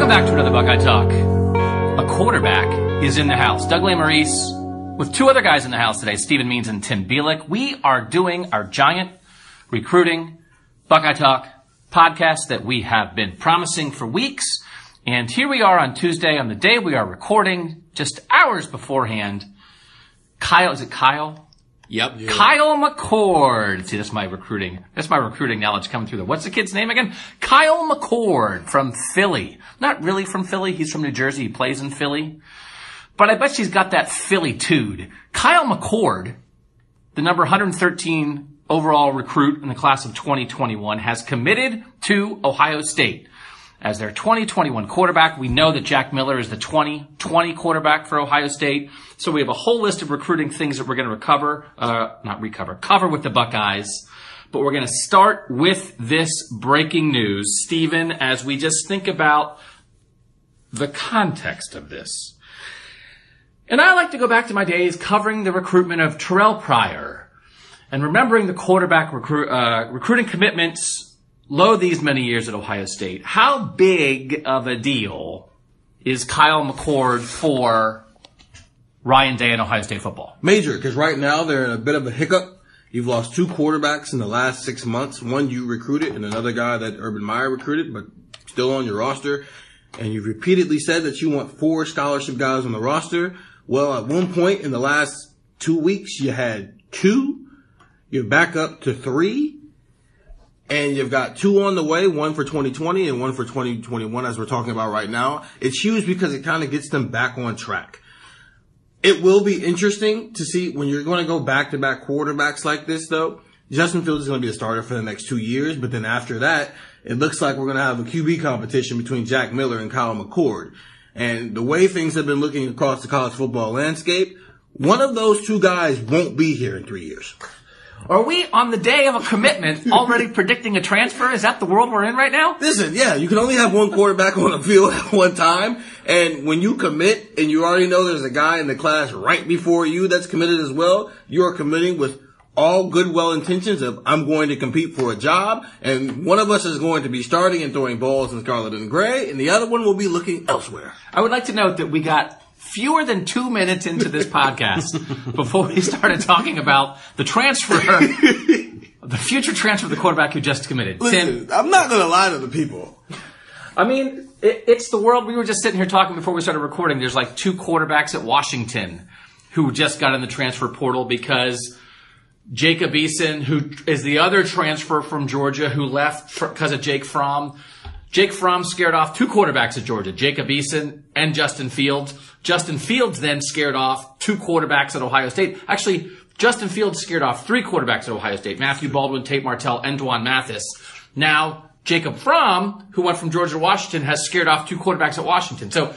Welcome back to another Buckeye Talk. A quarterback is in the house. Doug Lesmerises with two other guys in the house today, Stephen Means and Tim Bielik. We are doing our giant recruiting Buckeye Talk podcast that we have been promising for weeks. And here we are on Tuesday on the day we are recording, just hours beforehand. Kyle, is it Kyle? Yep. Kyle McCord. See, that's my recruiting. That's my recruiting knowledge coming through there. What's the kid's name again? Kyle McCord from Philly. Not really from Philly. He's from New Jersey. He plays in Philly. But I bet she's got that Philly tude. Kyle McCord, the number 113 overall recruit in the class of 2021, has committed to Ohio State as their 2021 quarterback. We know that Jack Miller is the 2020 quarterback for Ohio State. So we have a whole list of recruiting things that we're going to recover, uh, not recover, cover with the Buckeyes. But we're going to start with this breaking news, Stephen, as we just think about the context of this. And I like to go back to my days covering the recruitment of Terrelle Pryor and remembering the quarterback recruit, uh, recruiting commitments low these many years at Ohio State. How big of a deal is Kyle McCord for Ryan Day and Ohio State football? Major, because right now they're in a bit of a hiccup. You've lost two quarterbacks in the last six months. One you recruited and another guy that Urban Meyer recruited, but still on your roster. And you've repeatedly said that you want four scholarship guys on the roster. Well, at one point in the last two weeks, you had two. You're back up to three. And you've got two on the way, one for 2020 and one for 2021 as we're talking about right now. It's huge because it kind of gets them back on track. It will be interesting to see when you're going to go back to back quarterbacks like this though. Justin Fields is going to be the starter for the next two years, but then after that, it looks like we're going to have a QB competition between Jack Miller and Kyle McCord. And the way things have been looking across the college football landscape, one of those two guys won't be here in three years. Are we on the day of a commitment already predicting a transfer? Is that the world we're in right now? Listen, yeah, you can only have one quarterback on the field at one time. And when you commit and you already know there's a guy in the class right before you that's committed as well, you are committing with all good well intentions of I'm going to compete for a job and one of us is going to be starting and throwing balls in scarlet and gray and the other one will be looking elsewhere. I would like to note that we got fewer than two minutes into this podcast before we started talking about the transfer, the future transfer of the quarterback who just committed. Tim, Listen, I'm not going to lie to the people. I mean, it, it's the world. We were just sitting here talking before we started recording. There's like two quarterbacks at Washington who just got in the transfer portal because Jacob Eason, who is the other transfer from Georgia who left because of Jake Fromm. Jake Fromm scared off two quarterbacks at Georgia, Jacob Eason and Justin Fields. Justin Fields then scared off two quarterbacks at Ohio State. Actually, Justin Fields scared off three quarterbacks at Ohio State, Matthew Baldwin, Tate Martell, and Dwan Mathis. Now, Jacob Fromm, who went from Georgia to Washington, has scared off two quarterbacks at Washington. So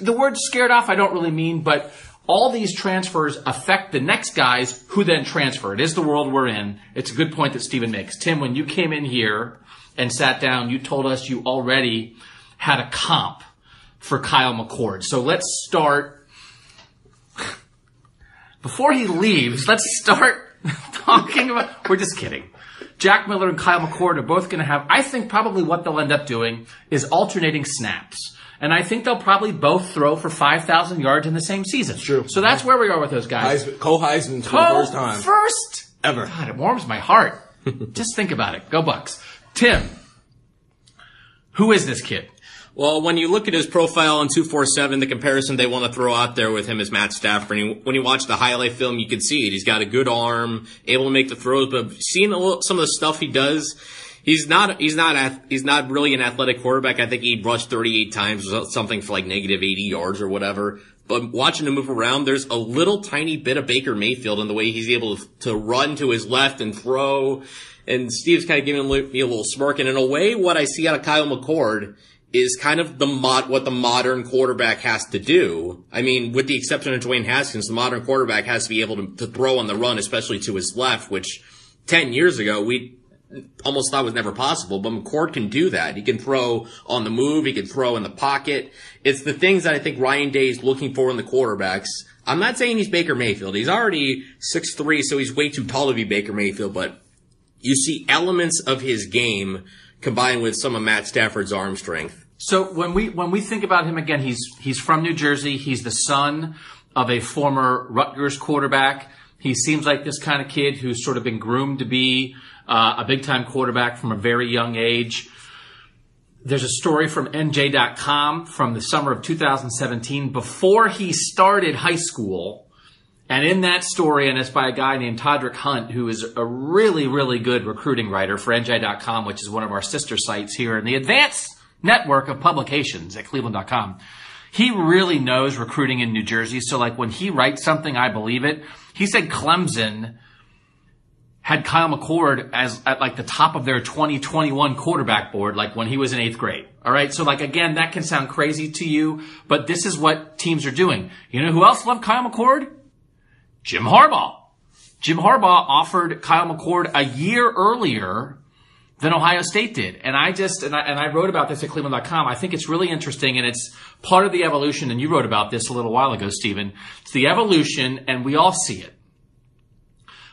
the word scared off I don't really mean, but all these transfers affect the next guys who then transfer. It is the world we're in. It's a good point that Stephen makes. Tim, when you came in here and sat down, you told us you already had a comp for Kyle McCord. So let's start before he leaves. Let's start talking about. We're just kidding. Jack Miller and Kyle McCord are both going to have. I think probably what they'll end up doing is alternating snaps. And I think they'll probably both throw for 5,000 yards in the same season. True. So that's where we are with those guys. Heisman, Cole Heisman for the first time First ever. God, it warms my heart. Just think about it. Go Bucks. Tim, who is this kid? Well, when you look at his profile on 247, the comparison they want to throw out there with him is Matt Stafford. And when you watch the highlight film, you can see it. He's got a good arm, able to make the throws, but seeing little, some of the stuff he does, he's not, he's not, he's not really an athletic quarterback. I think he rushed 38 times, or something for like negative 80 yards or whatever. But watching him move around, there's a little tiny bit of Baker Mayfield in the way he's able to run to his left and throw. And Steve's kind of giving me a little smirk. And in a way, what I see out of Kyle McCord is kind of the mod, what the modern quarterback has to do. I mean, with the exception of Dwayne Haskins, the modern quarterback has to be able to, to throw on the run, especially to his left, which 10 years ago, we almost thought was never possible, but McCord can do that. He can throw on the move. He can throw in the pocket. It's the things that I think Ryan Day is looking for in the quarterbacks. I'm not saying he's Baker Mayfield. He's already 6'3", so he's way too tall to be Baker Mayfield, but you see elements of his game combined with some of Matt Stafford's arm strength. So when we when we think about him again, he's he's from New Jersey. He's the son of a former Rutgers quarterback. He seems like this kind of kid who's sort of been groomed to be uh, a big time quarterback from a very young age. There's a story from NJ.com from the summer of 2017 before he started high school. And in that story, and it's by a guy named Todderick Hunt, who is a really, really good recruiting writer for NJ.com, which is one of our sister sites here in the advanced network of publications at cleveland.com. He really knows recruiting in New Jersey. So like when he writes something, I believe it. He said Clemson had Kyle McCord as at like the top of their 2021 quarterback board, like when he was in eighth grade. All right. So like again, that can sound crazy to you, but this is what teams are doing. You know who else loved Kyle McCord? Jim Harbaugh. Jim Harbaugh offered Kyle McCord a year earlier than Ohio State did. And I just, and I, and I wrote about this at cleveland.com. I think it's really interesting and it's part of the evolution. And you wrote about this a little while ago, Stephen. It's the evolution and we all see it.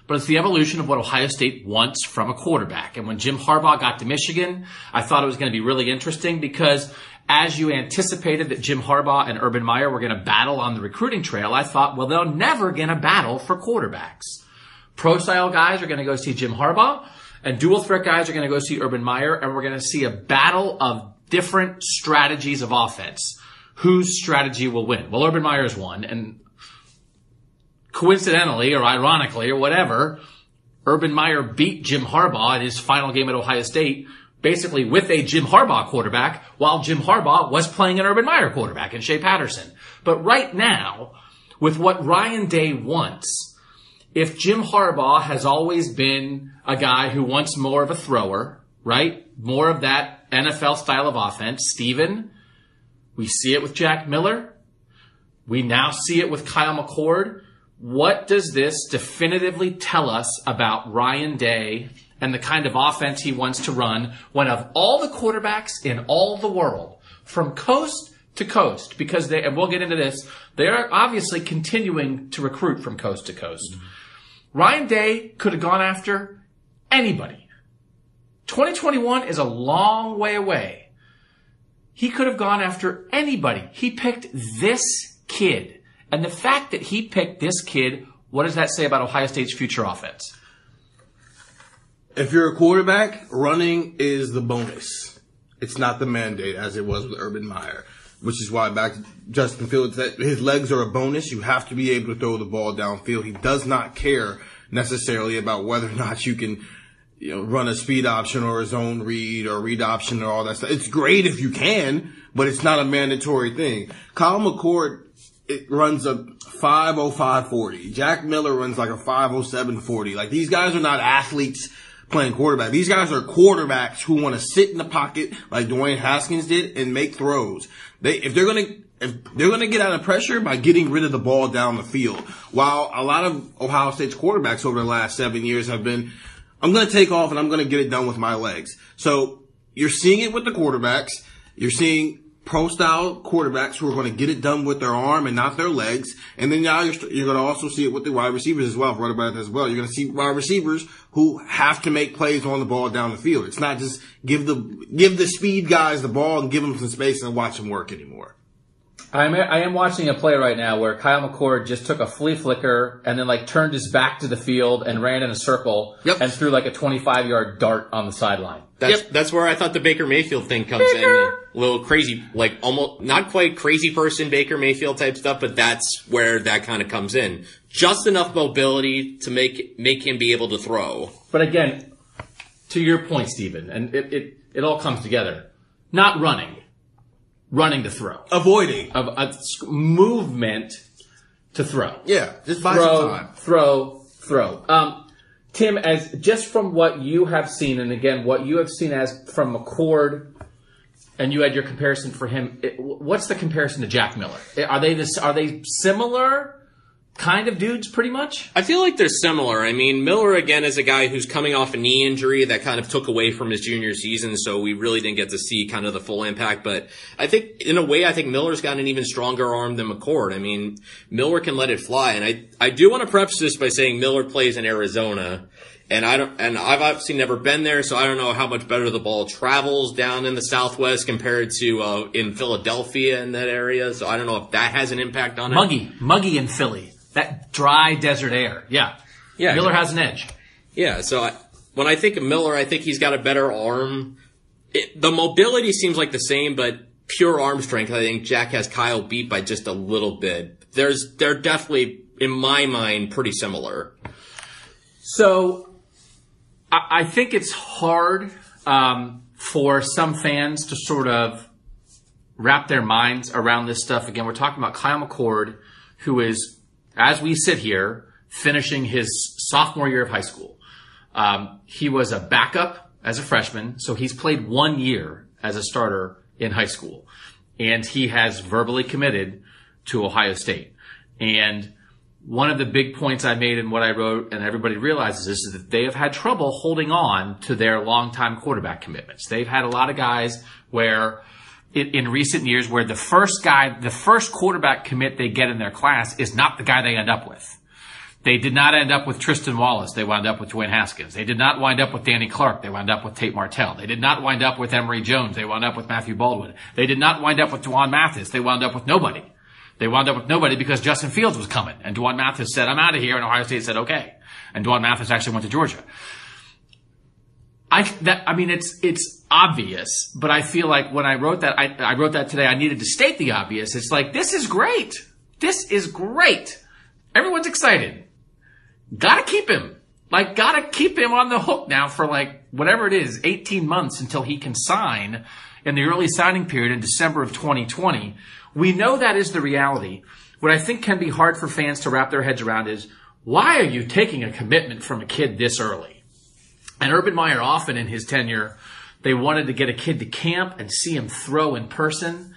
But it's the evolution of what Ohio State wants from a quarterback. And when Jim Harbaugh got to Michigan, I thought it was going to be really interesting because as you anticipated that Jim Harbaugh and Urban Meyer were going to battle on the recruiting trail, I thought, well, they're never going to battle for quarterbacks. Pro style guys are going to go see Jim Harbaugh and dual threat guys are going to go see Urban Meyer and we're going to see a battle of different strategies of offense. Whose strategy will win? Well, Urban Meyer's won and coincidentally or ironically or whatever, Urban Meyer beat Jim Harbaugh in his final game at Ohio State basically with a Jim Harbaugh quarterback while Jim Harbaugh was playing an Urban Meyer quarterback and Shea Patterson. But right now, with what Ryan Day wants, if Jim Harbaugh has always been a guy who wants more of a thrower, right? More of that NFL style of offense, Steven, we see it with Jack Miller. We now see it with Kyle McCord. What does this definitively tell us about Ryan Day and the kind of offense he wants to run when of all the quarterbacks in all the world, from coast to coast, because they, and we'll get into this, they are obviously continuing to recruit from coast to coast. Mm-hmm. Ryan Day could have gone after anybody. 2021 is a long way away. He could have gone after anybody. He picked this kid. And the fact that he picked this kid, what does that say about Ohio State's future offense? If you're a quarterback, running is the bonus. It's not the mandate as it was with Urban Meyer, which is why back to Justin Fields that his legs are a bonus. You have to be able to throw the ball downfield. He does not care necessarily about whether or not you can, you know, run a speed option or a zone read or read option or all that stuff. It's great if you can, but it's not a mandatory thing. Kyle McCord it runs a 50540. Jack Miller runs like a 50740. Like these guys are not athletes playing quarterback. These guys are quarterbacks who want to sit in the pocket like Dwayne Haskins did and make throws. They, if they're going to, if they're going to get out of pressure by getting rid of the ball down the field. While a lot of Ohio State's quarterbacks over the last seven years have been, I'm going to take off and I'm going to get it done with my legs. So you're seeing it with the quarterbacks. You're seeing pro style quarterbacks who are going to get it done with their arm and not their legs. And then now you're, you're going to also see it with the wide receivers as well. I've read about it as well. You're going to see wide receivers who have to make plays on the ball down the field. It's not just give the give the speed guys the ball and give them some space and watch them work anymore. I'm, I am watching a play right now where Kyle McCord just took a flea flicker and then like turned his back to the field and ran in a circle Yep. and threw like a 25 yard dart on the sideline. That's that's where I thought the Baker Mayfield thing comes in. A little crazy, like almost not quite crazy person Baker Mayfield type stuff, but that's where that kind of comes in. Just enough mobility to make make him be able to throw. But again, to your point, Stephen, and it, it, it all comes together. Not running, running to throw. Avoiding. Of a s- movement to throw. Yeah, just buy some throw, time. throw, throw. Um, Tim, as just from what you have seen, and again, what you have seen as from McCord, and you had your comparison for him. It, what's the comparison to Jack Miller? Are they this? Are they similar kind of dudes, pretty much? I feel like they're similar. I mean, Miller again is a guy who's coming off a knee injury that kind of took away from his junior season, so we really didn't get to see kind of the full impact. But I think, in a way, I think Miller's got an even stronger arm than McCord. I mean, Miller can let it fly, and I I do want to preface this by saying Miller plays in Arizona. And I don't, and I've obviously never been there, so I don't know how much better the ball travels down in the Southwest compared to uh, in Philadelphia in that area. So I don't know if that has an impact on it. Muggy, muggy in Philly. That dry desert air. Yeah. Yeah, Miller has an edge. Yeah, so I, when I think of Miller, I think he's got a better arm. It, the mobility seems like the same, but pure arm strength, I think Jack has Kyle beat by just a little bit. There's, they're definitely, in my mind, pretty similar. So I, I think it's hard um, for some fans to sort of wrap their minds around this stuff. Again, we're talking about Kyle McCord, who is, as we sit here, finishing his sophomore year of high school. Um, he was a backup as a freshman, so he's played one year as a starter in high school, and he has verbally committed to Ohio State. And one of the big points I made in what I wrote, and everybody realizes this, is that they have had trouble holding on to their longtime quarterback commitments. They've had a lot of guys where, in, recent years, where the first guy, the first quarterback commit they get in their class is not the guy they end up with. They did not end up with Tristan Wallace. They wound up with Dwayne Haskins. They did not wind up with Danny Clark. They wound up with Tate Martell. They did not wind up with Emory Jones. They wound up with Matthew Baldwin. They did not wind up with Dwan Mathis. They wound up with nobody. They wound up with nobody because Justin Fields was coming. And Dwan Mathis said, I'm out of here. And Ohio State said, okay. And Dwan Mathis actually went to Georgia. I, that, I mean, it's, it's obvious, but I feel like when I wrote that, I, I wrote that today, I needed to state the obvious. It's like, this is great. This is great. Everyone's excited. Gotta keep him. Like, gotta keep him on the hook now for like, whatever it is, 18 months until he can sign in the early signing period in December of 2020. We know that is the reality. What I think can be hard for fans to wrap their heads around is, why are you taking a commitment from a kid this early? And Urban Meyer often in his tenure, they wanted to get a kid to camp and see him throw in person.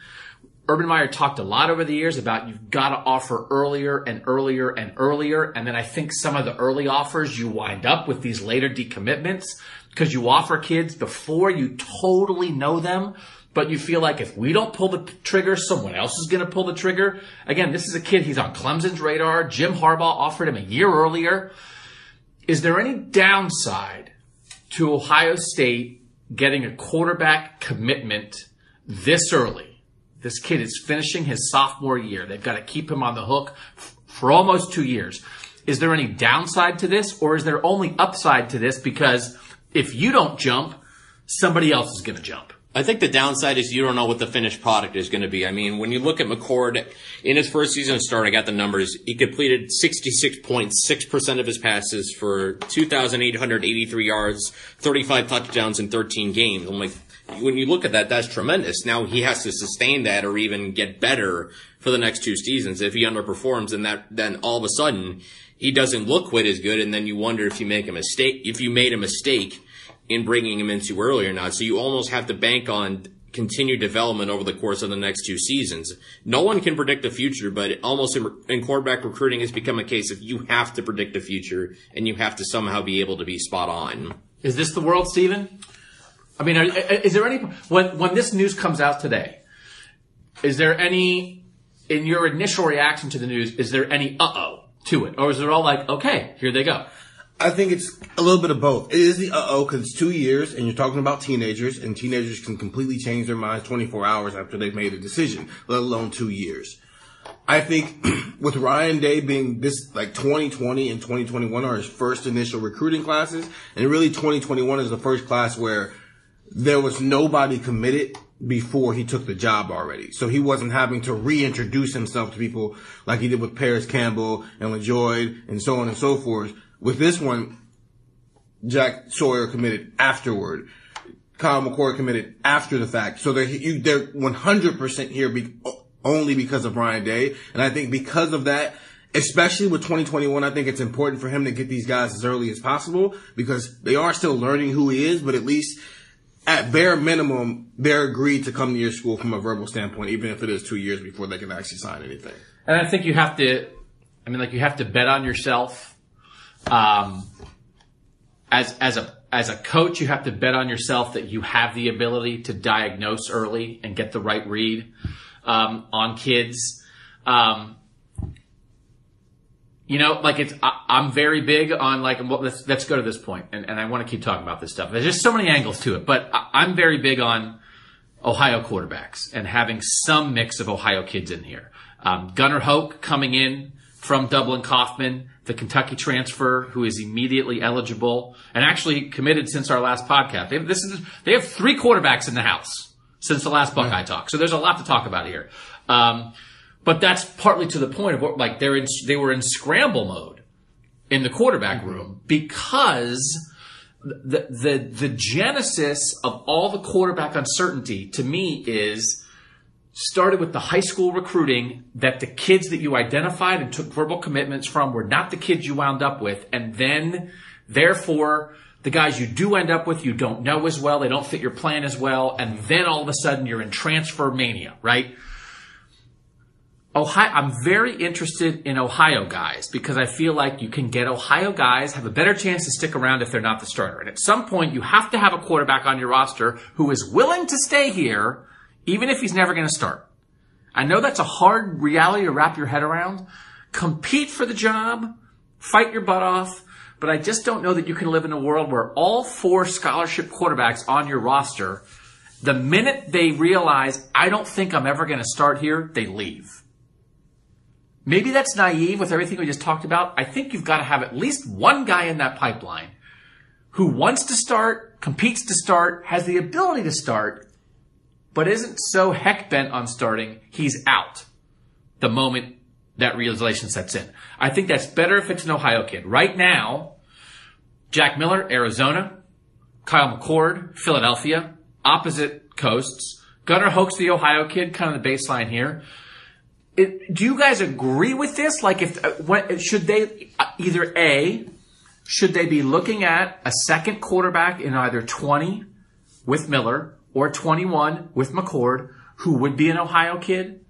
Urban Meyer talked a lot over the years about you've got to offer earlier and earlier and earlier. And then I think some of the early offers you wind up with these later decommitments because you offer kids before you totally know them. But you feel like if we don't pull the trigger, someone else is going to pull the trigger. Again, this is a kid. He's on Clemson's radar. Jim Harbaugh offered him a year earlier. Is there any downside to Ohio State getting a quarterback commitment this early? This kid is finishing his sophomore year. They've got to keep him on the hook for almost two years. Is there any downside to this or is there only upside to this because if you don't jump, somebody else is going to jump? I think the downside is you don't know what the finished product is going to be. I mean, when you look at McCord in his first season of start, I got the numbers. He completed 66.6% of his passes for 2,883 yards, 35 touchdowns in 13 games. I'm like, when you look at that, that's tremendous. Now he has to sustain that or even get better for the next two seasons. If he underperforms, then that, then all of a sudden he doesn't look quite as good. And then you wonder if you make a mistake, if you made a mistake in bringing him in too early or not. So you almost have to bank on continued development over the course of the next two seasons. No one can predict the future, but almost in, in quarterback recruiting has become a case of you have to predict the future and you have to somehow be able to be spot on. Is this the world, Steven? I mean, are, is there any when when this news comes out today? is there any in your initial reaction to the news? Is there any uh oh to it, or is it all like okay, here they go? I think it's a little bit of both. It is the uh oh because it's two years and you're talking about teenagers and teenagers can completely change their minds 24 hours after they've made a decision, let alone two years. I think with Ryan Day being this like 2020 and 2021 are his first initial recruiting classes and really 2021 is the first class where there was nobody committed before he took the job already. So he wasn't having to reintroduce himself to people like he did with Parris Campbell and LeJoy and so on and so forth. With this one, Jack Sawyer committed afterward. Kyle McCord committed after the fact. So they're, you, they're 100% here be, only because of Ryan Day. And I think because of that, especially with 2021, I think it's important for him to get these guys as early as possible because they are still learning who he is, but at least at bare minimum, they're agreed to come to your school from a verbal standpoint, even if it is two years before they can actually sign anything. And I think you have to, I mean, like you have to bet on yourself. Um, as as a as a coach, you have to bet on yourself that you have the ability to diagnose early and get the right read um, on kids. Um, you know, like it's, I, am very big on like, well, let's, let's go to this point, and, and I want to keep talking about this stuff. There's just so many angles to it, but I, am very big on Ohio quarterbacks and having some mix of Ohio kids in here. Um, Gunnar Hoak coming in from Dublin Coffman, the Kentucky transfer who is immediately eligible and actually committed since our last podcast. They have, this is, they have three quarterbacks in the house since the last Buckeye talk. So there's a lot to talk about here. Um, but that's partly to the point of what, like, they're in, they were in scramble mode in the quarterback room because the, the, the genesis of all the quarterback uncertainty to me is started with the high school recruiting that the kids that you identified and took verbal commitments from were not the kids you wound up with. And then therefore the guys you do end up with, you don't know as well. They don't fit your plan as well. And then all of a sudden you're in transfer mania, right? Ohio, I'm very interested in Ohio guys because I feel like you can get Ohio guys have a better chance to stick around if they're not the starter. And at some point, you have to have a quarterback on your roster who is willing to stay here, even if he's never going to start. I know that's a hard reality to wrap your head around. Compete for the job, fight your butt off, but I just don't know that you can live in a world where all four scholarship quarterbacks on your roster, the minute they realize, I don't think I'm ever going to start here, they leave. Maybe that's naive with everything we just talked about. I think you've got to have at least one guy in that pipeline who wants to start, competes to start, has the ability to start, but isn't so heck bent on starting, he's out the moment that realization sets in. I think that's better if it's an Ohio kid. Right now, Jack Miller, Arizona, Kyle McCord, Philadelphia, opposite coasts. Gunnar Hoak's the Ohio kid, kind of the baseline here. It, do you guys agree with this? Like, if uh, what, should they uh, either a should they be looking at a second quarterback in either 20 with Miller or 21 with McCord, who would be an Ohio kid,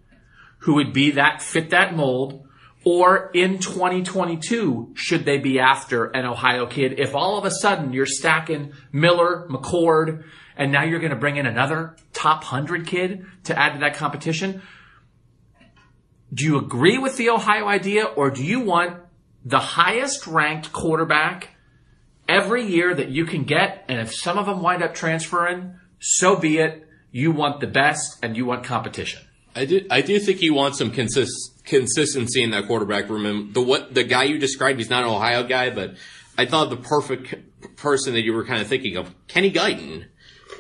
who would be that fit that mold, or in 2022, should they be after an Ohio kid? If all of a sudden you're stacking Miller, McCord, and now you're going to bring in another top 100 kid to add to that competition, do you agree with the Ohio idea or do you want the highest ranked quarterback every year that you can get? And if some of them wind up transferring, so be it. You want the best and you want competition. I do, I do think you want some consist, consistency in that quarterback room. The what the guy you described, he's not an Ohio guy, but I thought the perfect person that you were kind of thinking of, Kenny Guiton.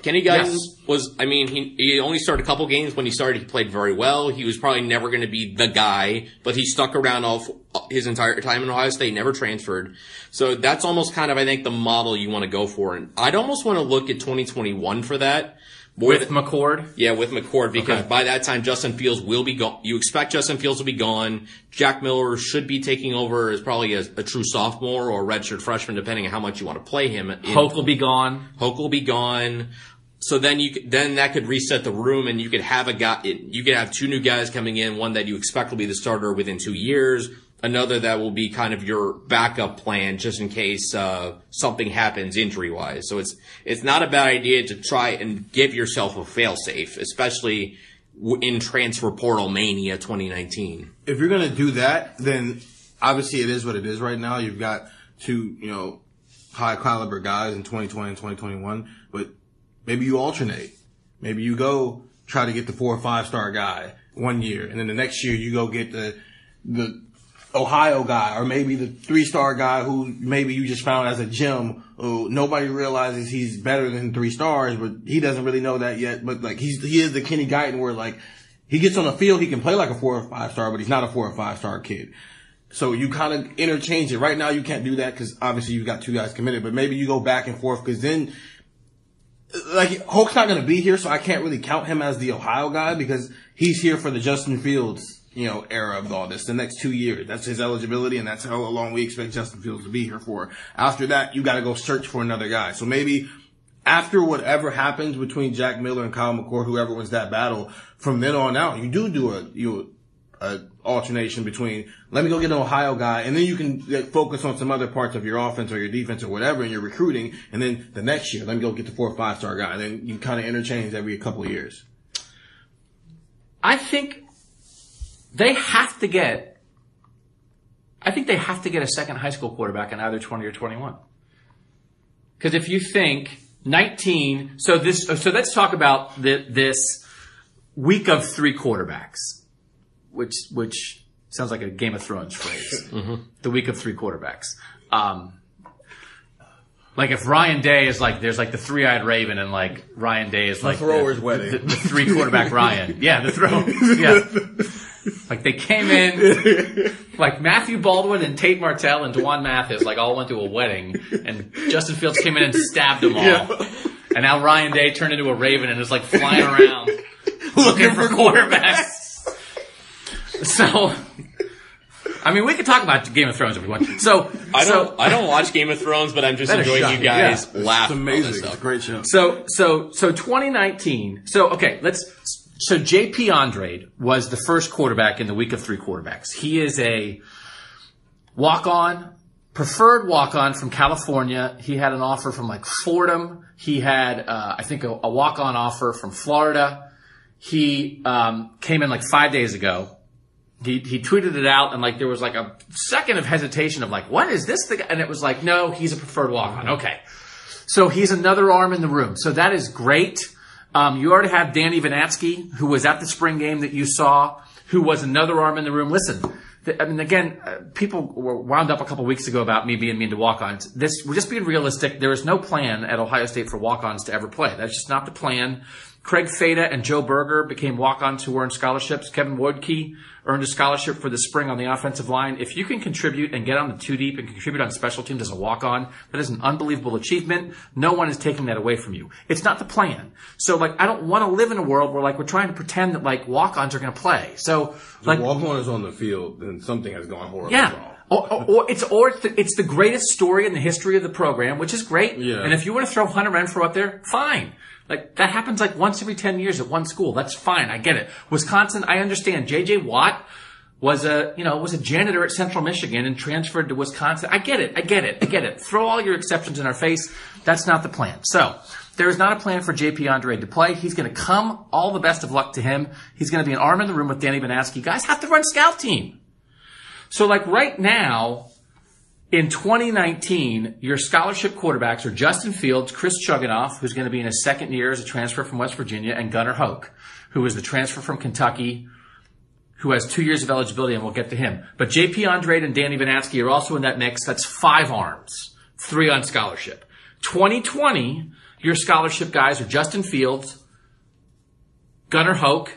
Kenny Guiton yes. was, I mean, he, he only started a couple games. When he started, he played very well. He was probably never going to be the guy, but he stuck around all his entire time in Ohio State, never transferred. So that's almost kind of, I think, the model you want to go for. And I'd almost want to look at 2021 for that. With than, McCord? Yeah, with McCord, because okay. by that time, Justin Fields will be gone. You expect Justin Fields to be gone. Jack Miller should be taking over as probably a, a true sophomore or redshirt freshman, depending on how much you want to play him. In, Hoak will be gone. Hoak will be gone. So then you then that could reset the room, and you could have a guy. You could have two new guys coming in. One that you expect will be the starter within two years. Another that will be kind of your backup plan, just in case uh, something happens injury wise. So it's it's not a bad idea to try and give yourself a fail safe, especially in transfer portal mania 2019. if you're gonna do that, then obviously it is what it is right now. You've got two, you know, high caliber guys in 2020 and 2021, but maybe you alternate. Maybe you go try to get the four or five star guy one year, and then the next year you go get the the Ohio guy, or maybe the three star guy who maybe you just found as a gem. Who nobody realizes he's better than three stars, but he doesn't really know that yet. But like he's he is the Kenny Guiton where like he gets on the field, he can play like a four or five star, but he's not a four or five star kid. So you kind of interchange it. Right now, you can't do that because obviously you've got two guys committed, but maybe you go back and forth because then, like, Hoak's not going to be here, so I can't really count him as the Ohio guy because he's here for the Justin Fields, you know, era of all this, the next two years. That's his eligibility and that's how long we expect Justin Fields to be here for. After that, you got to go search for another guy. So maybe after whatever happens between Jack Miller and Kyle McCord, whoever wins that battle, from then on out, you do do a, you, a alternation between let me go get an Ohio guy, and then you can focus on some other parts of your offense or your defense or whatever in your recruiting, and then the next year let me go get the four or five star guy, and then you kind of interchange every couple of years. I think they have to get. I think they have to get a second high school quarterback in either 20 or 21. Because if you think 19, so this, so let's talk about the, this week of three quarterbacks, which which sounds like a Game of Thrones phrase. The week of three quarterbacks. Um, like if Ryan Day is like, there's like the three-eyed raven, and like Ryan Day is like thrower's the, wedding. the, the three quarterback Ryan. Yeah, the throw. Yeah. Like they came in, like Matthew Baldwin and Tate Martell and Dwan Mathis, like all went to a wedding, and Justin Fields came in and stabbed them all. And now Ryan Day turned into a raven and is like flying around looking for quarterbacks. So, I mean, we could talk about Game of Thrones if we want. So, I don't I don't watch Game of Thrones, but I'm just That is enjoying you guys Yeah. laugh. It's at this amazing. stuff. It's a great show. So so so 2019. So okay, let's. So JP Andrade was the first quarterback in the week of three quarterbacks. He is a walk on, preferred walk on from California. He had an offer from like Fordham. He had, uh, I think, a, a walk on offer from Florida. He um, came in like five days ago. He, he tweeted it out and like there was like a second of hesitation of like, what is this? The? And it was like, no, he's a preferred walk on. Okay. So he's another arm in the room. So that is great. Um, you already have Danny Vanatsky, who was at the spring game that you saw, who was another arm in the room. Listen, I mean, again, uh, people were wound up a couple weeks ago about me being mean to walk-ons. This, we're just being realistic. There is no plan at Ohio State for walk-ons to ever play. That's just not the plan. Craig Fada and Joe Berger became walk-ons who earned scholarships. Kevin Woidke earned a scholarship for the spring on the offensive line. If you can contribute and get on the two deep and contribute on special teams as a walk-on, that is an unbelievable achievement. No one is taking that away from you. It's not the plan. So like, I don't want to live in a world where like we're trying to pretend that like walk-ons are going to play. So like, Like walk on is on the field, then something has gone horribly yeah. wrong. Or, or, or it's or it's the, it's the greatest story in the history of the program, which is great. Yeah. And if you want to throw Hunter Renfrow up there, fine. Like that happens like once every ten years at one school. That's fine. I get it. Wisconsin, I understand. J.J. Watt was a you know was a janitor at Central Michigan and transferred to Wisconsin. I get it. I get it. I get it. Throw all your exceptions in our face. That's not the plan. So. There is not a plan for JP Andrade to play. He's going to come. All the best of luck to him. He's going to be an arm in the room with Danny Vanatsky. Guys have to run scout team. So like right now, in 2019, your scholarship quarterbacks are Justin Fields, Chris Chugunov, who's going to be in his second year as a transfer from West Virginia, and Gunnar Hoak, who is the transfer from Kentucky, who has two years of eligibility, and we'll get to him. But JP Andrade and Danny Vanatsky are also in that mix. That's five arms, three on scholarship. 2020, your scholarship guys are Justin Fields, Gunnar Hoak,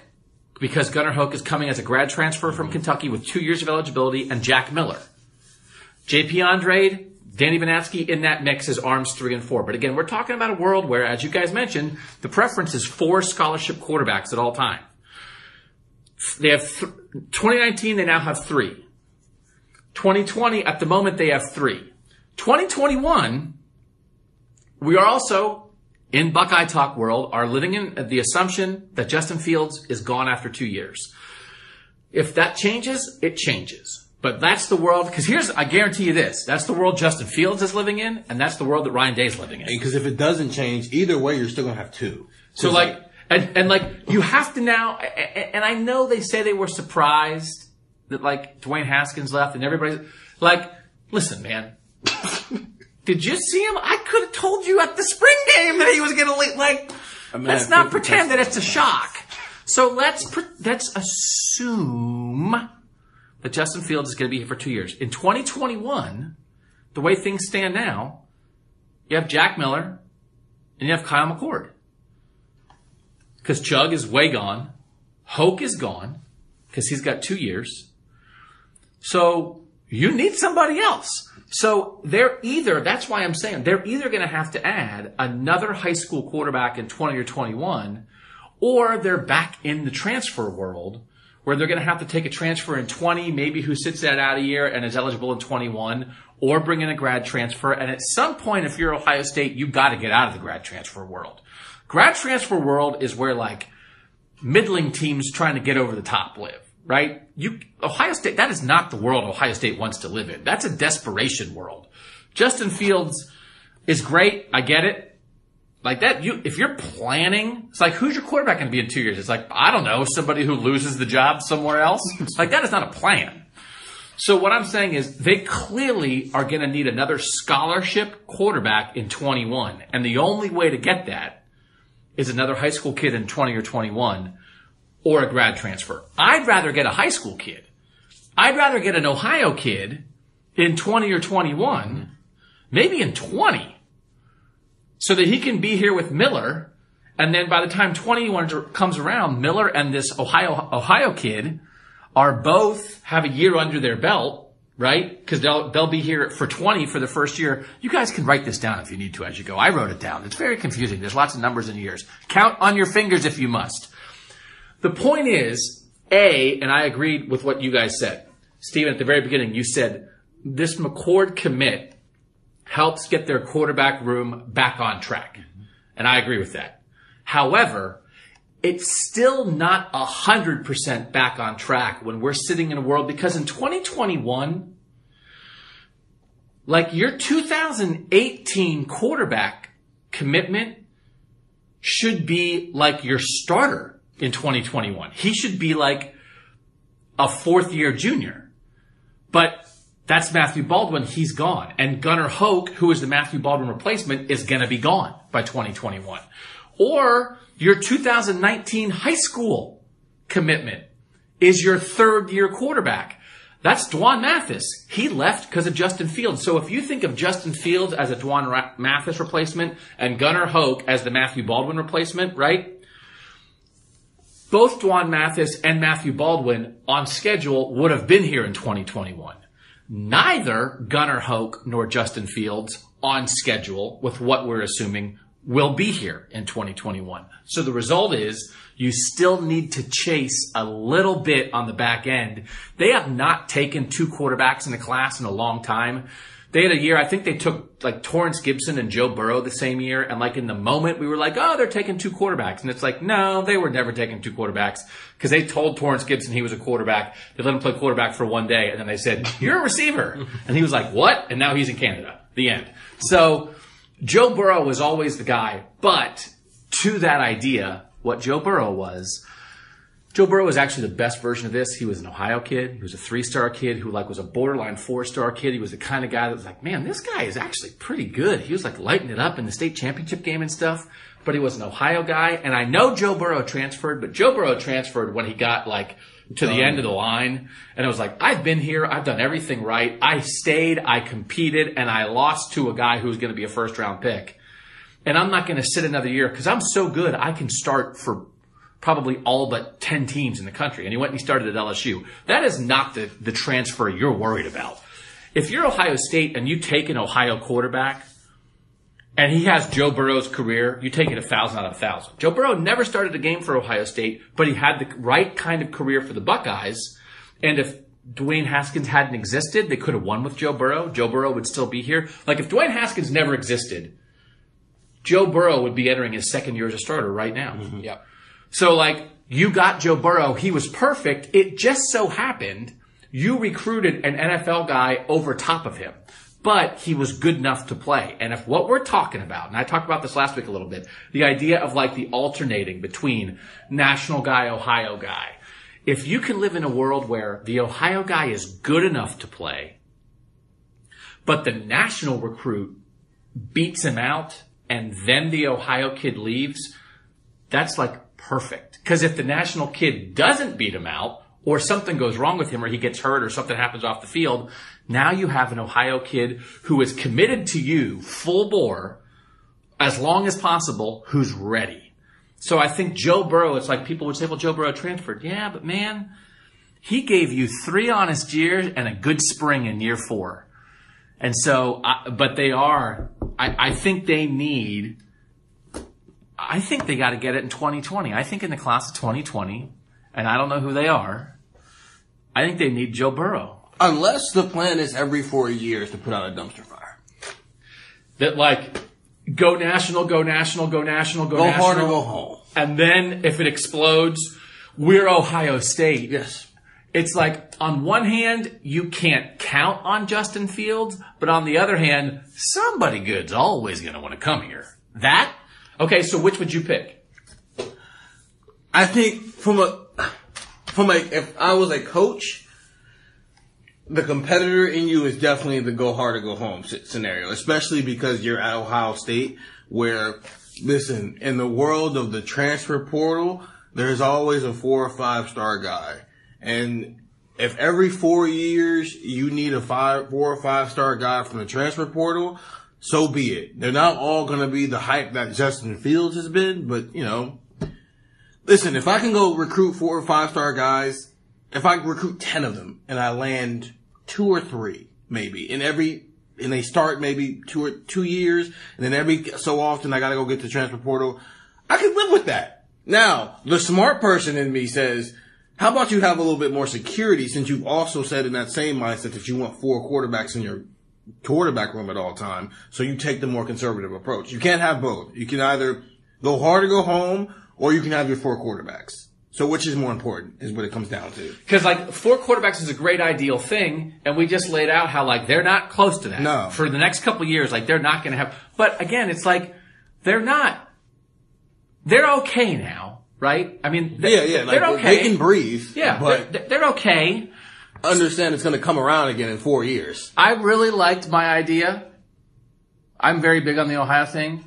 because Gunnar Hoak is coming as a grad transfer from Kentucky with two years of eligibility, and Jack Miller. JP Andrade, Danny Vanatsky in that mix is arms three and four. But again, we're talking about a world where, as you guys mentioned, the preference is four scholarship quarterbacks at all time. They have th- 2019. They now have three. 2020 at the moment they have three. 2021 we are also in Buckeye Talk world are living in the assumption that Justin Fields is gone after two years. If that changes, it changes. But that's the world, because here's, I guarantee you this, that's the world Justin Fields is living in, and that's the world that Ryan Day's living in. Because if it doesn't change, either way, you're still gonna have two. So like, And, and like, you have to now, and I know they say they were surprised that like Dwayne Haskins left and everybody's like, listen, man. Did you see him? I could have told you at the spring game that he was going to leave. Like, mean, let's I not pretend that it's a shock. So let's pre- let's assume that Justin Fields is going to be here for two years. In 2021, the way things stand now, you have Jack Miller and you have Kyle McCord. Because Chug is way gone. Hoak is gone because he's got two years. So you need somebody else. So they're either, that's why I'm saying, they're either going to have to add another high school quarterback in 20 or 21, or they're back in the transfer world where they're going to have to take a transfer in 20, maybe who sits that out a year and is eligible in 21, or bring in a grad transfer. And at some point, if you're Ohio State, you've got to get out of the grad transfer world. Grad transfer world is where like middling teams trying to get over the top live, right? You, Ohio State, that is not the world Ohio State wants to live in. That's a desperation world. Justin Fields is great. I get it. Like that, you, if you're planning, it's like, who's your quarterback going to be in two years? It's like, I don't know, somebody who loses the job somewhere else. like that is not a plan. So what I'm saying is they clearly are going to need another scholarship quarterback in 21. And the only way to get that is another high school kid in 20 or 21 or a grad transfer. I'd rather get a high school kid. I'd rather get an Ohio kid in 20 or 21, maybe in 20, so that he can be here with Miller. And then by the time 21 comes around, Miller and this Ohio, Ohio kid are both have a year under their belt, right? Because they'll they'll be here for 20 for the first year. You guys can write this down if you need to as you go. I wrote it down. It's very confusing. There's lots of numbers and years. Count on your fingers if you must. The point is, A, and I agreed with what you guys said. Stephen, at the very beginning, you said this McCord commit helps get their quarterback room back on track. Mm-hmm. And I agree with that. However, it's still not a hundred percent back on track when we're sitting in a world because in 2021, like your 2018 quarterback commitment should be like your starter in 2021. He should be like a fourth year junior. But that's Matthew Baldwin. He's gone. And Gunnar Hoak, who is the Matthew Baldwin replacement, is going to be gone by 2021. Or your 2019 high school commitment is your third year quarterback. That's Dwan Mathis. He left because of Justin Fields. So if you think of Justin Fields as a Dwan Ra- Mathis replacement and Gunnar Hoak as the Matthew Baldwin replacement, right? Both Dwan Mathis and Matthew Baldwin on schedule would have been here in 2021. Neither Gunnar Hoak nor Justin Fields on schedule with what we're assuming will be here in 2021. So the result is you still need to chase a little bit on the back end. They have not taken two quarterbacks in the class in a long time. They had a year, I think they took like Torrance Gibson and Joe Burrow the same year. And like in the moment we were like, oh, they're taking two quarterbacks. And it's like, no, they were never taking two quarterbacks because they told Torrance Gibson he was a quarterback. They let him play quarterback for one day. And then they said, you're a receiver. And he was like, what? And now he's in Canada. The end. So Joe Burrow was always the guy, but to that idea, what Joe Burrow was, Joe Burrow was actually the best version of this. He was an Ohio kid. He was a three-star kid who like was a borderline four-star kid. He was the kind of guy that was like, man, this guy is actually pretty good. He was like lighting it up in the state championship game and stuff, but he was an Ohio guy. And I know Joe Burrow transferred, but Joe Burrow transferred when he got like to the end of the um, line. And it was like, I've been here. I've done everything right. I stayed. I competed and I lost to a guy who was going to be a first round pick. And I'm not going to sit another year because I'm so good. I can start for probably all but 10 teams in the country. And he went and he started at LSU. That is not the, the transfer you're worried about. If you're Ohio State and you take an Ohio quarterback and he has Joe Burrow's career, you take it a thousand out of a thousand. Joe Burrow never started a game for Ohio State, but he had the right kind of career for the Buckeyes. And if Dwayne Haskins hadn't existed, they could have won with Joe Burrow. Joe Burrow would still be here. Like if Dwayne Haskins never existed, Joe Burrow would be entering his second year as a starter right now. Mm-hmm. Yep. So like you got Joe Burrow, he was perfect. It just so happened you recruited an NFL guy over top of him. but he was good enough to play. And if what we're talking about, and I talked about this last week a little bit, the idea of like the alternating between national guy, Ohio guy. If you can live in a world where the Ohio guy is good enough to play, but the national recruit beats him out and then the Ohio kid leaves, that's like perfect. Cause if the national kid doesn't beat him out or something goes wrong with him or he gets hurt or something happens off the field, now you have an Ohio kid who is committed to you full bore as long as possible who's ready. So I think Joe Burrow, it's like people would say, well, Joe Burrow transferred. Yeah, but man, he gave you three honest years and a good spring in year four. And so, but they are, I, I think they need, I think they got to get it in 2020. I think in the class of 2020, and I don't know who they are, I think they need Joe Burrow. Unless the plan is every four years to put out a dumpster fire. That like, go national, go national, go national, go, Go national. hard or go home. And then if it explodes, we're Ohio State. Yes. It's like, on one hand, you can't count on Justin Fields, but on the other hand, somebody good's always gonna want to come here. That? Okay, so which would you pick? I think from a from a if I was a coach, the competitor in you is definitely the go hard or go home scenario, especially because you're at Ohio State, where listen in the world of the transfer portal, there's always a four or five star guy, and if every four years you need a five, four or five star guy from the transfer portal, so be it. They're not all going to be the hype that Justin Fields has been, but you know, Listen, if I can go recruit four or five star guys, if I recruit 10 of them and I land two or three, maybe, in every, and they start maybe two or two years, and then every so often I gotta go get the transfer portal, I can live with that. Now, the smart person in me says, how about you have a little bit more security since you've also said in that same mindset that you want four quarterbacks in your quarterback room at all time. So you take the more conservative approach. You can't have both. You can either go hard or go home, or you can have your four quarterbacks. So which is more important is what it comes down to. Cause like, four quarterbacks is a great ideal thing, and we just laid out how like, they're not close to that. No. For the next couple of years, like, they're not gonna have, but again, it's like, they're not, they're okay now, right? I mean, they, Yeah, yeah. Like they're okay. They can breathe. Yeah, But they're, they're okay. Understand it's going to come around again in four years. I really liked my idea. I'm very big on the Ohio thing.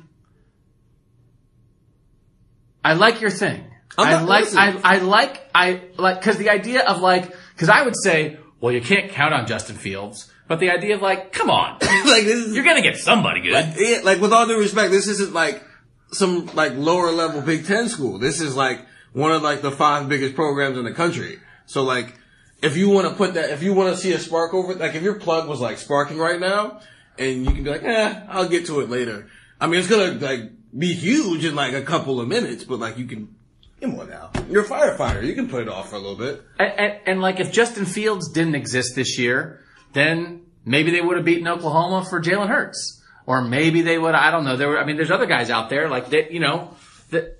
I like your thing. I like. I, I like, I like, cause the idea of like, cause I would say, well, you can't count on Justin Fields, but the idea of like, come on, like this is you're gonna get somebody good. yeah, like with all due respect, this isn't like some like lower level Big Ten school. This is like one of like the five biggest programs in the country. So like, if you want to put that, if you want to see a spark over, like if your plug was like sparking right now, and you can be like, eh, I'll get to it later. I mean, it's gonna like be huge in like a couple of minutes, but like you can. Come on now, you're a firefighter. You can put it off for a little bit. And, and, and like, if Justin Fields didn't exist this year, then maybe they would have beaten Oklahoma for Jalen Hurts. Or maybe they would, I don't know. There were, I mean, there's other guys out there, like, that, you know, that,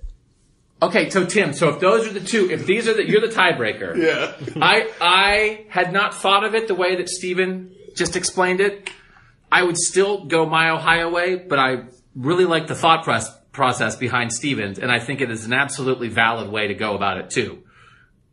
okay, so Tim, so if those are the two, if these are the, you're the tiebreaker. Yeah. I, I had not thought of it the way that Steven just explained it. I would still go my Ohio way, but I really like the thought process process behind Stevens, and I think it is an absolutely valid way to go about it too.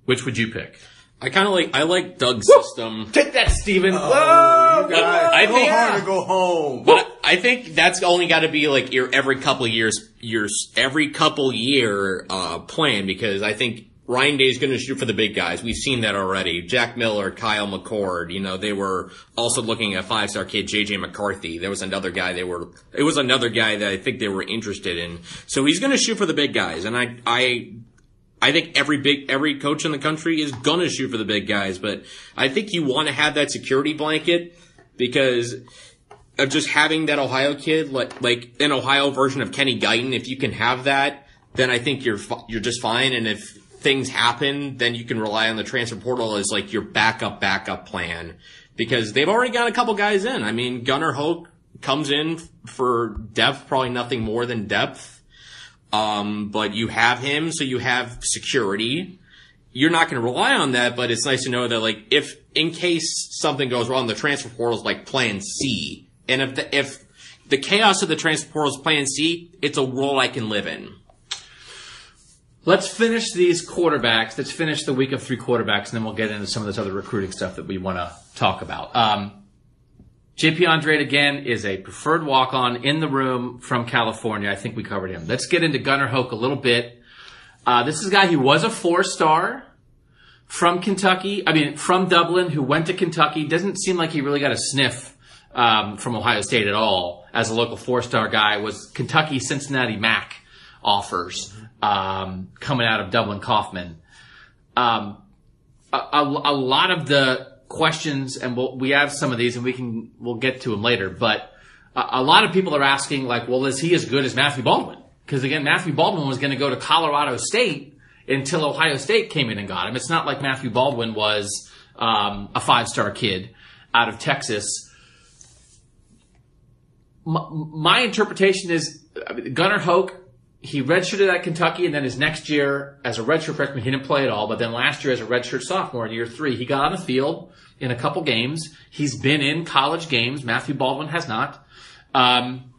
Which would you pick? I kind of like I like Doug's system. Take that, Steven. Oh, Whoa! you guys, I go think- hard or go home. But I think that's only got to be like your every couple years, years every couple year uh, plan because I think Ryan Day is going to shoot for the big guys. We've seen that already. Jack Miller, Kyle McCord. You know they were also looking at five star kid JJ McCarthy. There was another guy they were. It was another guy that I think they were interested in. So he's going to shoot for the big guys, and I I I think every big every coach in the country is gonna shoot for the big guys, but I think you want to have that security blanket because of just having that Ohio kid, like like an Ohio version of Kenny Guiton. If you can have that, then I think you're you're just fine. And if things happen, then you can rely on the transfer portal as like your backup backup plan because they've already got a couple guys in. I mean, Gunnar Hoak comes in for depth, probably nothing more than depth. Um, but you have him, so you have security. You're not going to rely on that, but it's nice to know that, like, if in case something goes wrong, the transfer portal is like plan C And if the, if the chaos of the transfer portal is plan C, it's a world I can live in. Let's finish these quarterbacks. Let's finish the week of three quarterbacks, and then we'll get into some of this other recruiting stuff that we want to talk about. Um, JP Andrade again is a preferred walk on in the room from California. I think we covered him. Let's get into Gunnar Hoak a little bit. Uh, this is a guy who was a four star from Kentucky. I mean, from Dublin, who went to Kentucky. Doesn't seem like he really got a sniff um, from Ohio State at all as a local four star guy. Was Kentucky Cincinnati Mac offers um, coming out of Dublin Coffman. Um, a, a, lot of the questions, and we'll, we have some of these, and we can we'll get to them later. But a, a lot of people are asking, like, well, is he as good as Matthew Baldwin? Because again, Matthew Baldwin was going to go to Colorado State until Ohio State came in and got him. It's not like Matthew Baldwin was um, a five star kid out of Texas. My, interpretation is Gunnar Hoak he redshirted at Kentucky, and then his next year as a redshirt freshman, he didn't play at all. But then last year as a redshirt sophomore in year three, he got on the field in a couple games. He's been in college games. Matthew Baldwin has not. Um,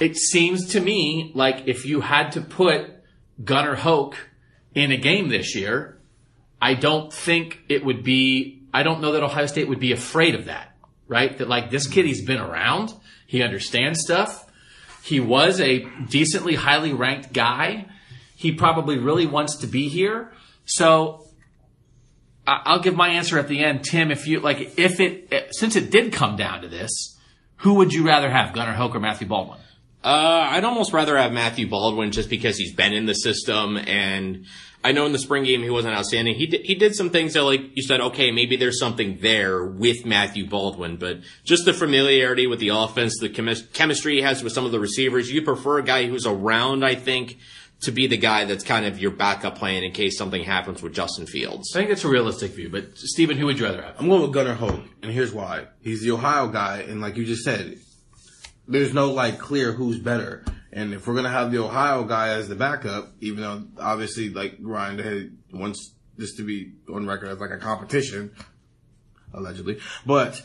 it seems to me like if you had to put Gunnar Hoak in a game this year, I don't think it would be, I don't know that Ohio State would be afraid of that, right? That like this kid, he's been around. He understands stuff. He was a decently highly ranked guy. He probably really wants to be here. So I'll give my answer at the end. Tim, if you like, if it, since it did come down to this, who would you rather have, Gunnar Hoak or Matthew Baldwin? Uh, I'd almost rather have Matthew Baldwin just because he's been in the system and I know in the spring game he wasn't outstanding. He did, he did some things that like you said, okay, maybe there's something there with Matthew Baldwin, but just the familiarity with the offense, the chemis- chemistry he has with some of the receivers, you prefer a guy who's around, I think, to be the guy that's kind of your backup plan in case something happens with Justin Fields. I think that's a realistic view, but Stephen, who would you rather have? I'm going with Gunnar Hoak, and here's why. He's the Ohio guy, and like you just said, there's no like clear who's better. And if we're gonna have the Ohio guy as the backup, even though obviously like Ryan wants this to be on record as like a competition, allegedly, but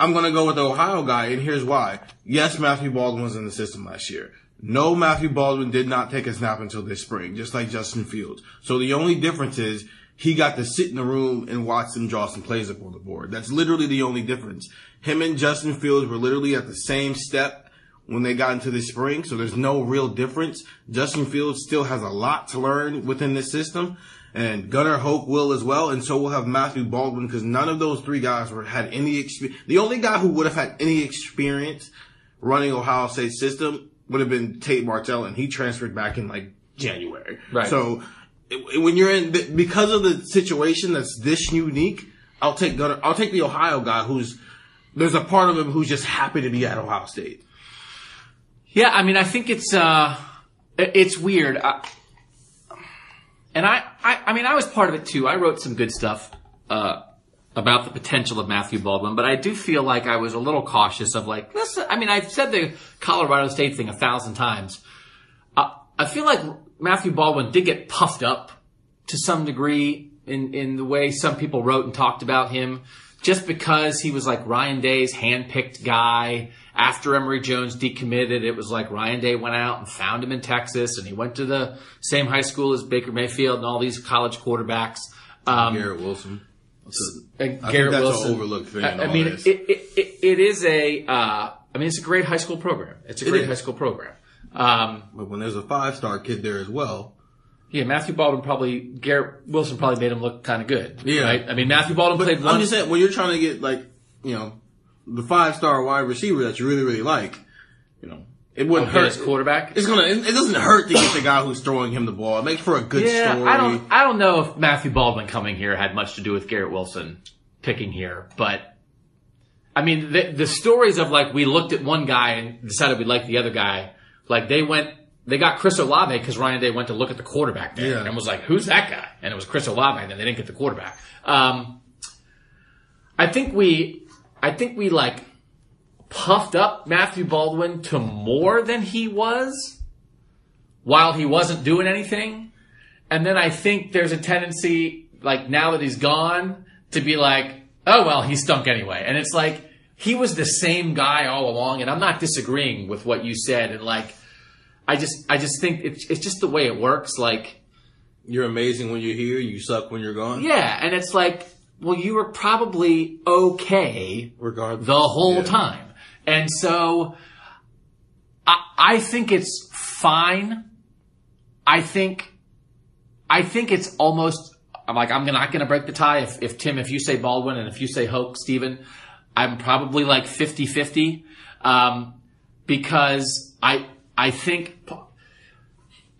I'm gonna go with the Ohio guy, and here's why. Yes, Matthew Baldwin was in the system last year. No, Matthew Baldwin did not take a snap until this spring, just like Justin Fields. So the only difference is he got to sit in the room and watch them draw some plays up on the board. That's literally the only difference. Him and Justin Fields were literally at the same step when they got into the spring, so there's no real difference. Justin Fields still has a lot to learn within this system, and Gunnar Hoak will as well, and so we'll have Matthew Baldwin because none of those three guys were had any experience. The only guy who would have had any experience running Ohio State system would have been Tate Martell, and he transferred back in like January. Right. So it- when you're in because of the situation that's this unique, I'll take Gunnar. I'll take the Ohio guy who's there's a part of him who's just happy to be at Ohio State. Yeah, I mean, I think it's uh, it's weird, I, and I, I, I mean, I was part of it too. I wrote some good stuff uh, about the potential of Matthew Baldwin, but I do feel like I was a little cautious of like, listen. I mean, I've said the Colorado State thing a thousand times. Uh, I feel like Matthew Baldwin did get puffed up to some degree in in the way some people wrote and talked about him, just because he was like Ryan Day's handpicked guy. After Emory Jones decommitted, it was like Ryan Day went out and found him in Texas, and he went to the same high school as Baker Mayfield and all these college quarterbacks. Um, Garrett Wilson. and I Garrett think that's Wilson. an overlooked thing. I, I mean, it, it, it, it is a. Uh, I mean, it's a great high school program. It's a great high school program. Um, but when there's a five star kid there as well, yeah, Matthew Baldwin probably Garrett Wilson probably made him look kind of good. Yeah. right? I mean, Matthew Baldwin but played I'm just saying when you're trying to get like you know the five star wide receiver that you really really like, you know it wouldn't Okay, hurt. as quarterback. It's gonna. It, it doesn't hurt to get the guy who's throwing him the ball. It makes for a good yeah, story. I don't. I don't know if Matthew Baldwin coming here had much to do with Garrett Wilson picking here, but I mean, the, the stories of like we looked at one guy and decided we liked the other guy. Like they went, they got Chris Olave because Ryan Day went to look at the quarterback there Yeah. and was like, "Who's that guy?" And it was Chris Olave, and then they didn't get the quarterback. Um, I think we, I think we like puffed up Matthew Baldwin to more than he was while he wasn't doing anything. And then I think there's a tendency, like now that he's gone, to be like, oh well, he stunk anyway. And it's like, he was the same guy all along, and I'm not disagreeing with what you said. And like, I just, I just think it's, it's just the way it works. Like, You're amazing when you're here. You suck when you're gone. yeah, and it's like, well, you were probably okay Regardless. the whole Yeah. time. And so I, I think it's fine. I think, I think it's almost, I'm like, I'm not going to break the tie. If, if Tim, if you say Baldwin and if you say Hoak, Steven, I'm probably like 50 50. Um, because I, I think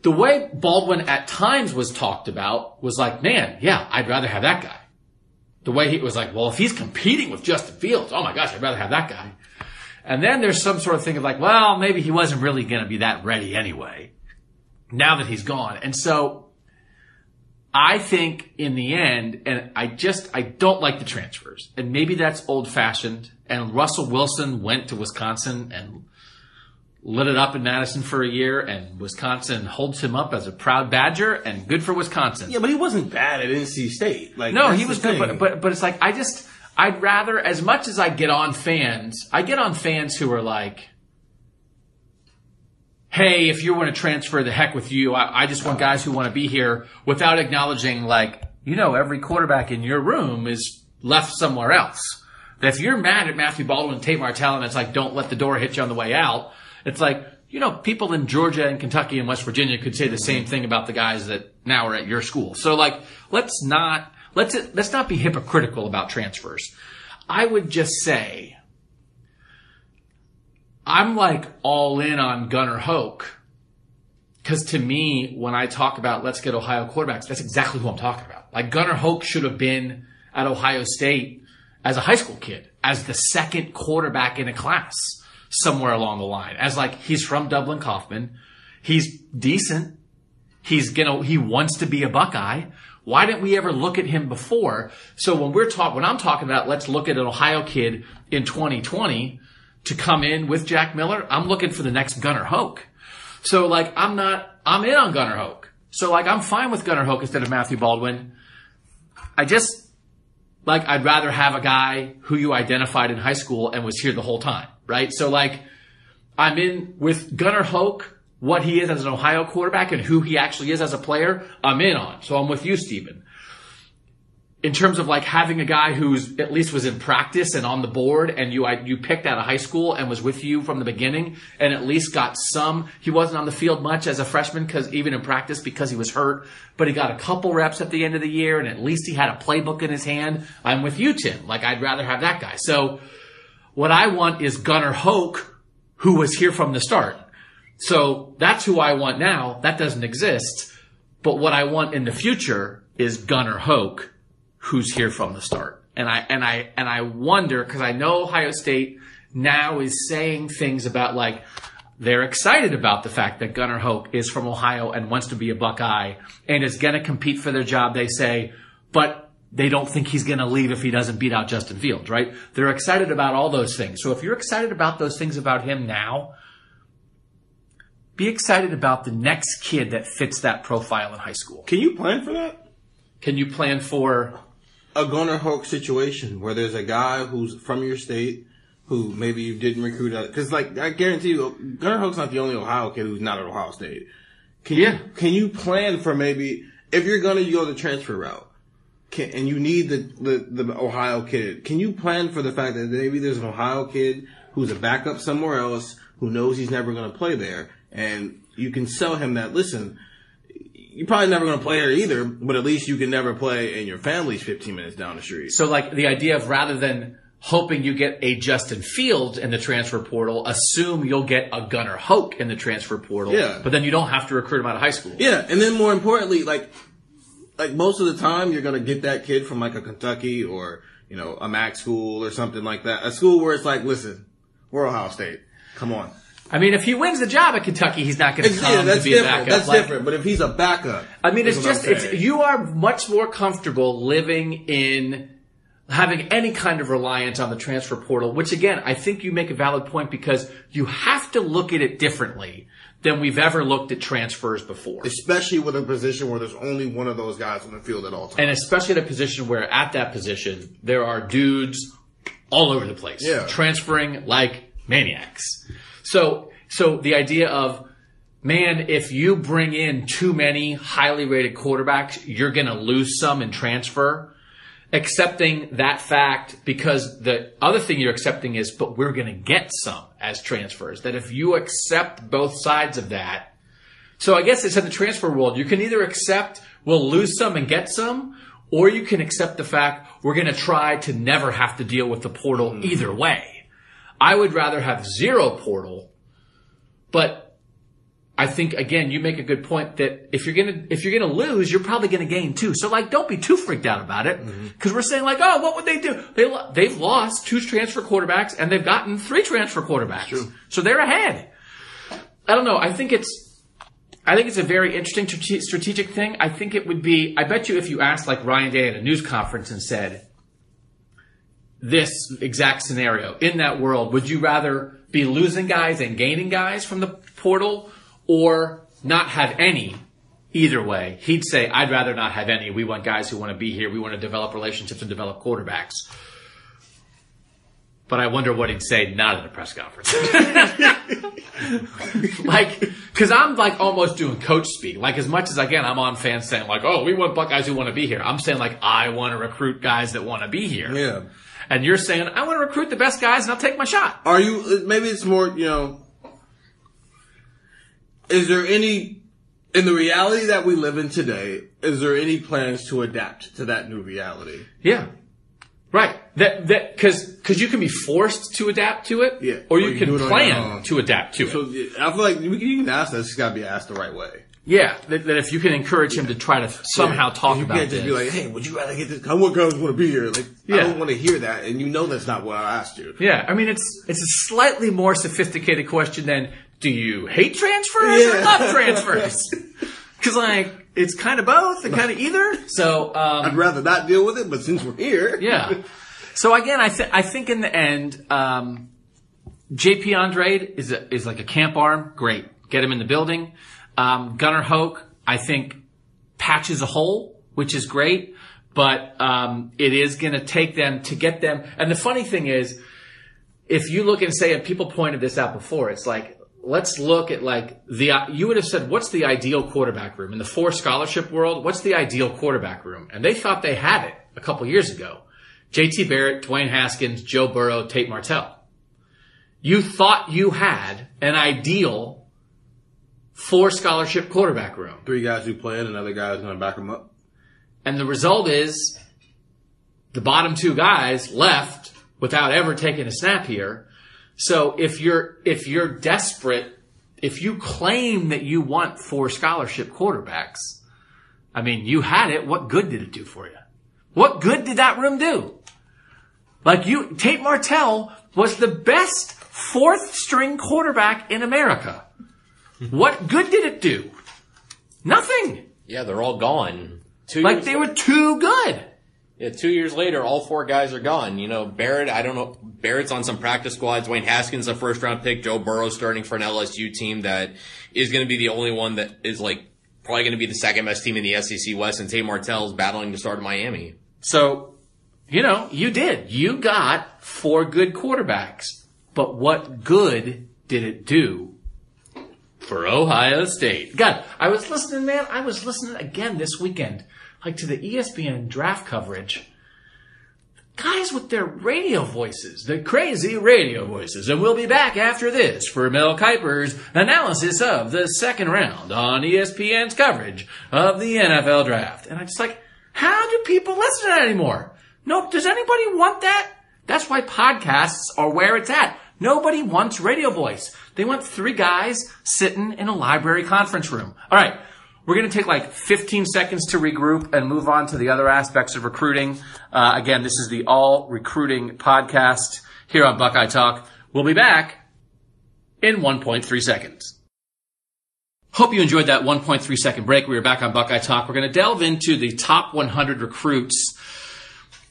the way Baldwin at times was talked about was like, man, yeah, I'd rather have that guy the way he was like, well, if he's competing with Justin Fields, oh my gosh, I'd rather have that guy. And then there's some sort of thing of like, well, maybe he wasn't really going to be that ready anyway, now that he's gone. And so I think in the end, and I just, I don't like the transfers. And maybe that's old fashioned. And Russell Wilson went to Wisconsin and lit it up in Madison for a year and Wisconsin holds him up as a proud Badger and good for Wisconsin. Yeah, but he wasn't bad at NC State. Like No, he was good, but, but but it's like I just I'd rather as much as I get on fans, I get on fans who are like, "Hey, if you want to transfer, the heck with you. I, I just want guys who want to be here," without acknowledging like you know every quarterback in your room is left somewhere else. That if you're mad at Matthew Baldwin and Tate Martell, and it's like don't let the door hit you on the way out. It's like you know people in Georgia and Kentucky and West Virginia could say the same thing about the guys that now are at your school. So like let's not let's let's not be hypocritical about transfers. I would just say I'm like all in on Gunnar Hoak. Cause to me, when I talk about let's get Ohio quarterbacks, that's exactly who I'm talking about. Like Gunnar Hoak should have been at Ohio State as a high school kid, as the second quarterback in a class somewhere along the line. As like, he's from Dublin Coffman. He's decent. He's gonna, he wants to be a Buckeye. Why didn't we ever look at him before? So when we're talking, when I'm talking about let's look at an Ohio kid in 2020 to come in with Jack Miller, I'm looking for the next Gunnar Hoak. So like, I'm not, I'm in on Gunnar Hoak. So like, I'm fine with Gunnar Hoak instead of Matthew Baldwin. I just, like, I'd rather have a guy who you identified in high school and was here the whole time, right? So like, I'm in with Gunnar Hoak, what he is as an Ohio quarterback and who he actually is as a player, I'm in on. So I'm with you, Stephen. In terms of like having a guy who's at least was in practice and on the board and you, I, you picked out of high school and was with you from the beginning and at least got some, he wasn't on the field much as a freshman because even in practice because he was hurt, but he got a couple reps at the end of the year and at least he had a playbook in his hand. I'm with you, Tim. Like I'd rather have that guy. So what I want is Gunnar Hoak, who was here from the start. So that's who I want now. That doesn't exist. But what I want in the future is Gunnar Hoak, who's here from the start. And I, and I, and I wonder, cause I know Ohio State now is saying things about like, they're excited about the fact that Gunnar Hoak is from Ohio and wants to be a Buckeye and is going to compete for their job, they say, but they don't think he's going to leave if he doesn't beat out Justin Fields, right? They're excited about all those things. So if you're excited about those things about him now, be excited about the next kid that fits that profile in high school. Can you plan for that? Can you plan for A Gunnar Hoak situation where there's a guy who's from your state who maybe you didn't recruit at because like I guarantee you Gunnar Hoak's not the only Ohio kid who's not at Ohio State. Can Yeah. you can you plan for maybe if you're gonna go the transfer route can, and you need the, the the Ohio kid, can you plan for the fact that maybe there's an Ohio kid who's a backup somewhere else who knows he's never gonna play there and you can sell him that listen you're probably never going to play there either, but at least you can never play in your family's 15 minutes down the street. So like the idea of rather than hoping you get a Justin Fields in the transfer portal, assume you'll get a Gunnar Hoak in the transfer portal. Yeah. But then you don't have to recruit him out of high school. Yeah, and then more importantly, like, like most of the time, you're gonna get that kid from like a Kentucky or you know a Mac school or something like that, a school where it's like, listen, we're Ohio State, come on. I mean, if he wins the job at Kentucky, he's not going to come yeah, that's to be a backup. That's Like, different. But if he's a backup, I mean, it's just it's you are much more comfortable living in having any kind of reliance on the transfer portal, which again, I think you make a valid point because you have to look at it differently than we've ever looked at transfers before. especially with a position where there's only one of those guys on the field at all times. And especially at a position where at that position, there are dudes all over the place, Yeah. transferring like maniacs. So, so the idea of, man, if you bring in too many highly rated quarterbacks, you're going to lose some in transfer. Accepting that fact because the other thing you're accepting is, but we're going to get some as transfers. That if you accept both sides of that, so I guess it's in the transfer world. You can either accept we'll lose some and get some, or you can accept the fact we're going to try to never have to deal with the portal hmm. either way. I would rather have zero portal, but I think again, you make a good point that if you're gonna if you're gonna lose, you're probably gonna gain too. So like, don't be too freaked out about it mm-hmm. because we're saying like, oh, what would they do? They they've lost two transfer quarterbacks and they've gotten three transfer quarterbacks, so they're ahead. I don't know. I think it's I think it's a very interesting strate- strategic thing. I think it would be. I bet you if you asked like Ryan Day at a news conference and said this exact scenario in that world, would you rather be losing guys and gaining guys from the portal or not have any? Either way, he'd say, I'd rather not have any. We want guys who want to be here. We want to develop relationships and develop quarterbacks. But I wonder what he'd say not at a press conference. like, cause I'm like almost doing coach speak. Like as much as I can, I'm on fans saying like, oh, we want Buckeyes who want to be here. I'm saying like, I want to recruit guys that want to be here. Yeah. And you're saying, I want to recruit the best guys and I'll take my shot. Are you? Uh, maybe it's more. You know. Is there any in the reality that we live in today? Is there any plans to adapt to that new reality? Yeah. Right. That, that, cause, cause you can be forced to adapt to it. Yeah. Or Or you you can do it on your plan to adapt to So it. So I feel like you can- ask that. It's got to be asked the right way. Yeah. That, that if you can encourage him to try to somehow talk you about can't just this. be like, "Hey, would you rather get this? I want guys want to be here." Like, Yeah. I don't want to hear that, and you know that's not what I asked you. Yeah, I mean it's it's a slightly more sophisticated question than do you hate transfers or love transfers? Because like it's kind of both and kind of either. So I'd um, rather not deal with it, but since we're here, yeah. So again, I think I think in the end, um, JP Andrade is a, is like a camp arm. Great, get him in the building. Um, Gunnar Hoak, I think patches a hole, which is great, but um, it is going to take them to get them. And the funny thing is, if you look and say, and people pointed this out before, it's like, let's look at like the, you would have said, what's the ideal quarterback room in the four scholarship world? What's the ideal quarterback room? And they thought they had it a couple years ago. JT Barrett, Dwayne Haskins, Joe Burrow, Tate Martell. You thought you had an ideal four scholarship quarterback room. three guys who play, and another guy's going to back them up. And the result is the bottom two guys left without ever taking a snap here. So if you're, if you're desperate, if you claim that you want four scholarship quarterbacks, I mean, you had it. What good did it do for you? What good did that room do? Like you, Tate Martell was the best fourth string quarterback in America. What good did it do? Nothing. Yeah, they're all gone. Two Like they were too good. Yeah, two years later, all four guys are gone. You know, Barrett, I don't know, Barrett's on some practice squads. Wayne Haskins, a first round pick. Joe Burrow starting for an LSU team that is going to be the only one that is like probably going to be the second best team in the SEC West. And Tate Martell's battling to start in Miami. So, you know, you did. You got four good quarterbacks. But what good did it do for Ohio State? God, I was listening, man. I was listening again this weekend, like to the ESPN draft coverage. Guys with their radio voices, the crazy radio voices. And we'll be back after this for Mel Kiper's analysis of the second round on ESPN's coverage of the NFL draft. And I'm just like, how do people listen to that anymore? No, does anybody want that? That's why podcasts are where it's at. Nobody wants radio voice. They want three guys sitting in a library conference room. All right. We're going to take like 15 seconds to regroup and move on to the other aspects of recruiting. Uh, again, this is the All Recruiting Podcast here on Buckeye Talk. We'll be back in 1.3 seconds. Hope you enjoyed that 1.3 second break. We are back on Buckeye Talk. We're going to delve into the top 100 recruits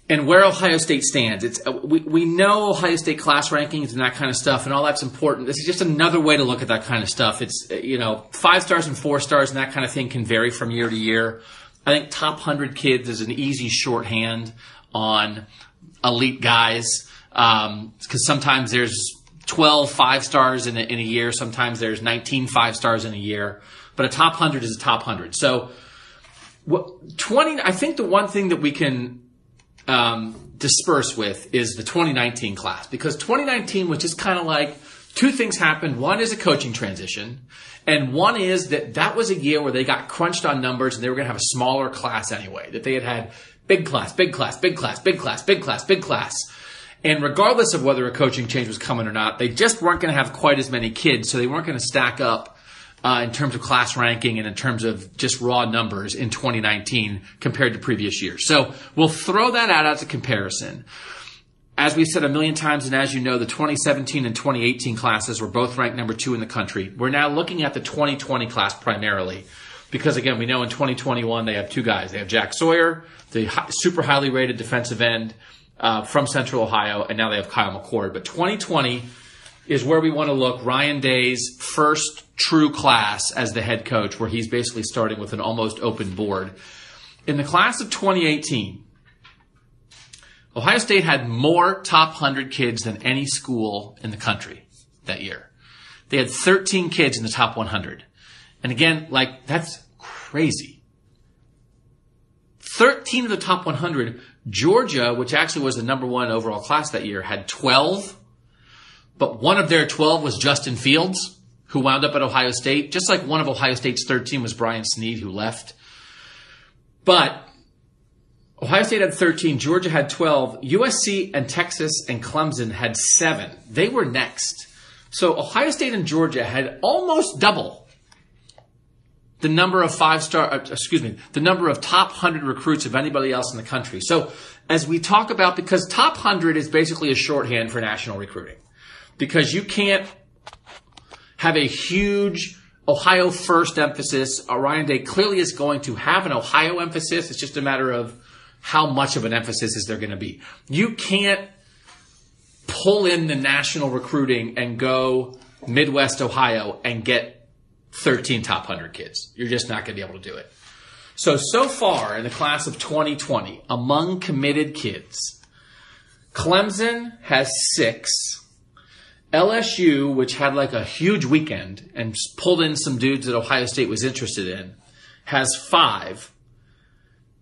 and where Ohio State stands. It's uh, we, we know Ohio State class rankings and that kind of stuff, and all that's important. This is just another way to look at that kind of stuff. It's uh, you know five stars and four stars and that kind of thing can vary from year to year. I think top hundred kids is an easy shorthand on elite guys. Because sometimes there's 12 five stars in a, in a year, sometimes there's 19 five stars in a year, but a top 100 is a top 100. So, what, 20, I think the one thing that we can um, disperse with is the 2019 class because 2019 was just kind of like two things happened. One is a coaching transition, and one is that that was a year where they got crunched on numbers and they were going to have a smaller class anyway. That they had had big class, big class, big class, big class, big class, big class. And regardless of whether a coaching change was coming or not, they just weren't going to have quite as many kids, so they weren't going to stack up uh, in terms of class ranking and in terms of just raw numbers in 2019 compared to previous years. So we'll throw that out as a comparison. As we've said a million times, and as you know, the 2017 and 2018 classes were both ranked number two in the country. We're now looking at the 2020 class primarily. Because again, we know in 2021 they have two guys. They have Jack Sawyer, the super highly rated defensive end uh, from Central Ohio, and now they have Kyle McCord. But 2020 is where we want to look. Ryan Day's first true class as the head coach, where he's basically starting with an almost open board. In the class of 2018, Ohio State had more top 100 kids than any school in the country that year. They had 13 kids in the top 100. And again, like, that's crazy. 13 of the top 100. Georgia, which actually was the number one overall class that year, had 12. But one of their 12 was Justin Fields, who wound up at Ohio State, just like one of Ohio State's 13 was Brian Snead, who left. But Ohio State had 13, Georgia had 12, USC and Texas and Clemson had seven. They were next. So Ohio State and Georgia had almost double the number of five star, uh, excuse me, the number of top 100 recruits of anybody else in the country. So as we talk about, because top 100 is basically a shorthand for national recruiting. Because you can't have a huge Ohio first emphasis. Uh, Ryan Day clearly is going to have an Ohio emphasis. It's just a matter of how much of an emphasis is there going to be. You can't pull in the national recruiting and go Midwest Ohio and get 13 top 100 kids. You're just not going to be able to do it. So, so far in the class of 2020, among committed kids, Clemson has six. LSU, which had like a huge weekend and pulled in some dudes that Ohio State was interested in, has five.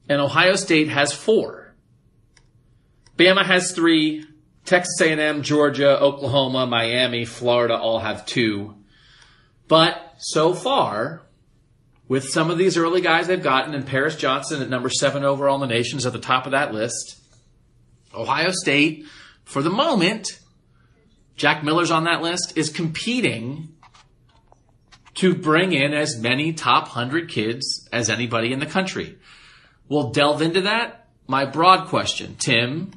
And Ohio State has four. Bama has three. Texas A&M, Georgia, Oklahoma, Miami, Florida all have two. But so far, with some of these early guys they've gotten, and Paris Johnson at number seven overall in the nation is at the top of that list. Ohio State, for the moment, Jack Miller's on that list, is competing to bring in as many top 100 kids as anybody in the country. We'll delve into that. My broad question, Tim,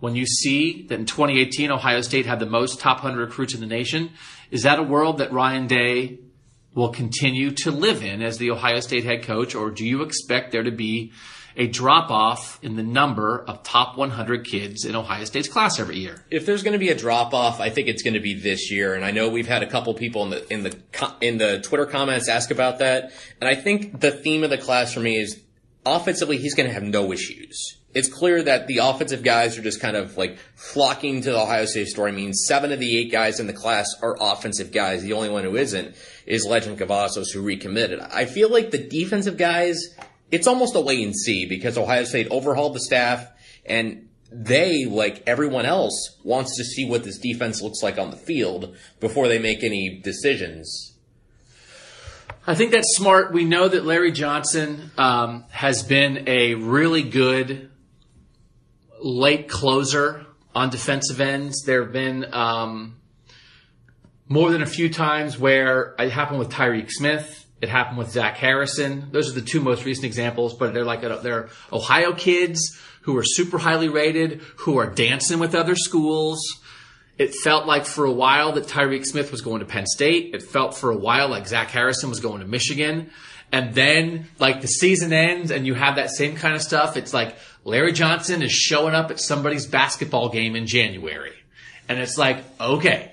when you see that in 2018 Ohio State had the most top 100 recruits in the nation, is that a world that Ryan Day will continue to live in as the Ohio State head coach, or do you expect there to be a drop off in the number of top 100 kids in Ohio State's class every year? If there's going to be a drop off, I think it's going to be this year. And I know we've had a couple people in the in the in the Twitter comments ask about that. And I think the theme of the class for me is offensively, he's going to have no issues. It's clear that the offensive guys are just kind of like flocking to the Ohio State story. I mean, seven of the eight guys in the class are offensive guys. The only one who isn't is Lejond Cavazos, who recommitted. I feel like the defensive guys, it's almost a wait and see because Ohio State overhauled the staff and they, like everyone else, wants to see what this defense looks like on the field before they make any decisions. I think that's smart. We know that Larry Johnson um, has been a really good late closer on defensive ends. There have been um, more than a few times where it happened with Tyreke Smith. It happened with Zach Harrison. Those are the two most recent examples, but they're like uh, they're Ohio kids who are super highly rated, who are dancing with other schools. It felt like for a while that Tyreke Smith was going to Penn State. It felt for a while like Zach Harrison was going to Michigan. And then like the season ends and you have that same kind of stuff. It's like Larry Johnson is showing up at somebody's basketball game in January. And it's like, okay,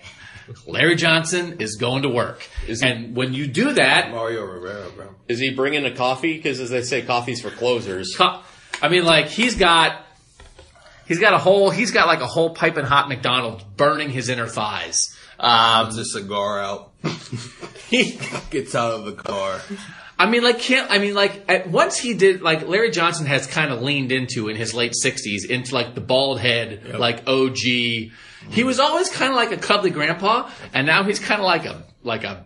Larry Johnson is going to work. Is he- and when you do that, Mario Rivera, bro. Is he bringing a coffee? Because as they say, coffee's for closers. co- I mean, like he's got, He's got a whole. He's got like a whole piping hot McDonald's burning his inner thighs. Um, Puts a cigar out. he gets out of the car. I mean, like, can't, I mean, like, at, once he did, like, Larry Johnson has kind of leaned into in his late 60s into, like, the bald head, like, OG. He was always kind of like a cuddly grandpa, and now he's kind of like a, like a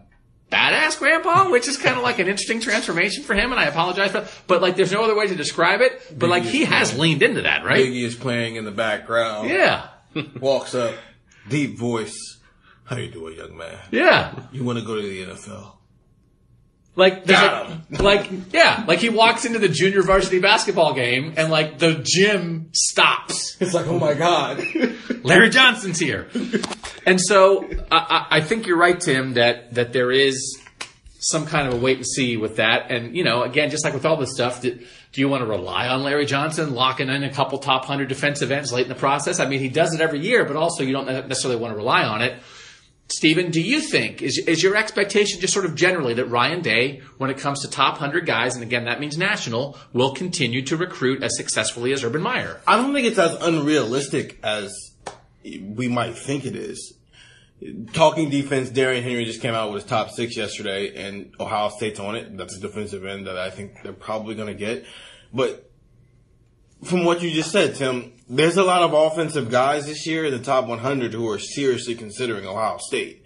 badass grandpa, which is kind of like an interesting transformation for him, and I apologize for But, like, there's no other way to describe it, but, like, he has leaned into that, right? Biggie is playing in the background. Yeah. Walks up, deep voice. How you doing, young man? Yeah. You want to go to the NFL? Like, Got like, like, yeah, like he walks into the junior varsity basketball game and like the gym stops. It's like, oh my god. Larry Johnson's here. And so I, I I think you're right, Tim, that, that there is some kind of a wait and see with that. And, you know, again, just like with all this stuff, do, do you want to rely on Larry Johnson locking in a couple top 100 defensive ends late in the process? I mean, he does it every year, but also you don't necessarily want to rely on it. Stephen, do you think is is your expectation just sort of generally that Ryan Day, when it comes to top hundred guys, and again that means national, will continue to recruit as successfully as Urban Meyer? I don't think it's as unrealistic as we might think it is. Talking defense, Darian Henry just came out with his top six yesterday, and Ohio State's on it. That's a defensive end that I think they're probably going to get. But from what you just said, Tim, there's a lot of offensive guys this year in the top 100 who are seriously considering Ohio State.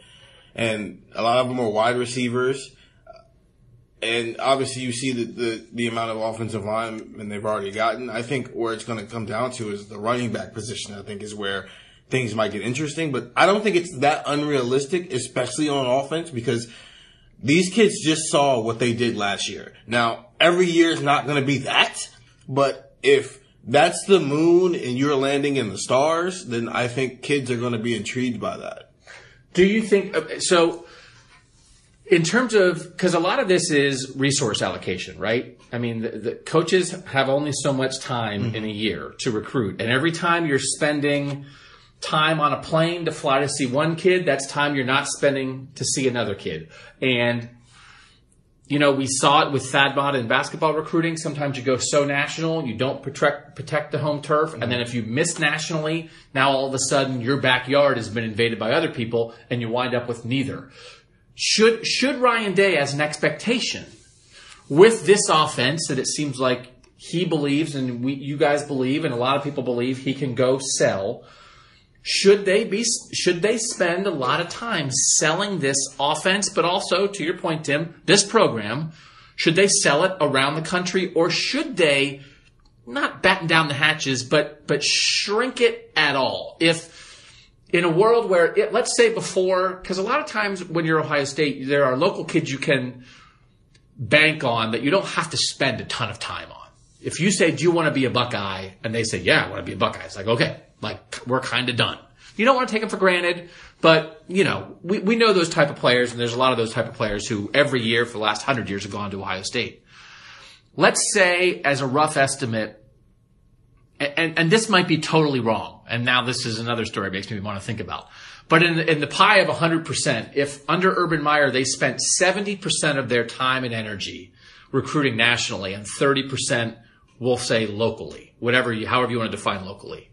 And a lot of them are wide receivers. And obviously you see the, the, the amount of offensive line and they've already gotten. I think where it's going to come down to is the running back position, I think is where things might get interesting. But I don't think it's that unrealistic, especially on offense, because these kids just saw what they did last year. Now, every year is not going to be that, but if that's the moon and you're landing in the stars, then I think kids are going to be intrigued by that. Do you think uh, so? In terms of because a lot of this is resource allocation, right? I mean, the, the coaches have only so much time in a year to recruit, and every time you're spending time on a plane to fly to see one kid, that's time you're not spending to see another kid, and you know, we saw it with Thad Matta in basketball recruiting. Sometimes you go so national, you don't protect protect the home turf, and then if you miss nationally, now all of a sudden your backyard has been invaded by other people, and you wind up with neither. Should should Ryan Day as an expectation with this offense that it seems like he believes and we you guys believe and a lot of people believe he can go sell should they be should they spend a lot of time selling this offense but also to your point tim this program should they sell it around the country or should they not batten down the hatches but but shrink it at all? If in a world where it, let's say before because a lot of times when you're ohio state there are local kids you can bank on that you don't have to spend a ton of time on if you say do you want to be a buckeye and they say yeah i want to be a buckeye it's like okay like we're kind of done. You don't want to take them for granted, but you know we, we know those type of players, and there's a lot of those type of players who every year for the last hundred years have gone to Ohio State. Let's say, as a rough estimate, and, and this might be totally wrong, and now this is another story makes me want to think about. But in in the pie of 100%, if under Urban Meyer they spent 70% of their time and energy recruiting nationally and 30% we'll say locally, whatever you, however you want to define locally.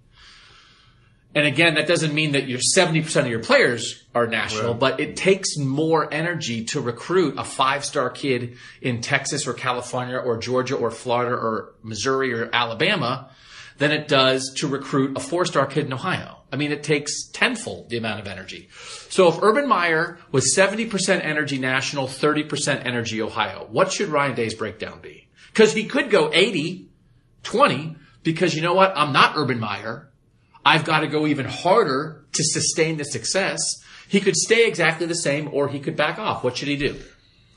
And again, that doesn't mean that your 70% of your players are national, Right. but it takes more energy to recruit a five star kid in Texas or California or Georgia or Florida or Missouri or Alabama than it does to recruit a four star kid in Ohio. I mean, it takes tenfold the amount of energy. So if Urban Meyer was 70% energy national, 30% energy Ohio, what should Ryan Day's breakdown be? Because he could go 80, 20, because you know what? I'm not Urban Meyer. I've got to go even harder to sustain the success. He could stay exactly the same or he could back off. What should he do?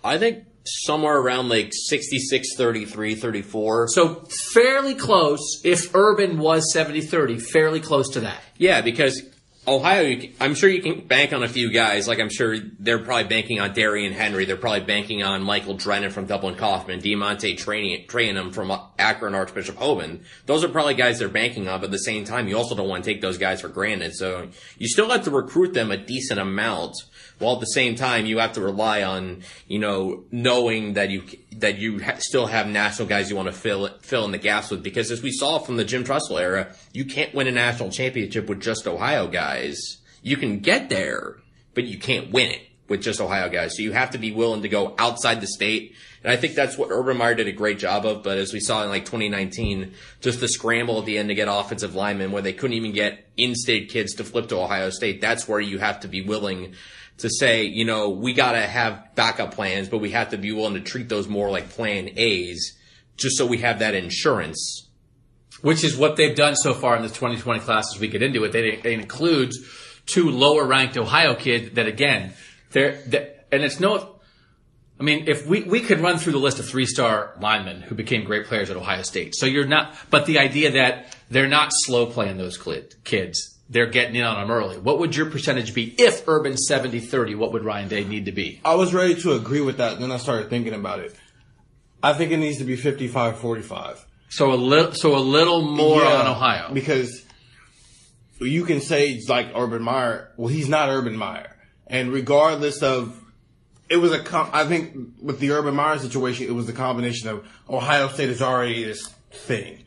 I think somewhere around like 66, 33, 34. So fairly close, if Urban was 70-30, fairly close to that. Yeah, because Ohio, I'm sure you can bank on a few guys. Like I'm sure they're probably banking on Darian Henry. They're probably banking on Michael Drennan from Dublin Coffman, Demonte Trainum from Akron Archbishop Hoban. Those are probably guys they're banking on. But at the same time, you also don't want to take those guys for granted. So you still have to recruit them a decent amount. While at the same time, you have to rely on, you know, knowing that you, that you ha- still have national guys you want to fill, fill in the gaps with. Because as we saw from the Jim Tressel era, you can't win a national championship with just Ohio guys. You can get there, but you can't win it with just Ohio guys. So you have to be willing to go outside the state. And I think that's what Urban Meyer did a great job of. But as we saw in like 2019, just the scramble at the end to get offensive linemen where they couldn't even get in-state kids to flip to Ohio State. That's where you have to be willing to say, you know, we got to have backup plans, but we have to be willing to treat those more like plan A's just so we have that insurance. which is what they've done so far in the 2020 class as we get into it. They, it includes two lower ranked Ohio kids that again, they're, they and it's no, I mean, if we, we could run through the list of three star linemen who became great players at Ohio State. So you're not, but the idea that they're not slow playing those kids, they're getting in on them early. What would your percentage be if Urban 70 30? What would Ryan Day need to be? I was ready to agree with that, then I started thinking about it. I think it needs to be 55 45. So a little, so a little more Yeah, on Ohio. Because you can say it's like Urban Meyer. Well, he's not Urban Meyer. And regardless of, it was a, com- I think with the Urban Meyer situation, it was the combination of Ohio State is already this thing.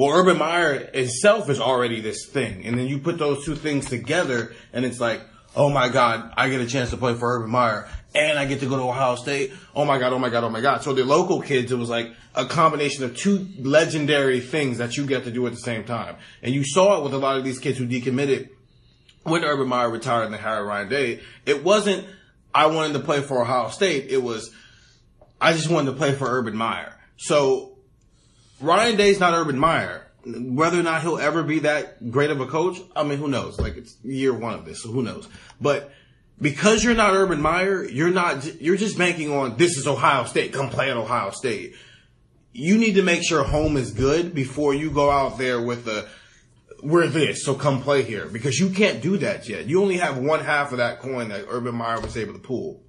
Well, Urban Meyer itself is already this thing. And then you put those two things together and it's like, oh my God, I get a chance to play for Urban Meyer and I get to go to Ohio State. Oh my God, oh my God, oh my God. So the local kids, it was like a combination of two legendary things that you get to do at the same time. And you saw it with a lot of these kids who decommitted when Urban Meyer retired and they hired Ryan Day. It wasn't, I wanted to play for Ohio State. It was, I just wanted to play for Urban Meyer. So Ryan Day's not Urban Meyer. Whether or not he'll ever be that great of a coach, I mean, who knows? Like it's year one of this, so who knows? But because you're not Urban Meyer, you're not. You're just banking on this is Ohio State. Come play at Ohio State. You need to make sure home is good before you go out there with the we're this, so come play here because you can't do that yet. You only have one half of that coin that Urban Meyer was able to pull.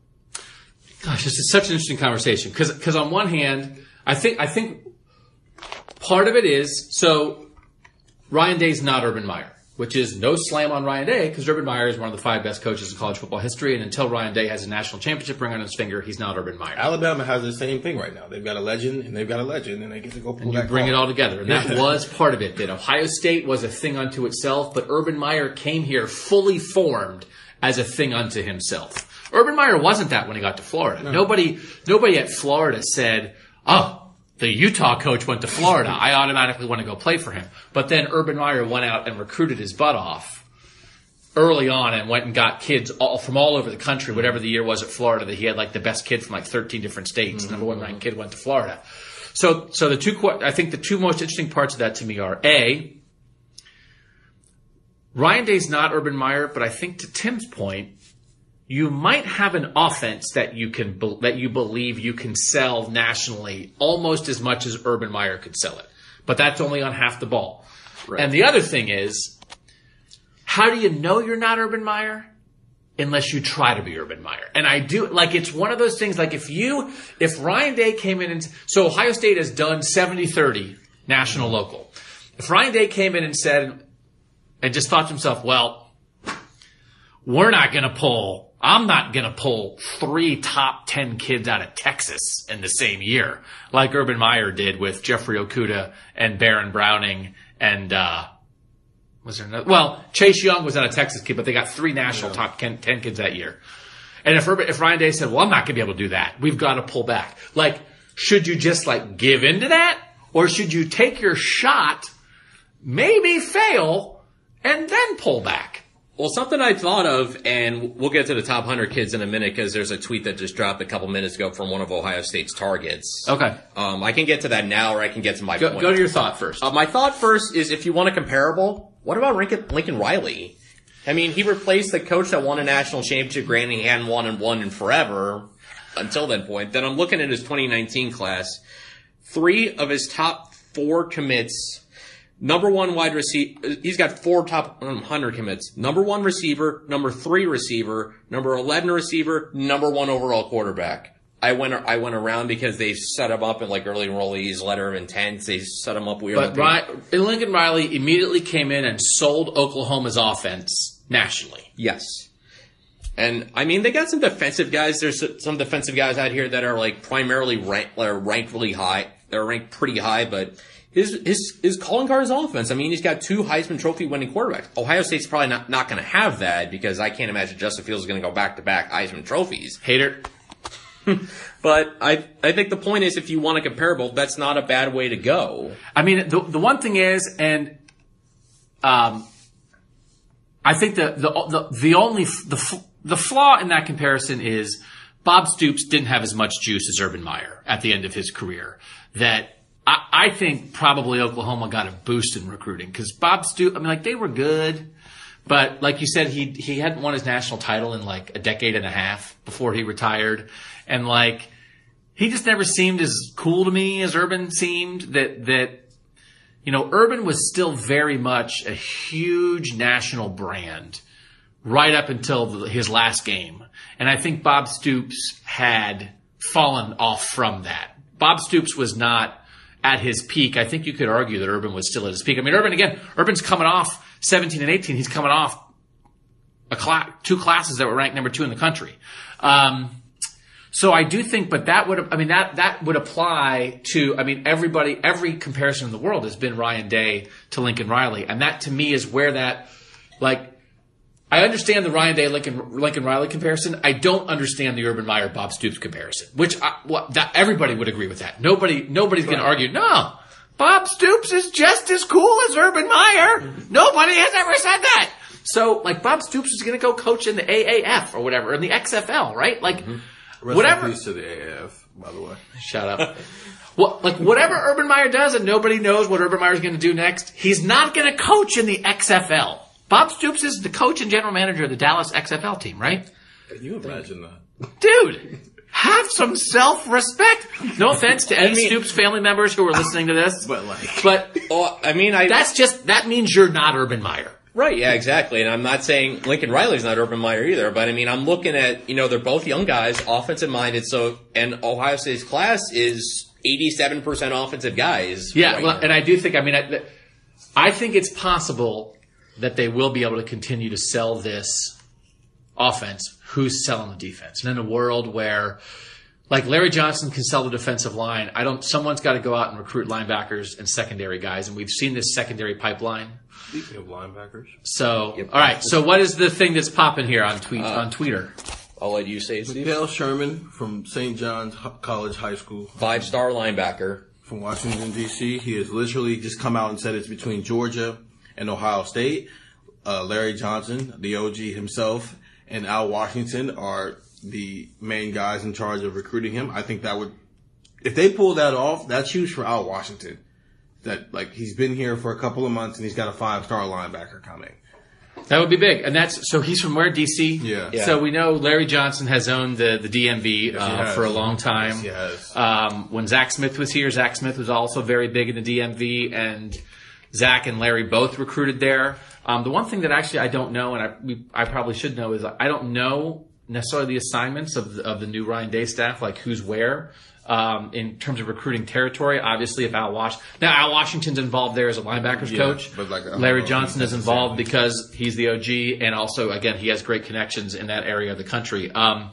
Gosh, this is such an interesting conversation because because on one hand, I think I think part of it is so Ryan Day's not Urban Meyer, which is no slam on Ryan Day because Urban Meyer is one of the five best coaches in college football history, and until Ryan Day has a national championship ring on his finger, he's not Urban Meyer. Alabama has the same thing right now. They've got a legend and they've got a legend, and they get to go pull And you bring it all together, and that was part of it. That Ohio State was a thing unto itself, but Urban Meyer came here fully formed as a thing unto himself. Urban Meyer wasn't that when he got to Florida. Nobody, nobody at Florida said, "Oh, the Utah coach went to Florida. I automatically want to go play for him." But then Urban Meyer went out and recruited his butt off early on and went and got kids all from all over the country. Whatever the year was at Florida, that he had like the best kid from like 13 different states. Number one ranked kid went to Florida. So, so the two, I think the two most interesting parts of that to me are A, Ryan Day's not Urban Meyer, but I think to Tim's point, you might have an offense that you can, that you believe you can sell nationally almost as much as Urban Meyer could sell it. But that's only on half the ball. And the other thing is, how do you know you're not Urban Meyer? Unless you try to be Urban Meyer. And I do, like, it's one of those things, like, if you, if Ryan Day came in and, so Ohio State has done 70-30 national mm-hmm. local. If Ryan Day came in and said, and just thought to himself, well, we're not going to pull, I'm not going to pull three top 10 kids out of Texas in the same year, like Urban Meyer did with Jeffrey Okudah and Baron Browning and, uh, was there another? Well, Chase Young was not a Texas kid, but they got three national top 10, 10 kids that year. And if, Urban, if Ryan Day said, well, I'm not going to be able to do that. We've got to pull back. Like, should you just like give into that? Or should you take your shot, maybe fail, and then pull back? Well, something I thought of, and we'll get to the top 100 kids in a minute because there's a tweet that just dropped a couple minutes ago from one of Ohio State's targets. Okay. Um, I can get to that now or I can get to my Go, point. go to your thought first. Uh, my thought first is if you want a comparable, what about Lincoln, Lincoln Riley? I mean, he replaced the coach that won a national championship, granted he hadn't won and won in forever until that point. Then I'm looking at his 2019 class. Three of his top four commits, number one wide receiver, he's got four top um, 100 commits. Number one receiver, number three receiver, number 11 receiver, number one overall quarterback. I went I went around because they set him up in like early enrollees, letter of intent. They set him up weird. But Ryan, Lincoln Riley immediately came in and sold Oklahoma's offense nationally. Yes. And I mean, they got some defensive guys. There's some defensive guys out here that are like primarily ranked, are ranked really high. They're ranked pretty high, but his his his calling card is offense. I mean, he's got two Heisman Trophy winning quarterbacks. Ohio State's probably not not going to have that because I can't imagine Justin Fields is going to go back to back Heisman trophies. Hater. But I I think the point is, if you want a comparable, that's not a bad way to go. I mean, the the one thing is, and um, I think the the the, the only the the flaw in that comparison is Bob Stoops didn't have as much juice as Urban Meyer at the end of his career. That I, think probably Oklahoma got a boost in recruiting because Bob Stoops. I mean, like they were good. But like you said, he he hadn't won his national title in like a decade and a half before he retired, and like he just never seemed as cool to me as Urban seemed. That that you know, Urban was still very much a huge national brand right up until the, his last game, and I think Bob Stoops had fallen off from that. Bob Stoops was not at his peak. I think you could argue that Urban was still at his peak. I mean, Urban again, Urban's coming off 17 and 18. He's coming off a cla- two classes that were ranked number two in the country. Um, so I do think, but that would, I mean, that, that would apply to, I mean, everybody, every comparison in the world has been Ryan Day to Lincoln Riley. And that to me is where that, like, I understand the Ryan Day Lincoln, Lincoln Riley comparison. I don't understand the Urban Meyer Bob Stoops comparison, which I, well, that, everybody would agree with that. Nobody, nobody's going to argue. No, Bob Stoops is just as cool as Urban Meyer. Nobody has ever said that. So, like, Bob Stoops is going to go coach in the AAF or whatever, in the XFL, right? Like, mm-hmm. Rest whatever. peace to the AAF, by the way. Shut up. Well, like whatever Urban Meyer does, and nobody knows what Urban Meyer is going to do next. He's not going to coach in the XFL. Bob Stoops is the coach and general manager of the Dallas XFL team, right? Can you imagine that? Dude, have some self-respect. No offense to any Stoops family members who are listening to this, But like, but Well, I mean, I that's just that means you're not Urban Meyer. Right, yeah, exactly. And I'm not saying Lincoln Riley's not Urban Meyer either, but I mean, I'm looking at, you know, they're both young guys, offensive minded, so, and Ohio State's class is 87% offensive guys. Yeah, right well, and I do think. I mean, I, I think it's possible that they will be able to continue to sell this offense. Who's selling the defense? And in a world where, like Larry Johnson can sell the defensive line, I don't. Someone's got to go out and recruit linebackers and secondary guys, and we've seen this secondary pipeline. speaking of linebackers, So, all right. So, what is the thing that's popping here on tweet uh, on Twitter? All I'll let you say it, Steve. Dale Sherman from St. John's College High School Five star linebacker. from Washington D.C. He has literally just come out and said it's between Georgia and Ohio State. Uh, Larry Johnson, the OG himself, and Al Washington are the main guys in charge of recruiting him. I think that would, if they pull that off, that's huge for Al Washington. That like he's been here for a couple of months and he's got a five star linebacker coming. That would be big, and that's so he's from where DC. Yeah. Yeah. So we know Larry Johnson has owned the the DMV uh, for a long time. Yes, he. Um, when Zach Smith was here, Zach Smith was also very big in the DMV, and Zach and Larry both recruited there. Um, the one thing that actually I don't know, and I we, I probably should know, is I don't know necessarily the assignments of the, of the new Ryan Day staff, like who's where. Um, in terms of recruiting territory, obviously, if Al Wash now Al Washington's involved there as a linebackers Yeah, coach, but like, Larry Johnson is involved because he's the OG, and also again he has great connections in that area of the country. Um,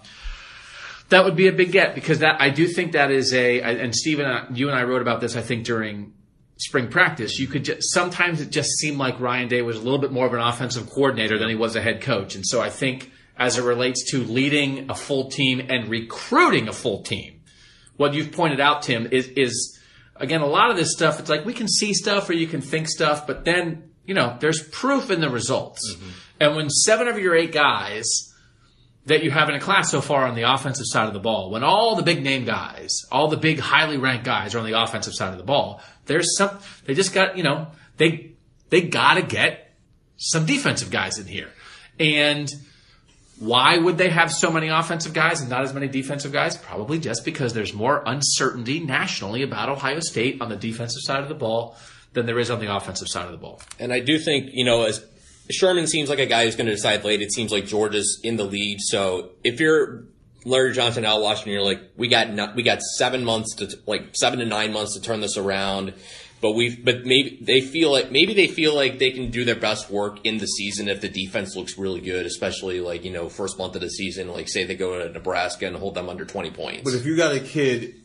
that would be a big get because that I do think that is a and Stephen, uh, you and I wrote about this. I think during spring practice, you could just sometimes it just seemed like Ryan Day was a little bit more of an offensive coordinator than he was a head coach, and so I think as it relates to leading a full team and recruiting a full team, what you've pointed out, Tim, is is again a lot of this stuff. It's like we can see stuff or you can think stuff, but then you know there's proof in the results. Mm-hmm. And when seven of your eight guys that you have in a class so far on the offensive side of the ball, when all the big name guys, all the big highly ranked guys are on the offensive side of the ball, there's some they just got you know they they got to get some defensive guys in here, and why would they have so many offensive guys and not as many defensive guys? Probably just because there's more uncertainty nationally about Ohio State on the defensive side of the ball than there is on the offensive side of the ball. And I do think, you know, as Sherman seems like a guy who's going to decide late. It seems like Georgia's in the lead. So if you're Larry Johnson, Al Washington, you're like, we got we got seven months to like seven to nine months to turn this around. But we, but maybe they feel like maybe they feel like they can do their best work in the season if the defense looks really good, especially like you know first month of the season. Like say they go to Nebraska and hold them under twenty points. But if you got a kid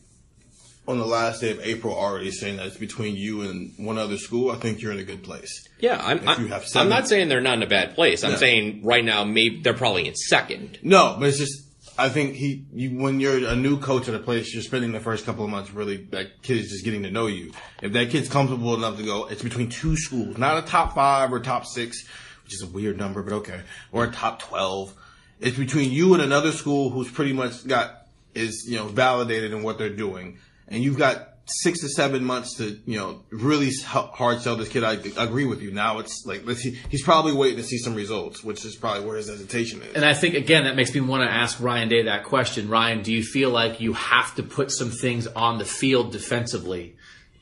on the last day of April already saying that it's between you and one other school, I think you're in a good place. yeah, I'm. if I'm, you have I'm not saying they're not in a bad place. I'm No. saying right now maybe they're probably in second. No, but it's just I think he you, when you're a new coach at a place, you're spending the first couple of months really that kid is just getting to know you. If that kid's comfortable enough to go, it's between two schools, not a top five or top six, which is a weird number, but okay, or a top twelve. It's between you and another school who's pretty much got is you know validated in what they're doing, and you've got six to seven months to you know really hard sell this kid. I agree with you. Now it's like he's probably waiting to see some results, which is probably where his hesitation is. And I think again that makes me want to ask Ryan Day that question. Ryan, do you feel like you have to put some things on the field defensively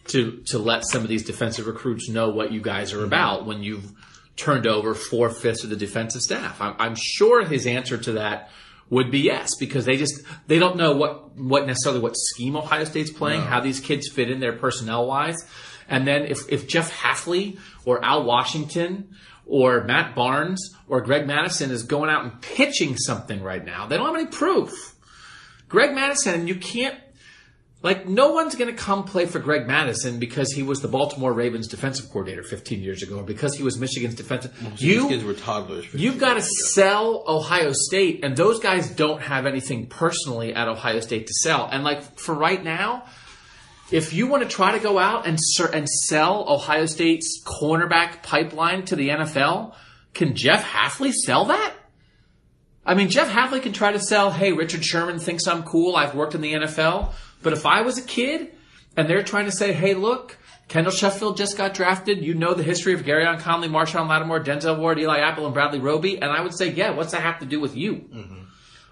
to to let some of these defensive recruits know what you guys are mm-hmm. about when you've turned over four fifths of the defensive staff? I'm, I'm sure his answer to that would be yes because they just they don't know what what necessarily what scheme Ohio State's playing, how these kids fit in there personnel wise. And then if, if Jeff Hafley or Al Washington or Matt Barnes or Greg Mattison is going out and pitching something right now, they don't have any proof. Greg Mattison, you can't like no one's going to come play for Greg Mattison because he was the Baltimore Ravens defensive coordinator 15 years ago or because he was Michigan's defensive. These You kids were toddlers. You've got to sell Ohio State, and those guys don't have anything personally at Ohio State to sell. And like for right now, if you want to try to go out and and sell Ohio State's cornerback pipeline to the NFL, can Jeff Hafley sell that? I mean, Jeff Hafley can try to sell, hey, Richard Sherman thinks I'm cool. I've worked in the NFL. But if I was a kid and they're trying to say, hey, look, Kendall Sheffield just got drafted. You know the history of Gareon Conley, Marshon Lattimore, Denzel Ward, Eli Apple, and Bradley Roby. And I would say, yeah, what's that have to do with you? Mm-hmm.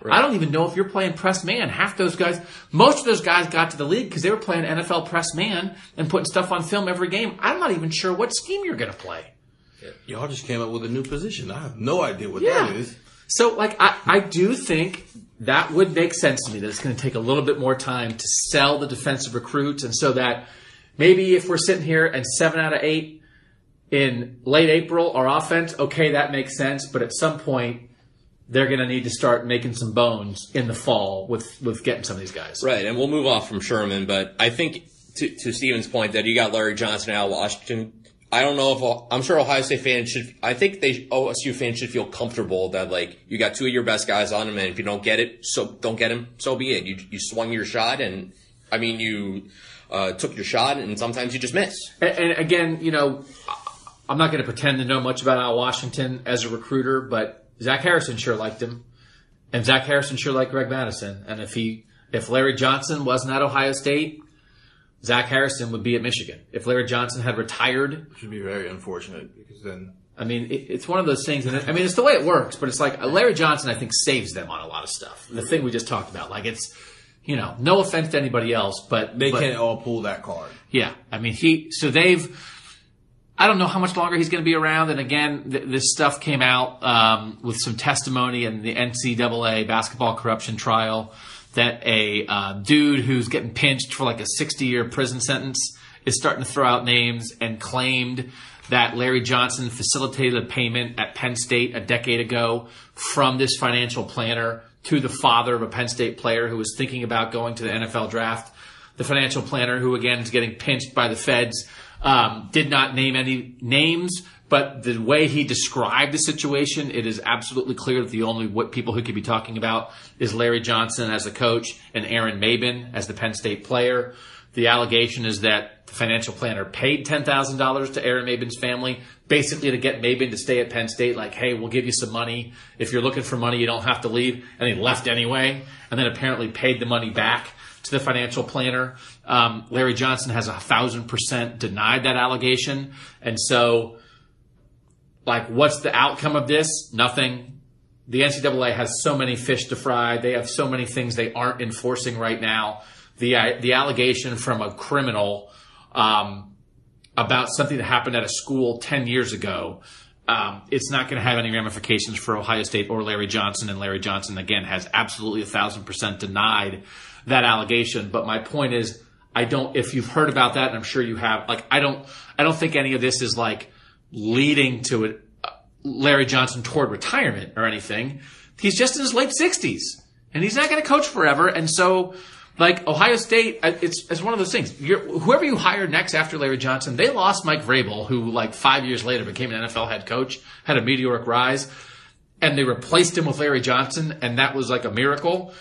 I don't even know if you're playing press man. Half those guys, most of those guys got to the league because they were playing NFL press man and putting stuff on film every game. I'm not even sure what scheme you're going to play. Y'all just came up with a new position. I have no idea what Yeah. that is. So, like, I, I do think that would make sense to me that it's going to take a little bit more time to sell the defensive recruits. And so that maybe if we're sitting here and seven out of eight in late April are offense, okay, that makes sense. But at some point, they're going to need to start making some bones in the fall with, with getting some of these guys. Right, and we'll move off from Sherman, but I think to, to Steven's point that you got Larry Johnson out Washington. I don't know if I'm sure Ohio State fans should. I think they OSU fans should feel comfortable that like you got two of your best guys on him, and if you don't get it, so don't get him. So be it. You you swung your shot, and I mean you uh, took your shot, and sometimes you just miss. And, and again, you know, I'm not going to pretend to know much about Al Washington as a recruiter, but Zach Harrison sure liked him, and Zach Harrison sure liked Greg Mattison. And if he, if Larry Johnson wasn't at Ohio State, Zach Harrison would be at Michigan. If Larry Johnson had retired, Should be very unfortunate because then I mean, it, it's one of those things, and it, I mean, it's the way it works. But it's like Larry Johnson, I think, saves them on a lot of stuff. The thing we just talked about, like it's, you know, no offense to anybody else, but they but- can't all pull that card. Yeah, I mean he. So they've. I don't know how much longer he's going to be around. And again, th- this stuff came out um, with some testimony in the NCAA basketball corruption trial that a uh, dude who's getting pinched for like a 60-year prison sentence is starting to throw out names and claimed that Larry Johnson facilitated a payment at Penn State a decade ago from this financial planner to the father of a Penn State player who was thinking about going to the NFL draft. The financial planner, who again is getting pinched by the feds, um, did not name any names, but the way he described the situation, it is absolutely clear that the only people who could be talking about is Larry Johnson as the coach and Aaron Maybin as the Penn State player. The allegation is that the financial planner paid ten thousand dollars to Aaron Maybin's family, basically to get Maybin to stay at Penn State. Like, hey, we'll give you some money if you're looking for money. You don't have to leave, and he left anyway, and then apparently paid the money back to the financial planner. Um, Larry Johnson has a thousand percent denied that allegation. And so, like, what's the outcome of this? Nothing. The NCAA has so many fish to fry. They have so many things they aren't enforcing right now. The, uh, the allegation from a criminal, um, about something that happened at a school 10 years ago. Um, it's not going to have any ramifications for Ohio State or Larry Johnson. And Larry Johnson, again, has absolutely a thousand percent denied that allegation. But my point is, I don't, if you've heard about that, and I'm sure you have, like, I don't, I don't think any of this is like leading to it, Larry Johnson toward retirement or anything. He's just in his late 60s and he's not going to coach forever. And so, like Ohio State, uh, it's it's one of those things. You're, whoever you hire next after Larry Johnson, they lost Mike Vrabel, who like five years later became an NFL head coach, had a meteoric rise, and they replaced him with Larry Johnson, and that was like a miracle.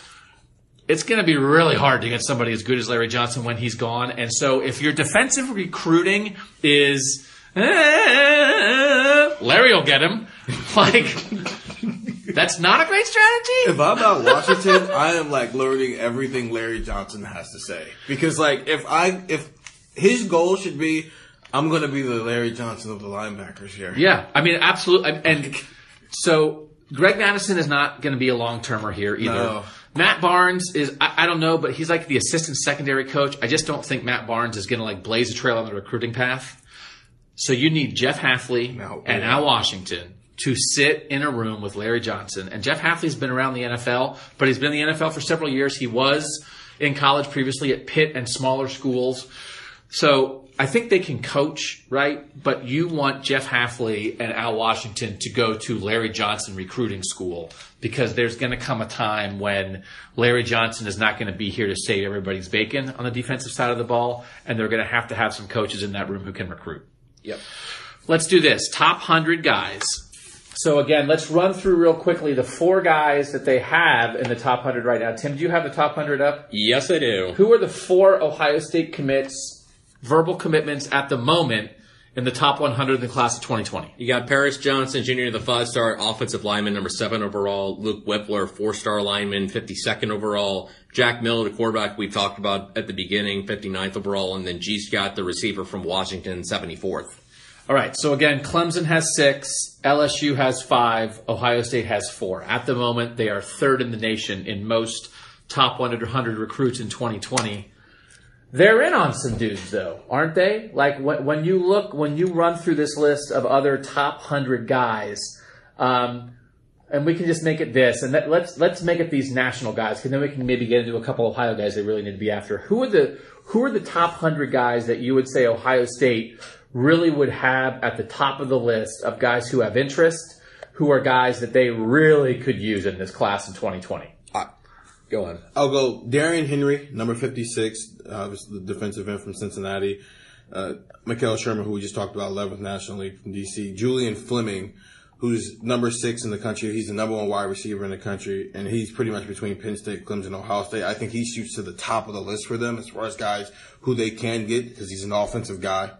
It's going to be really hard to get somebody as good as Larry Johnson when he's gone. And so, if your defensive recruiting is Larry will get him, like that's not a great strategy. If I'm at Washington, I am like learning everything Larry Johnson has to say because like if I if his goal should be I'm going to be the Larry Johnson of the linebackers here. Yeah, I mean, absolutely. And so Greg Mattison is not going to be a long termer here either. No. Matt Barnes is, I, I don't know, but he's like the assistant secondary coach. I just don't think Matt Barnes is going to like blaze a trail on the recruiting path. So you need Jeff Hafley No. and Al Washington to sit in a room with Larry Johnson. And Jeff Hafley's been around the NFL, but he's been in the NFL for several years. He was in college previously at Pitt and smaller schools. So I think they can coach, right? But you want Jeff Hafley and Al Washington to go to Larry Johnson recruiting school because there's going to come a time when Larry Johnson is not going to be here to save everybody's bacon on the defensive side of the ball, and they're going to have to have some coaches in that room who can recruit. Yep. Let's do this. Top 100 guys. So again, let's run through real quickly the four guys that they have in the top 100 right now. Tim, do you have the top 100 up? Yes, I do. Who are the four Ohio State commits, verbal commitments at the moment in the top 100 in the class of 2020? You got Paris Johnson Jr., the five-star offensive lineman, number seven overall. Luke Wypler, four-star lineman, 52nd overall. Jack Miller, the quarterback we talked about at the beginning, 59th overall. And then G. Scott, the receiver from Washington, 74th. All right. So again, Clemson has six, LSU has five, Ohio State has four. At the moment, they are third in the nation in most top 100 recruits in 2020. They're in on some dudes though, aren't they? Like when, you look, when you run through this list of other top 100 guys, um, and we can just make it this, and that, let's let's make it these national guys, because then we can maybe get into a couple Ohio guys they really need to be after. Who are the who are the top hundred guys that you would say Ohio State really would have at the top of the list of guys who have interest, who are guys that they really could use in this class in 2020? Go on. I'll go Darrion Henry, number 56, uh, was the defensive end from Cincinnati. Uh, Mekhail Sherman, who we just talked about, 11th National League from DC. Julian Fleming, who's number six in the country. He's the number one wide receiver in the country, and he's pretty much between Penn State, Clemson, Ohio State. I think he shoots to the top of the list for them as far as guys who they can get because he's an offensive guy.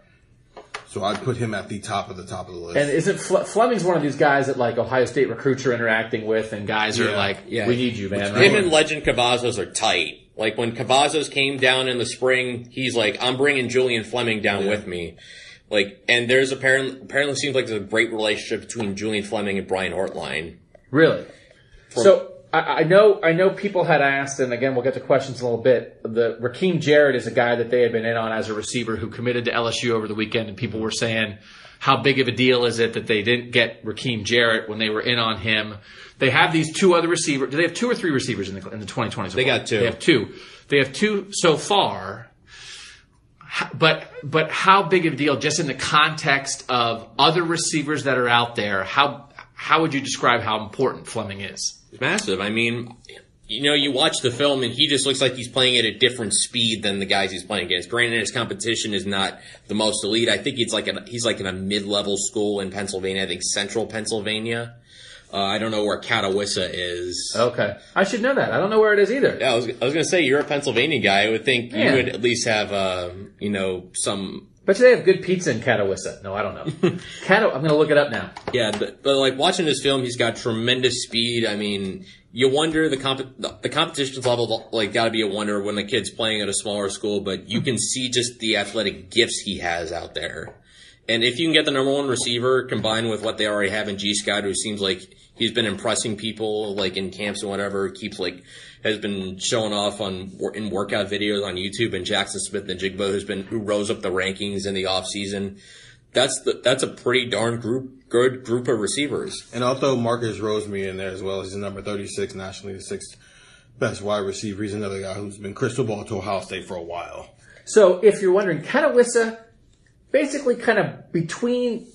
So I'd put him at the top of the top of the list. And isn't Fle- Fleming's one of these guys that like Ohio State recruits are interacting with, and guys are like, Yeah. "We need you, man." Him and Lejond Cavazos are tight. Like when Cavazos came down in the spring, he's like, I'm bringing Julian Fleming down with me. Like, and there's apparently, apparently seems like there's a great relationship between Julian Fleming and Brian Hartline. Really? so I, I know I know people had asked, and again we'll get to questions in a little bit. The Rakim Jarrett is a guy that they had been in on as a receiver who committed to LSU over the weekend, and people were saying, how big of a deal is it that they didn't get Rakim Jarrett when they were in on him? They have these two other receivers. Do they have two or three receivers in the in the 2020? They got two. They have two. They have two so far. But but how big of a deal? Just in the context of other receivers that are out there, how how would you describe how important Fleming is? It's massive. I mean, you know, you watch the film and he just looks like he's playing at a different speed than the guys he's playing against. Granted, his competition is not the most elite. I think he's like a, he's like in a mid-level school in Pennsylvania. I think Central Pennsylvania. Uh, I don't know where Catawissa is. Okay, I should know that. I don't know where it is either. Yeah, I was, I was going to say you're a Pennsylvania guy. I would think Yeah. you would at least have, uh, you know, some. Bet you they have good pizza in Catawissa. No, I don't know. Cato, I'm going to look it up now. Yeah, but, but like watching this film, he's got tremendous speed. I mean, you wonder the comp the competition's level like got to be a wonder when the kid's playing at a smaller school, but you can see just the athletic gifts he has out there. And if you can get the number one receiver combined with what they already have in G Scott, who seems like he's been impressing people like in camps and whatever, keeps like has been showing off on in workout videos on YouTube, and Jaxon Smith-Njigba who's been who rose up the rankings in the off season. That's the, that's a pretty darn group good group of receivers. And I'll Marcus Rosemy in there as well. He's the number 36 nationally, the sixth best wide receiver. He's another guy who's been crystal ball to Ohio State for a while. So if you're wondering, Catawissa, basically kind of between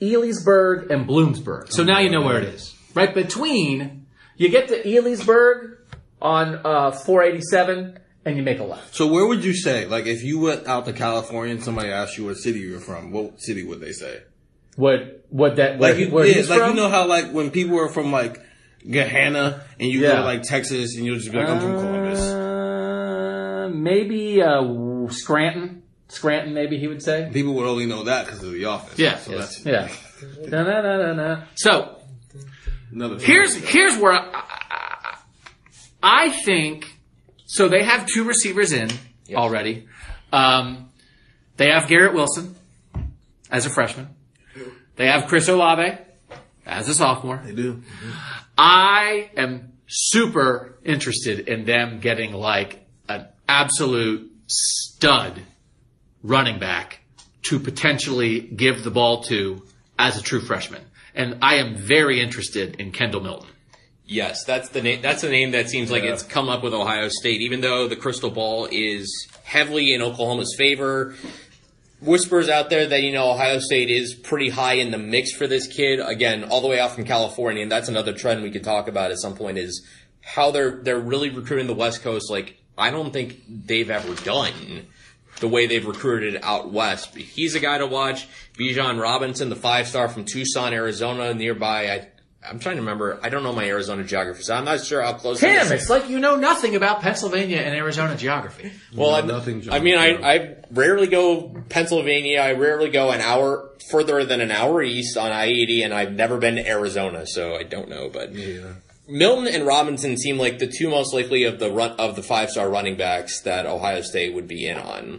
Elysburg and Bloomsburg. So now you know where it is. Right between, you get to Elysburg on uh, 487 and you make a left. So where would you say, like, if you went out to California and somebody asked you what city you're from, what city would they say? What, what that, where, Like, you, where yeah, like from? you know how like when people are from like Gahanna and you go Yeah. to like Texas and you'll just be like, I'm from Columbus. Uh, maybe uh, Scranton. Scranton, maybe he would say. People would only know that because of the office. Yeah, So yes, that's yeah. So another. here's here's where I, I, I think. So they have two receivers in already. Um, they have Garrett Wilson as a freshman. They have Chris Olave as a sophomore. They do. I am super interested in them getting like an absolute stud running back to potentially give the ball to as a true freshman. And I am very interested in Kendall Milton. Yes, that's the name. That's the name that seems like it's come up with Ohio State, even though the crystal ball is heavily in Oklahoma's favor. Whispers out there that you know Ohio State is pretty high in the mix for this kid. Again, all the way out from California, and that's another trend we could talk about at some point. Is how they're they're really recruiting the West Coast. Like I don't think they've ever done the way they've recruited out west. He's a guy to watch. Bijan Robinson, the five star from Tucson, Arizona, nearby. I, I'm trying to remember. I don't know my Arizona geography, so I'm not sure how close. it Tim, it's like you know nothing about Pennsylvania and Arizona geography. Well, I, nothing I mean, I. I rarely go Pennsylvania. I rarely go an hour further than an hour east on I-80, and I've never been to Arizona, so I don't know. But Milton and Robinson seem like the two most likely of the run of the five star running backs that Ohio State would be in on.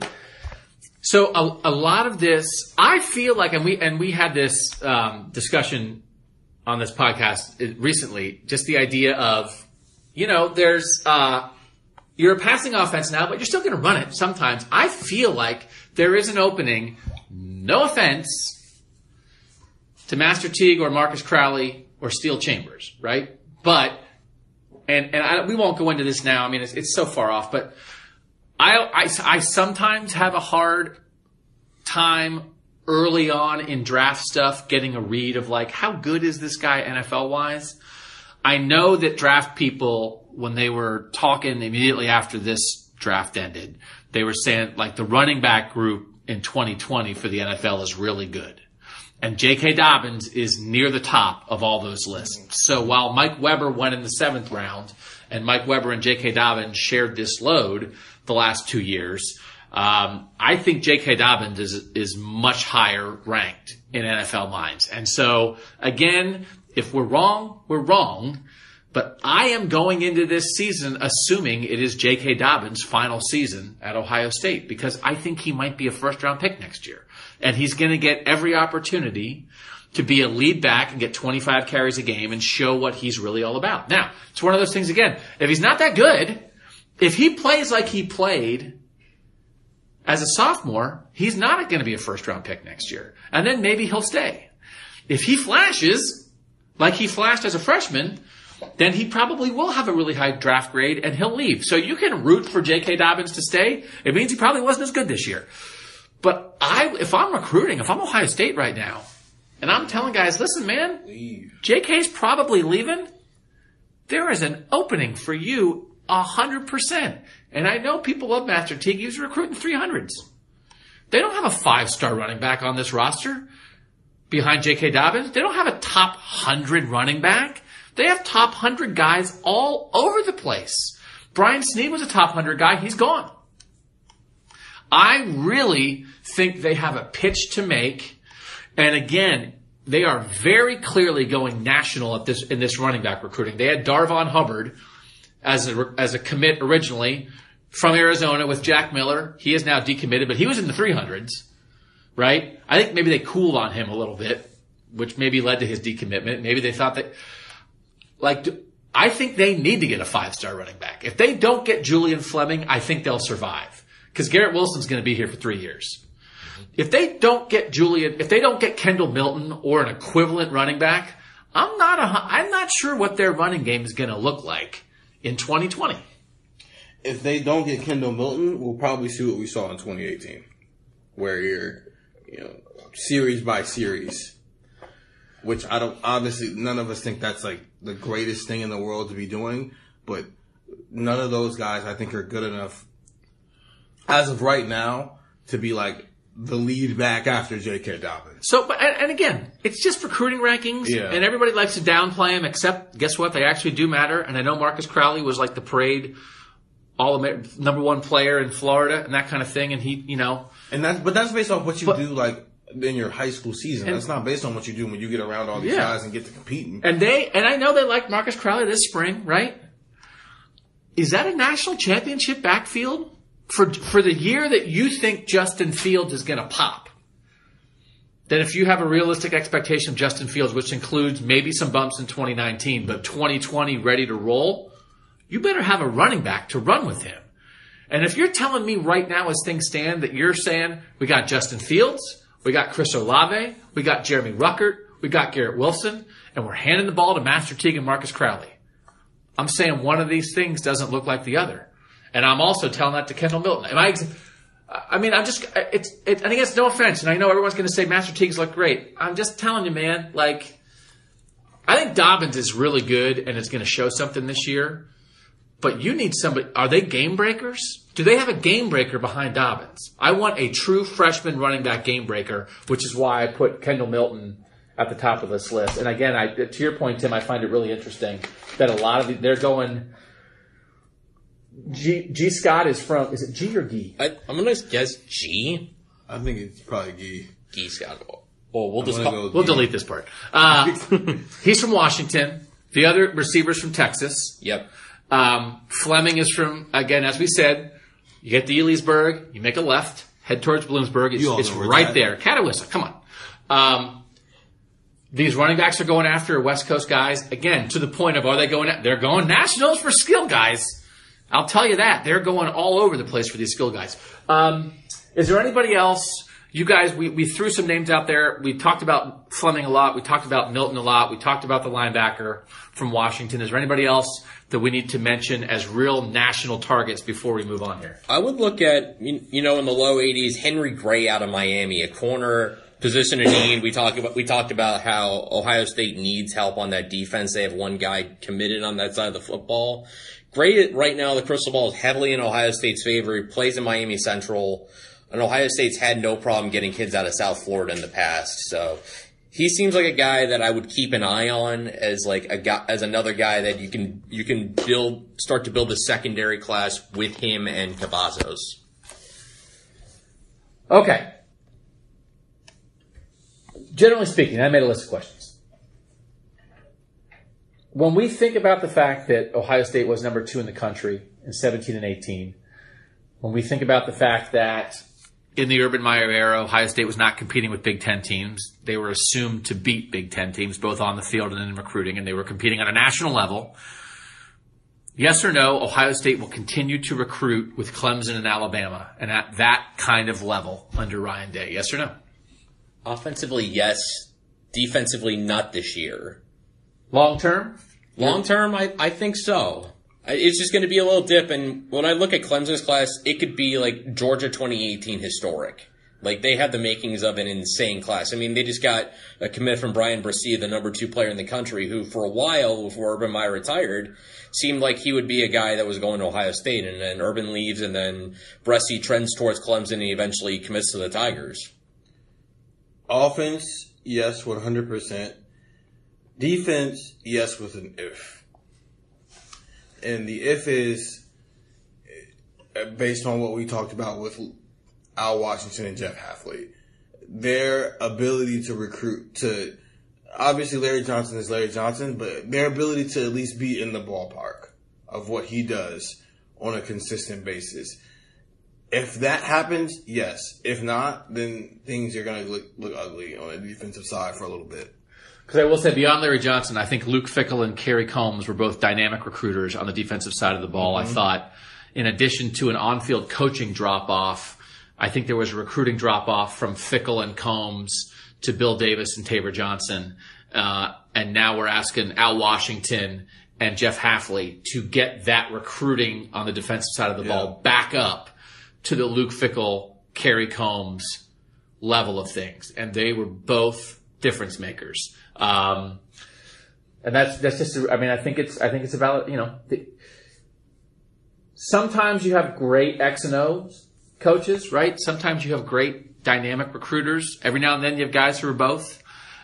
So a, a lot of this, I feel like, and we and we had this um, discussion on this podcast uh, recently. Just the idea of, you know, there's uh, you're a passing offense now, but you're still going to run it sometimes. I feel like there is an opening. No offense to Master Teague or Marcus Crowley or Steele Chambers, right? But and and I, we won't go into this now. I mean, it's, it's so far off, but I, I, I sometimes have a hard time early on in draft stuff getting a read of like, how good is this guy NFL wise? I know that draft people, when they were talking immediately after this draft ended, they were saying like the running back group in 2020 for the NFL is really good. And J.K. Dobbins is near the top of all those lists. So while Mike Weber went in the seventh round, and Mike Weber and J.K. Dobbins shared this load the last two years, um, I think J.K. Dobbins is is much higher ranked in NFL minds. And so again, if we're wrong, we're wrong. But I am going into this season assuming it is J.K. Dobbins' final season at Ohio State because I think he might be a first round pick next year. And he's going to get every opportunity to be a lead back and get 25 carries a game and show what he's really all about. Now, it's one of those things again. If he's not that good, if he plays like he played as a sophomore, he's not going to be a first round pick next year. And then maybe he'll stay. If he flashes like he flashed as a freshman, then he probably will have a really high draft grade and he'll leave. So you can root for J.K. Dobbins to stay. It means he probably wasn't as good this year. But I, if I'm recruiting, if I'm Ohio State right now, and I'm telling guys, listen, man, JK's probably leaving. There is an opening for you a hundred percent. And I know people love Master Teague. He's recruiting 300s. They don't have a five star running back on this roster behind J.K. Dobbins. They don't have a top hundred running back. They have top hundred guys all over the place. Brian Snead was a top hundred guy. He's gone. I really think they have a pitch to make. And again, they are very clearly going national at this in this running back recruiting. They had Darvon Hubbard as a as a commit originally from Arizona with Jack Miller. He is now decommitted, but he was in the 300s, right? I think maybe they cooled on him a little bit, which maybe led to his decommitment. Maybe they thought that like I think they need to get a five star running back. If they don't get Julian Fleming, I think they'll survive because Garrett Wilson's going to be here for three years. If they don't get Julian, if they don't get Kendall Milton or an equivalent running back, I'm not a, I'm not sure what their running game is going to look like in 2020. if they don't get Kendall Milton, we'll probably see what we saw in 2018, where you're, you know, series by series. Which I don't. Obviously, none of us think that's like the greatest thing in the world to be doing, but none of those guys I think are good enough as of right now to be like the lead back after J.K. Dobbins. So, but and, again, it's just recruiting rankings, Yeah. and everybody likes to downplay them. Except, guess what? They actually do matter. And I know Marcus Crowley was like the parade all number one player in Florida and that kind of thing. And he, you know, And that's but that's based off what you But- do like in your high school season. And- that's not based on what you do when you get around all these Yeah. guys and get to competing. and they, and I know they like Marcus Crowley this spring, right? Is that a national championship backfield for for the year that you think Justin Fields is going to pop? Then if you have a realistic expectation of Justin Fields, which includes maybe some bumps in 2019, but 2020 ready to roll, you better have a running back to run with him. And if you're telling me right now as things stand that you're saying we got Justin Fields, we got Chris Olave, we got Jeremy Ruckert, we got Garrett Wilson, and we're handing the ball to Master Teague and Marcus Crowley. I'm saying one of these things doesn't look like the other. And I'm also telling that to Kendall Milton. Am I, I mean, I'm just, it's, it, and guess no offense, and I know everyone's going to say Master Teagues look great. I'm just telling you, man, like, I think Dobbins is really good and is going to show something this year. But you need somebody. Are they game breakers? Do they have a game breaker behind Dobbins? I want a true freshman running back game breaker, which is why I put Kendall Milton at the top of this list. And again, I, to your point, Tim, I find it really interesting that a lot of the, they're going. G, G Scott is from. Is it G or G? I, I'm gonna guess G. I think it's probably Gee. G Scott. Well, we'll just gonna call. go- We'll delete this part. Uh, he's from Washington. The other receiver's from Texas. Yep. Um, Fleming is from, again, as we said, you get to Elysburg, you make a left, head towards Bloomsburg. It's, You all it's know where right it's there. Catawissa, come on. Um, these running backs are going after West Coast guys. Again, to the point of are they going, they're going nationals for skill guys. I'll tell you that. They're going all over the place for these skill guys. Um, is there anybody else? You guys, we, we threw some names out there. We talked about Fleming a lot. We talked about Milton a lot. We talked about the linebacker from Washington. Is there anybody else that we need to mention as real national targets before we move on here? I would look at you know in the low 80s Henry Gray out of Miami, a corner position of need. We talked about we talked about how Ohio State needs help on that defense. They have one guy committed on that side of the football. Gray right now the crystal ball is heavily in Ohio State's favor. He plays in Miami Central. And Ohio State's had no problem getting kids out of South Florida in the past. So he seems like a guy that I would keep an eye on as like a guy, as another guy that you can, you can build, start to build a secondary class with him and Cavazos. Okay. Generally speaking, I made a list of questions. When we think about the fact that Ohio State was number two in the country in 17 and 18, when we think about the fact that in the Urban Meyer era, Ohio State was not competing with Big Ten teams. They were assumed to beat Big Ten teams, both on the field and in recruiting, and they were competing on a national level. Yes or no, Ohio State will continue to recruit with Clemson and Alabama and at that kind of level under Ryan Day. Yes or no? Offensively, yes. Defensively, not this year. Long term? Long term, I, I think so. It's just going to be a little dip. And when I look at Clemson's class, it could be like Georgia 2018 historic. Like they have the makings of an insane class. I mean, they just got a commit from Bryan Bresee, the number two player in the country, who for a while before Urban Meyer retired, seemed like he would be a guy that was going to Ohio State. And then Urban leaves, and then Brassia trends towards Clemson, and he eventually commits to the Tigers. Offense, yes, one hundred percent. Defense, yes, with an if. And the if is uh, based on what we talked about with Al Washington and Jeff Hafley. Their ability to recruit to obviously Larry Johnson is Larry Johnson, but their ability to at least be in the ballpark of what he does on a consistent basis. If that happens, yes. If not, then things are going to look, look ugly on the defensive side for a little bit. Because I will say, beyond Larry Johnson, I think Luke Fickell and Kerry Coombs were both dynamic recruiters on the defensive side of the ball. I thought, in addition to an on-field coaching drop-off, I think there was a recruiting drop-off from Fickell and Coombs to Bill Davis and Taver Johnson. Uh, and now we're asking Al Washington and Jeff Hafley to get that recruiting on the defensive side of the ball back up to the Luke Fickell, Kerry Coombs level of things. And they were both difference makers. Um, and that's, that's just, I mean, I think it's, I think it's about, you know, the, sometimes you have great X and O's coaches, right? Sometimes you have great dynamic recruiters. Every now and then you have guys who are both,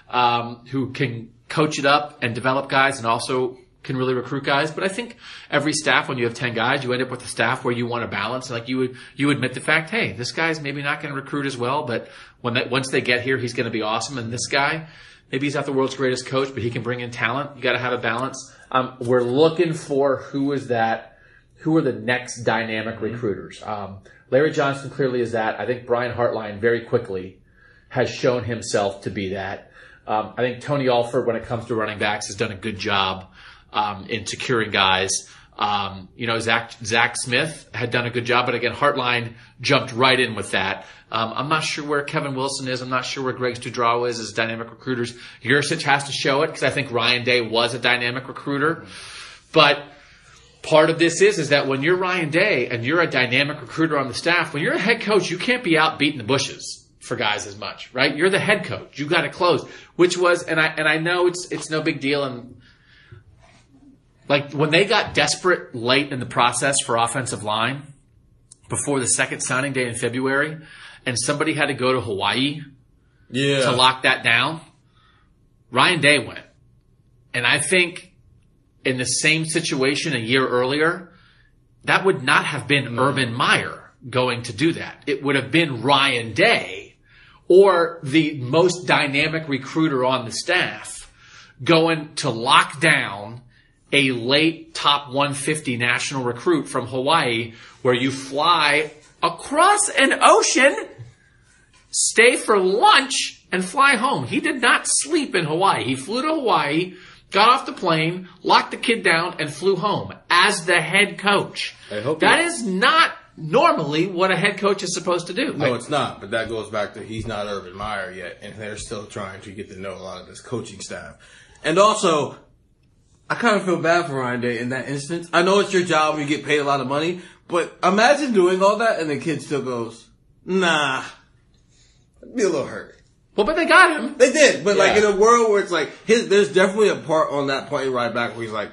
um, who can coach it up and develop guys and also can really recruit guys. But I think every staff, when you have 10 guys, you end up with a staff where you want to balance. Like you would, you admit the fact, hey, this guy's maybe not going to recruit as well, but when that, once they get here, he's going to be awesome. And this guy, maybe he's not the world's greatest coach, but he can bring in talent. You got to have a balance. Um, we're looking for who is that, who are the next dynamic recruiters. Um, Larry Johnson clearly is that. I think Brian Hartline very quickly has shown himself to be that. Um, I think Tony Alford, when it comes to running backs, has done a good job um, in securing guys. Um, you know, Zach Zach Smith had done a good job, but again, Hartline jumped right in with that. Um, I'm not sure where Kevin Wilson is. I'm not sure where Greg Studrawa is as dynamic recruiters. Yurcich has to show it because I think Ryan Day was a dynamic recruiter, but part of this is is that when you're Ryan Day and you're a dynamic recruiter on the staff, when you're a head coach, you can't be out beating the bushes for guys as much, right? You're the head coach. You got to close, which was, and I and I know it's it's no big deal, and like when they got desperate late in the process for offensive line before the second signing day in February, and somebody had to go to Hawaii Yeah. to lock that down, Ryan Day went. And I think in the same situation a year earlier, that would not have been Urban Meyer going to do that. It would have been Ryan Day or the most dynamic recruiter on the staff going to lock down a late top 150 national recruit from Hawaii where you fly across an ocean stay for lunch and fly home. He did not sleep in Hawaii. He flew to Hawaii, got off the plane, locked the kid down, and flew home as the head coach. I hope that he- is not normally what a head coach is supposed to do. No, it's not. But that goes back to he's not Urban Meyer yet, and they're still trying to get to know a lot of this coaching staff. And also, I kind of feel bad for Ryan Day in that instance. I know it's your job and you get paid a lot of money, but imagine doing all that and the kid still goes, "Nah." I'd be a little hurt. well, but they got him. They did, but like in a world where it's like his, there's definitely a part on that plane right back where he's like,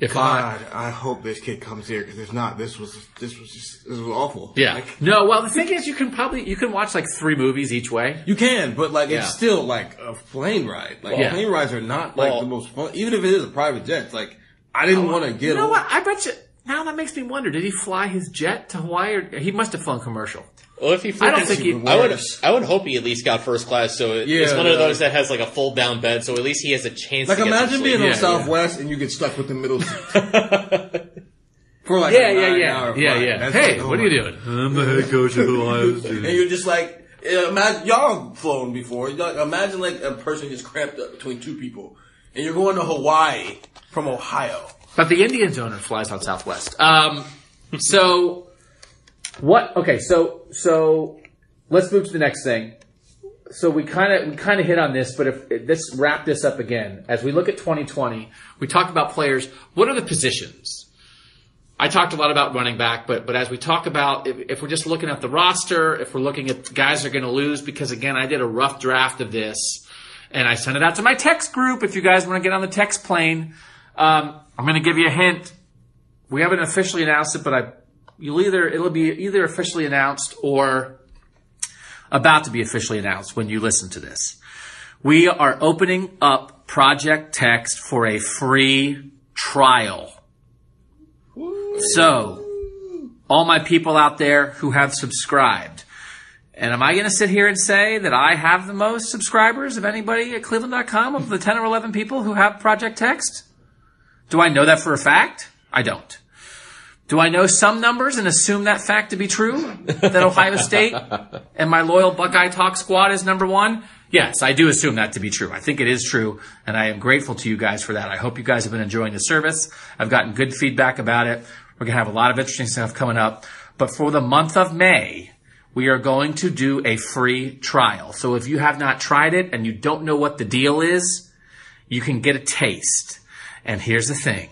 If God, I hope this kid comes here because if not, this was this was just this was awful. yeah. Like, no, well, the thing is, you can probably you can watch like three movies each way. You can, but like Yeah. it's still like a plane ride. Like Yeah. plane rides are not like Well- the most fun. Even if it is a private jet, it's like I didn't want to get. You know on- what? I bet you. Now that makes me wonder: Did he fly his jet to Hawaii, or he must have flown commercial? Well, if he I don't flies- think he- I would. I would hope he at least got first class. So it, Yeah, it's one of yeah. those that has like a full down bed. So at least he has a chance. Like to get some imagine sleep. being on Yeah, Southwest and you get stuck with the middle seat for like Yeah, a yeah, nine yeah, hour yeah, flight. yeah. That's Hey, like, oh what are my- you doing? I'm the head coach of Ohio And you're just like, uh, imagine y'all flown before. You're like, imagine like a person just cramped up between two people, and you're going to Hawaii from Ohio. But the Indians owner flies on Southwest. Um, so what? Okay, so so let's move to the next thing. So we kind of we kind of hit on this, but if, let's wrap this up again. As we look at 2020, we talked about players. What are the positions? I talked a lot about running back, but but as we talk about if, if we're just looking at the roster, if we're looking at guys are going to lose, because again, I did a rough draft of this, and I sent it out to my text group. If you guys want to get on the text plane, um, I'm going to give you a hint. We haven't officially announced it, but I you'll either it'll be either officially announced or about to be officially announced when you listen to this. We are opening up Project Text for a free trial. So, all my people out there who have subscribed, and am I going to sit here and say that I have the most subscribers of anybody at cleveland.com of the 10 or 11 people who have Project Text? Do I know that for a fact? I don't. Do I know some numbers and assume that fact to be true? That Ohio State and my loyal Buckeye Talk squad is number one? Yes, I do assume that to be true. I think it is true, and I am grateful to you guys for that. I hope you guys have been enjoying the service. I've gotten good feedback about it. We're going to have a lot of interesting stuff coming up. But for the month of May, we are going to do a free trial. So if you have not tried it and you don't know what the deal is, you can get a taste. And here's the thing.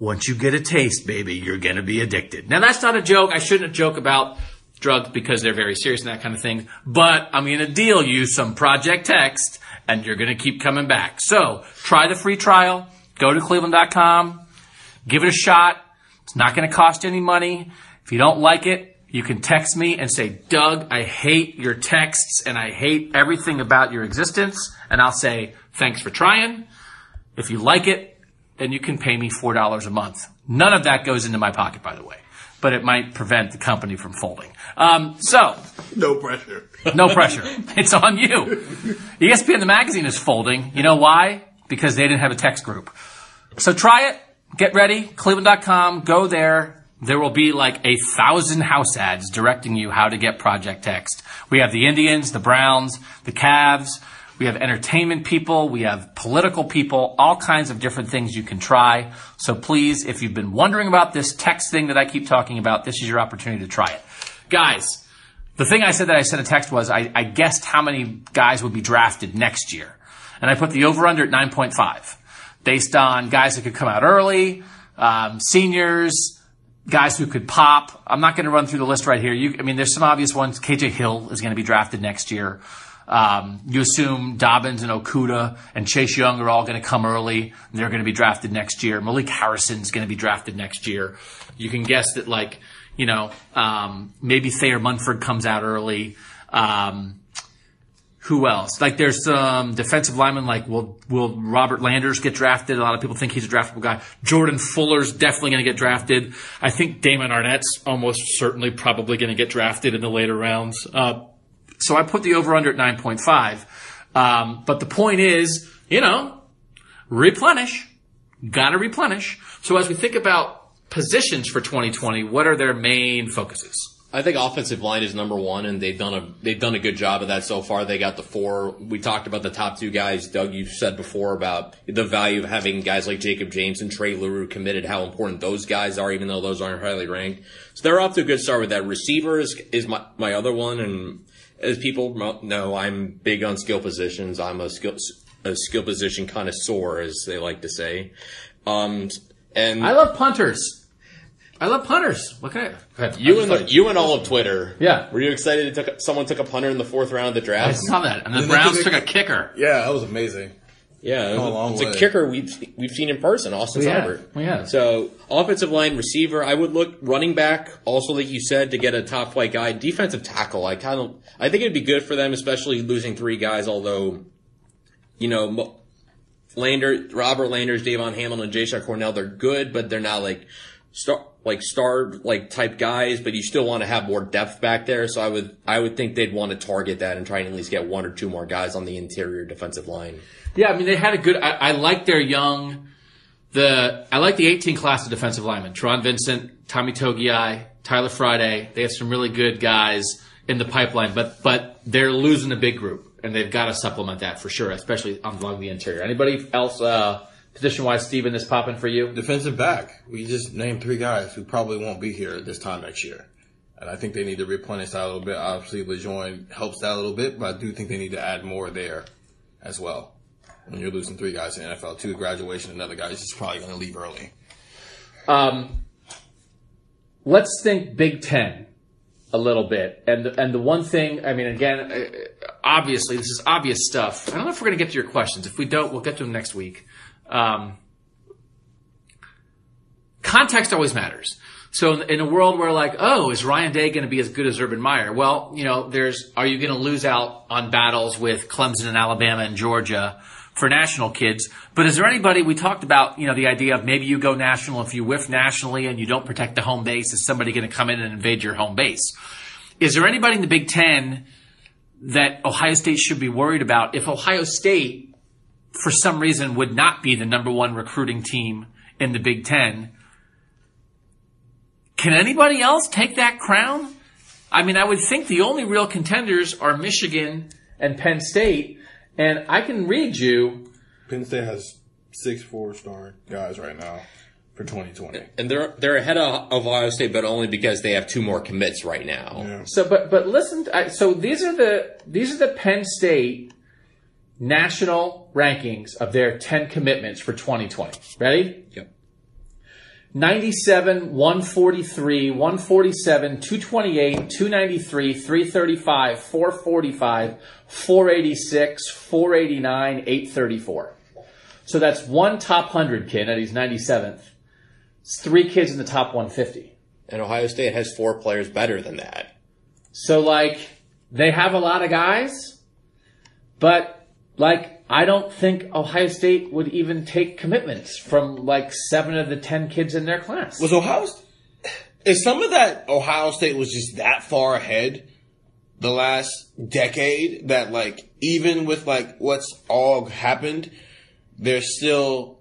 Once you get a taste, baby, you're gonna be addicted. Now that's not a joke. I shouldn't joke about drugs because they're very serious and that kind of thing. But I'm gonna deal you some Project Text and you're gonna keep coming back. So try the free trial. Go to cleveland.com. Give it a shot. It's not gonna cost you any money. If you don't like it, you can text me and say, Doug, I hate your texts and I hate everything about your existence. And I'll say, thanks for trying. If you like it, then you can pay me $4 a month. None of that goes into my pocket, by the way, but it might prevent the company from folding. Um, so, No pressure. no pressure. It's on you. ESPN the magazine is folding. You know why? Because they didn't have a text group. So try it. Get ready. Cleveland.com. Go there. There will be like a thousand house ads directing you how to get Project Text. We have the Indians, the Browns, the Cavs. We have entertainment people. We have political people, all kinds of different things you can try. So please, if you've been wondering about this text thing that I keep talking about, this is your opportunity to try it. Guys, the thing I said that I sent a text was I, I guessed how many guys would be drafted next year. And I put the over under at 9.5 based on guys that could come out early, um, seniors, guys who could pop. I'm not going to run through the list right here. You, I mean, there's some obvious ones. KJ Hill is going to be drafted next year. Um, you assume Dobbins and Okudah and Chase Young are all going to come early. They're going to be drafted next year. Malik Harrison's going to be drafted next year. You can guess that, like, you know, um, maybe Thayer Munford comes out early. Um, who else? Like there's some defensive linemen like will will Robert Landers get drafted? A lot of people think he's a draftable guy. Jordan Fuller's definitely going to get drafted. I think Damon Arnette's almost certainly probably going to get drafted in the later rounds. Uh, so I put the over under at 9.5. Um, but the point is, you know, replenish. Gotta replenish. So as we think about positions for 2020, what are their main focuses? I think offensive line is number one, and they've done a they've done a good job of that so far. They got the four. We talked about the top two guys. Doug, you said before about the value of having guys like Jacob James and Trey Leroux committed. How important those guys are, even though those aren't highly ranked. So they're off to a good start with that. Receivers is my my other one, and as people know, I'm big on skill positions. I'm a skill a skill position connoisseur, as they like to say. Um, and I love punters. I love punters. What can I? Ahead. you and the, you and all of Twitter. Yeah. Were you excited? It took someone took a punter in the fourth round of the draft. I saw that. And the Browns took took a- a kicker. Yeah, that was amazing. Yeah, it Come a long it's a way. kicker we've we've seen in person, Austin We have. Seibert. We. So offensive line, receiver, I would look running back. Also, like you said, to get a top flight guy, defensive tackle. I kind of I think it'd be good for them, especially losing three guys. Although, you know, Lander, Robert Landers, Davon Hamilton, and Jay Cornell, they're good, but they're not like star like star like type guys. But you still want to have more depth back there. So I would I would think they'd want to target that and try and at least get one or two more guys on the interior defensive line. Yeah, I mean they had a good. I, I like their young. The I like the 18 class of defensive linemen: Taron Vincent, Tommy Togiai, Tyler Friday. They have some really good guys in the pipeline, but but they're losing a big group, and they've got to supplement that for sure, especially on along the interior. Anybody else uh, position wise, Steven, is popping for you? Defensive back. We just named three guys who probably won't be here this time next year. And I think they need to replenish that a little bit. Obviously, Lejond helps that a little bit, but I do think they need to add more there as well. When you're losing three guys in the NFL, two graduation, another guy is probably going to leave early. Um, let's think Big Ten a little bit, and and the one thing, I mean, again, uh, obviously this is obvious stuff. I don't know if we're going to get to your questions. If we don't, we'll get to them next week. Um, context always matters. So in a world where like, oh, is Ryan Day going to be as good as Urban Meyer? Well, you know, there's, are you going to lose out on battles with Clemson and Alabama and Georgia for national kids? But is there anybody, we talked about, you know, the idea of maybe you go national if you whiff nationally and you don't protect the home base, is somebody going to come in and invade your home base? Is there anybody in the Big Ten that Ohio State should be worried about if Ohio State, for some reason, would not be the number one recruiting team in the Big Ten? Can anybody else take that crown? I mean, I would think the only real contenders are Michigan and Penn State. And I can read you. Penn State has six four star guys right now for 2020. And they're they're ahead of Ohio State, but only because they have two more commits right now. Yeah. So, but but listen. I, so these are the these are the Penn State national rankings of their 10 commitments for 2020. Ready? Yep. 97, 143, 147, 228, 293, 335, 445, 486, 489, 834. So that's one top 100 kid, and he's 97th. It's three kids in the top 150. And Ohio State has four players better than that. So like they have a lot of guys, but like I don't think Ohio State would even take commitments from like seven of the ten kids in their class. Was Ohio? Is some of that Ohio State was just that far ahead the last decade that like even with like what's all happened, they're still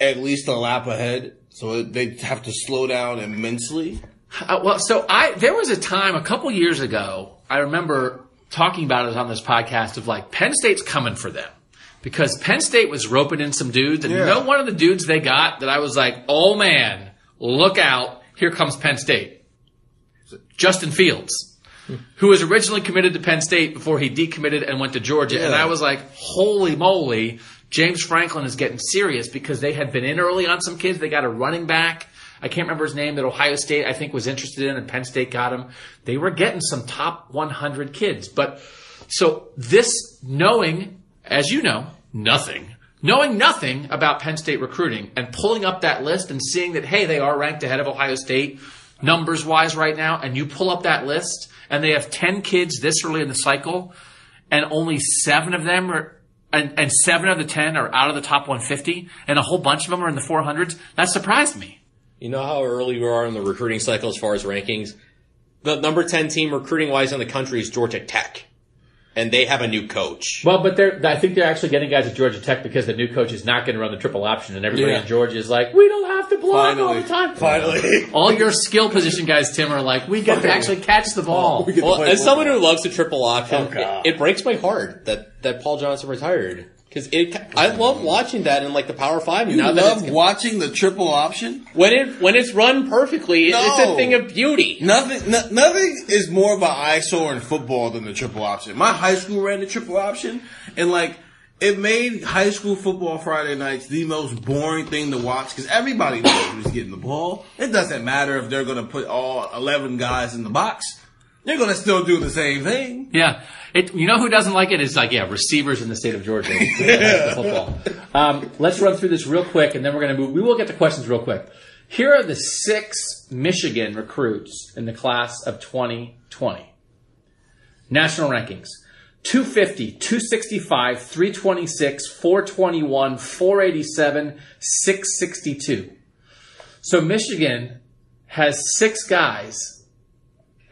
at least a lap ahead. So they have to slow down immensely. Uh, well, so I there was a time a couple years ago. I remember talking about it on this podcast of like Penn State's coming for them because Penn State was roping in some dudes, and you Yeah. know one of the dudes they got that I was like, oh man, look out! Here comes Penn State. Justin Fields, who was originally committed to Penn State before he decommitted and went to Georgia, and I was like, holy moly! James Franklin is getting serious because they had been in early on some kids. They got a running back. I can't remember his name that Ohio State I think was interested in and Penn State got him. They were getting some top 100 kids. But so this knowing, as you know, nothing, knowing nothing about Penn State recruiting and pulling up that list and seeing that, hey, they are ranked ahead of Ohio State numbers wise right now. And you pull up that list and they have 10 kids this early in the cycle and only seven of them are, and, and seven of the 10 are out of the top 150 and a whole bunch of them are in the 400s. That surprised me. You know how early we are in the recruiting cycle as far as rankings? The number 10 team recruiting wise in the country is Georgia Tech. And they have a new coach. Well, but they're, I think they're actually getting guys at Georgia Tech because the new coach is not going to run the triple option, and everybody Yeah. in Georgia is like, we don't have to block all the time. finally. All your skill position guys, Tim, are like, we get to actually catch the ball. We Well, as someone football. who loves the triple option, Oh, it, it breaks my heart that, that Paul Johnson retired. Because it, I love watching that in like the Power Five. you now that love it's, watching the triple option. when it when it's run perfectly, it- it's a thing of beauty. Nothing, no, nothing is more of an eyesore in football than the triple option. My high school ran the triple option, and like it made high school football Friday nights the most boring thing to watch because everybody knows who's getting the ball. It doesn't matter if they're going to put all eleven guys in the box; they're going to still do the same thing. Yeah. It, you know who doesn't like it? It's like, yeah, receivers in the state of Georgia. yeah. football. Um, let's run through this real quick, and then we're going to move. We will get to questions real quick. Here are the six Michigan recruits in the class of 2020. National rankings. 250, 265, 326, 421, 487, 662. So Michigan has six guys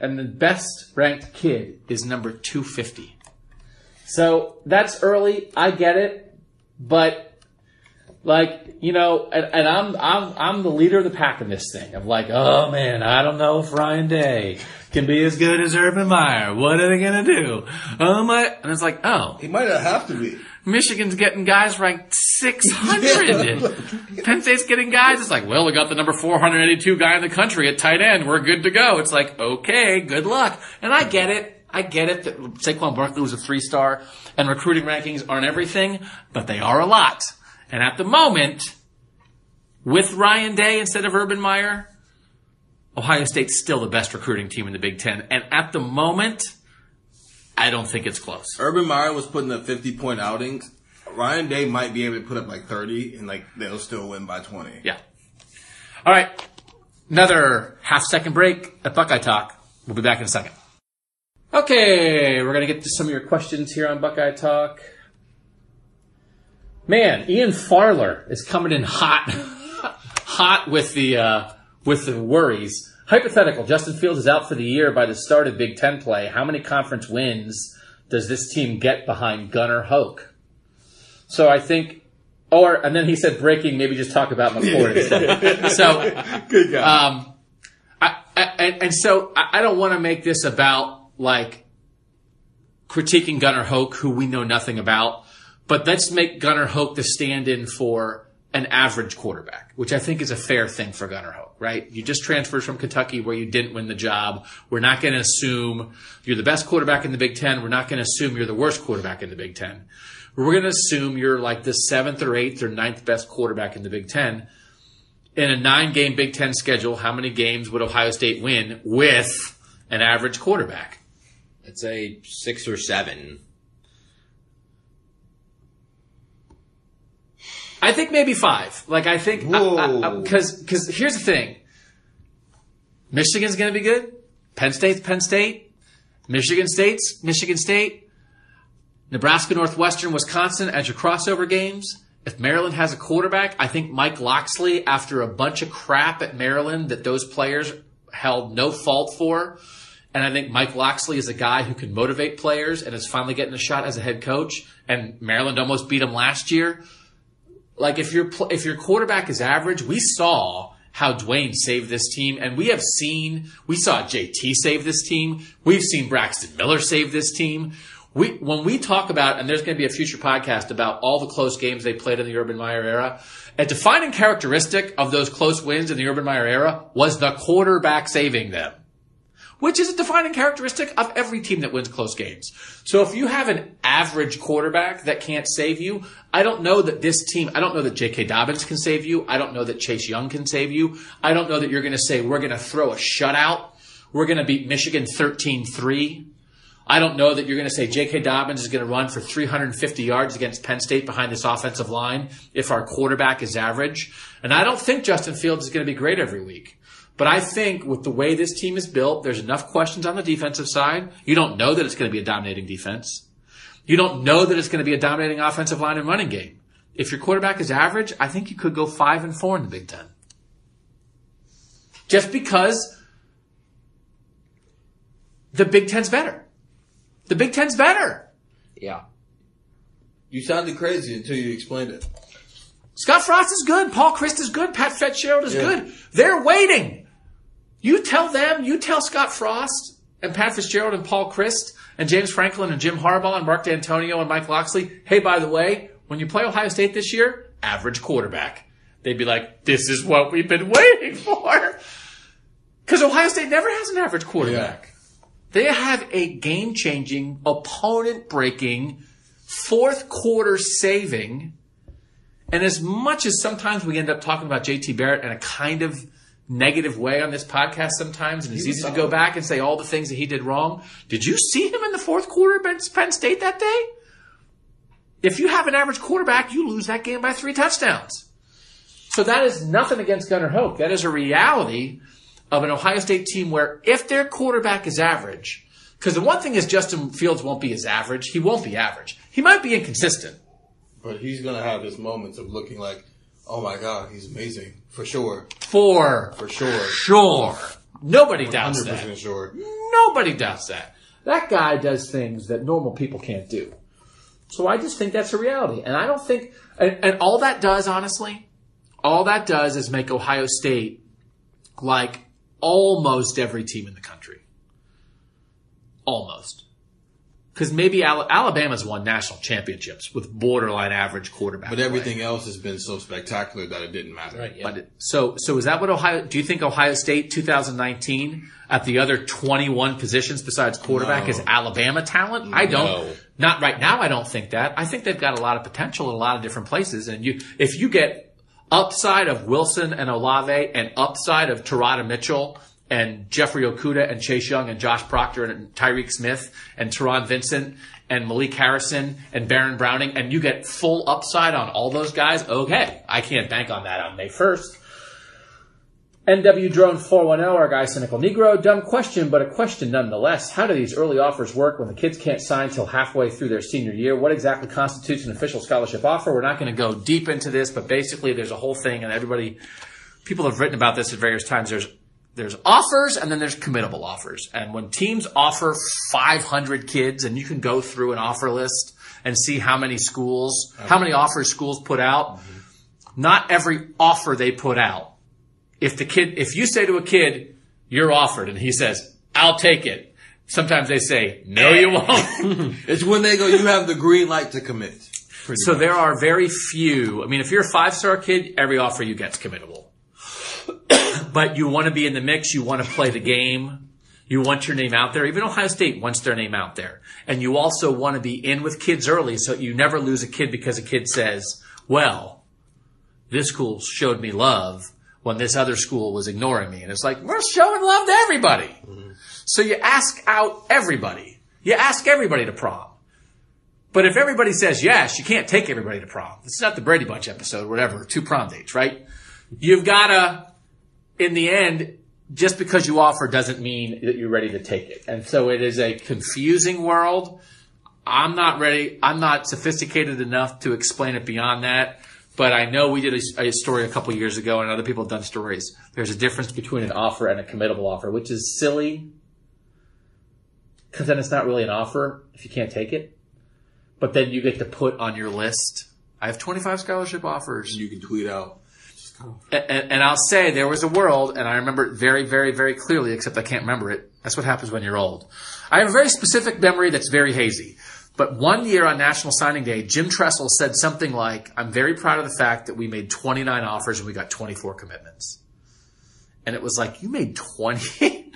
and the best ranked kid is number 250. So that's early. I get it, but like you know, and, and I'm I'm I'm the leader of the pack in this thing. Of like, oh man, I don't know if Ryan Day can be as good as Urban Meyer. What are they gonna do? Oh my! And it's like, oh, He might not have to be. Michigan's getting guys ranked 600. Penn State's getting guys. It's like, well, we got the number 482 guy in the country at tight end. We're good to go. It's like, okay, good luck. And I get it. I get it that Saquon Barkley was a three star and recruiting rankings aren't everything, but they are a lot. And at the moment, with Ryan Day instead of Urban Meyer, Ohio State's still the best recruiting team in the Big Ten. And at the moment, I don't think it's close. Urban Meyer was putting up fifty point outings. Ryan Day might be able to put up like thirty, and like they'll still win by twenty. Yeah. All right. Another half second break at Buckeye Talk. We'll be back in a second. Okay, we're going to get to some of your questions here on Buckeye Talk. Man, Ian Farler is coming in hot, hot with the uh, with the worries. Hypothetical: Justin Fields is out for the year by the start of Big Ten play. How many conference wins does this team get behind Gunnar Hoak? So I think, or and then he said breaking. Maybe just talk about McCord instead. So Good guy. um, I, I, and, and so I, I don't want to make this about like critiquing Gunnar Hoak, who we know nothing about, but let's make Gunnar Hoak the stand-in for an average quarterback, which I think is a fair thing for Gunnar Hoak, right? You just transferred from Kentucky where you didn't win the job. We're not going to assume you're the best quarterback in the Big Ten. We're not going to assume you're the worst quarterback in the Big Ten. We're going to assume you're like the seventh or eighth or ninth best quarterback in the Big Ten. In a nine game Big Ten schedule, how many games would Ohio State win with an average quarterback? I'd say six or seven. I think maybe five. Like I think because because here's the thing. Michigan's going to be good. Penn State's Penn State. Michigan State's Michigan State. Nebraska, Northwestern, Wisconsin as your crossover games. If Maryland has a quarterback, I think Mike Locksley, after a bunch of crap at Maryland that those players held no fault for, and I think Mike Locksley is a guy who can motivate players and is finally getting a shot as a head coach. And Maryland almost beat him last year like if your if your quarterback is average, we saw how Dwayne saved this team, and we have seen we saw JT save this team. We've seen Braxton Miller save this team. We when we talk about, and there's going to be a future podcast about all the close games they played in the Urban Meyer era. A defining characteristic of those close wins in the Urban Meyer era was the quarterback saving them which is a defining characteristic of every team that wins close games. So if you have an average quarterback that can't save you, I don't know that this team, I don't know that J.K. Dobbins can save you. I don't know that Chase Young can save you. I don't know that you're going to say, we're going to throw a shutout. We're going to beat Michigan 13-3. I don't know that you're going to say J.K. Dobbins is going to run for 350 yards against Penn State behind this offensive line if our quarterback is average. And I don't think Justin Fields is going to be great every week. But I think with the way this team is built, there's enough questions on the defensive side. You don't know that it's going to be a dominating defense. You don't know that it's going to be a dominating offensive line and running game. If your quarterback is average, I think you could go five and four in the Big Ten. Just because the Big Ten's better. The Big Ten's better. Yeah. You sounded crazy until you explained it. Scott Frost is good. Paul Chryst is good. Pat Fitzgerald is Yeah. good. They're waiting. You tell them, you tell Scott Frost and Pat Fitzgerald and Paul Chryst and James Franklin and Jim Harbaugh and Mark Dantonio and Mike Locksley, hey, by the way, when you play Ohio State this year, average quarterback. They'd be like, this is what we've been waiting for. Because Ohio State never has an average quarterback. They have a game changing, opponent breaking, fourth quarter saving. And as much as sometimes we end up talking about JT Barrett and a kind of negative way on this podcast sometimes, and it's easy to go back and say all the things that he did wrong. Did you see him in the fourth quarter against Penn State that day? If you have an average quarterback, you lose that game by three touchdowns. So that is nothing against Gunnar Hoak. That is a reality of an Ohio State team where if their quarterback is average, because the one thing is Justin Fields won't be as average. He won't be average. He might be inconsistent. But he's gonna have his moments of looking like, oh my god, he's amazing for sure, For for sure, sure. Nobody doubts hundred that. percent sure. Nobody doubts that. That guy does things that normal people can't do. So I just think that's a reality. And I don't think, and, and all that does, honestly, all that does is make Ohio State like almost every team in the country. Almost. Because maybe Al- Alabama's won national championships with borderline average quarterback. But play. everything else has been so spectacular that it didn't matter. Right. Yeah. But it- so so is that what Ohio? Do you think Ohio State 2019 at the other 21 positions besides quarterback No. is Alabama talent? I don't. No. Not right now. I don't think that. I think they've got a lot of potential in a lot of different places. And you, if you get upside of Wilson and Olave and upside of Teradja Mitchell and Jeffrey Okudah and Chase Young and Josh Proctor and Tyreke Smith and Taron Vincent and Malik Harrison and Baron Browning and you get full upside on all those guys, okay. I can't bank on that on May 1st. NW Drone 410, our guy Cynical Negro. Dumb question, but a question nonetheless. How do these early offers work when the kids can't sign till halfway through their senior year? What exactly constitutes an official scholarship offer? We're not going to go deep into this, but basically there's a whole thing and everybody, people have written about this at various times. There's, there's offers and then there's committable offers. And when teams offer 500 kids and you can go through an offer list and see how many schools, how many offers schools put out, not every offer they put out if the kid, if you say to a kid, you're offered, and he says, I'll take it. Sometimes they say, no, you eh. won't. It's when they go, you have the green light to commit. So there are very few. I mean, if you're a five star kid, every offer you get's committable. But you want to be in the mix. You want to play the game. You want your name out there. Even Ohio State wants their name out there. And you also want to be in with kids early so you never lose a kid because a kid says, well, this school showed me love when this other school was ignoring me. And it's like, we're showing love to everybody. So you ask out everybody. You ask everybody to prom. But if everybody says yes, you can't take everybody to prom. This is not the Brady Bunch episode, whatever, two prom dates, right? You've gotta, in the end, just because you offer doesn't mean that you're ready to take it. And so it is a confusing world. I'm not ready. I'm not sophisticated enough to explain it beyond that. But I know we did a, a story a couple years ago, and other people have done stories. There's a difference between an offer and a committable offer, which is silly because then it's not really an offer if you can't take it. But then you get to put on your list. I have 25 scholarship offers. You can tweet out. And, and, I'll say there was a world, and I remember it very, very, very clearly, except I can't remember it. That's what happens when you're old. I have a very specific memory that's very hazy. But one year on National Signing Day, Jim Tressel said something like, I'm very proud of the fact that we made 29 offers and we got 24 commitments. And it was like, you made 20?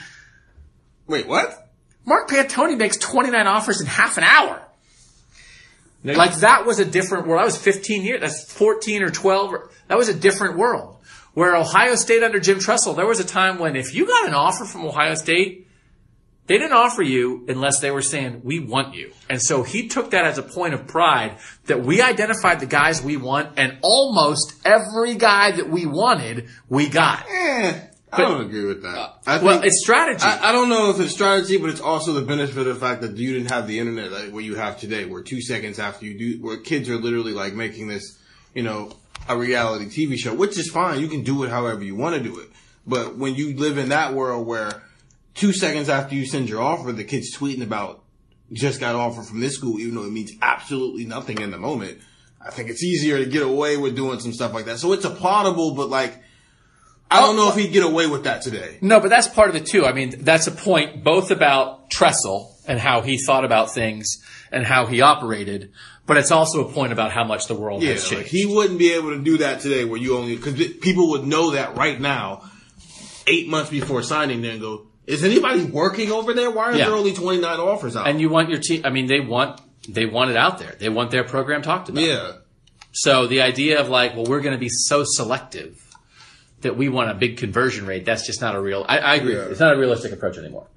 Wait, what? Mark Pantoni makes 29 offers in half an hour. Like that was a different world. That was 15 years. That's 14 or 12. or- That was a different world. Where Ohio State under Jim Tressel, there was a time when if you got an offer from Ohio State, they didn't offer you unless they were saying, we want you. And so he took that as a point of pride that we identified the guys we want and almost every guy that we wanted, we got. Eh, I don't agree with that. I Well, it's strategy. I, I don't know if it's strategy, but it's also the benefit of the fact that you didn't have the internet like what you have today, where two seconds after you do, where kids are literally like making this, you know, a reality TV show, which is fine. You can do it however you want to do it. But when you live in that world where two seconds after you send your offer, the kid's tweeting about just got offer from this school, even though it means absolutely nothing in the moment. I think it's easier to get away with doing some stuff like that. So it's applaudable, but like, I don't oh, know if he'd get away with that today. No, but that's part of it too. I mean, that's a point both about Tressel and how he thought about things and how he operated, but it's also a point about how much the world Yeah, has changed. like he wouldn't be able to do that today where you only, cause people would know that right now, eight months before signing there and go, is anybody working over there? Why are Yeah. there only 29 offers out? and you want your team, I mean, they want, they want it out there. They want their program talked about. yeah. So the idea of like, well, we're going to be so selective that we want a big conversion rate, that's just not a real, I, I agree. Yeah. It's not a realistic approach anymore.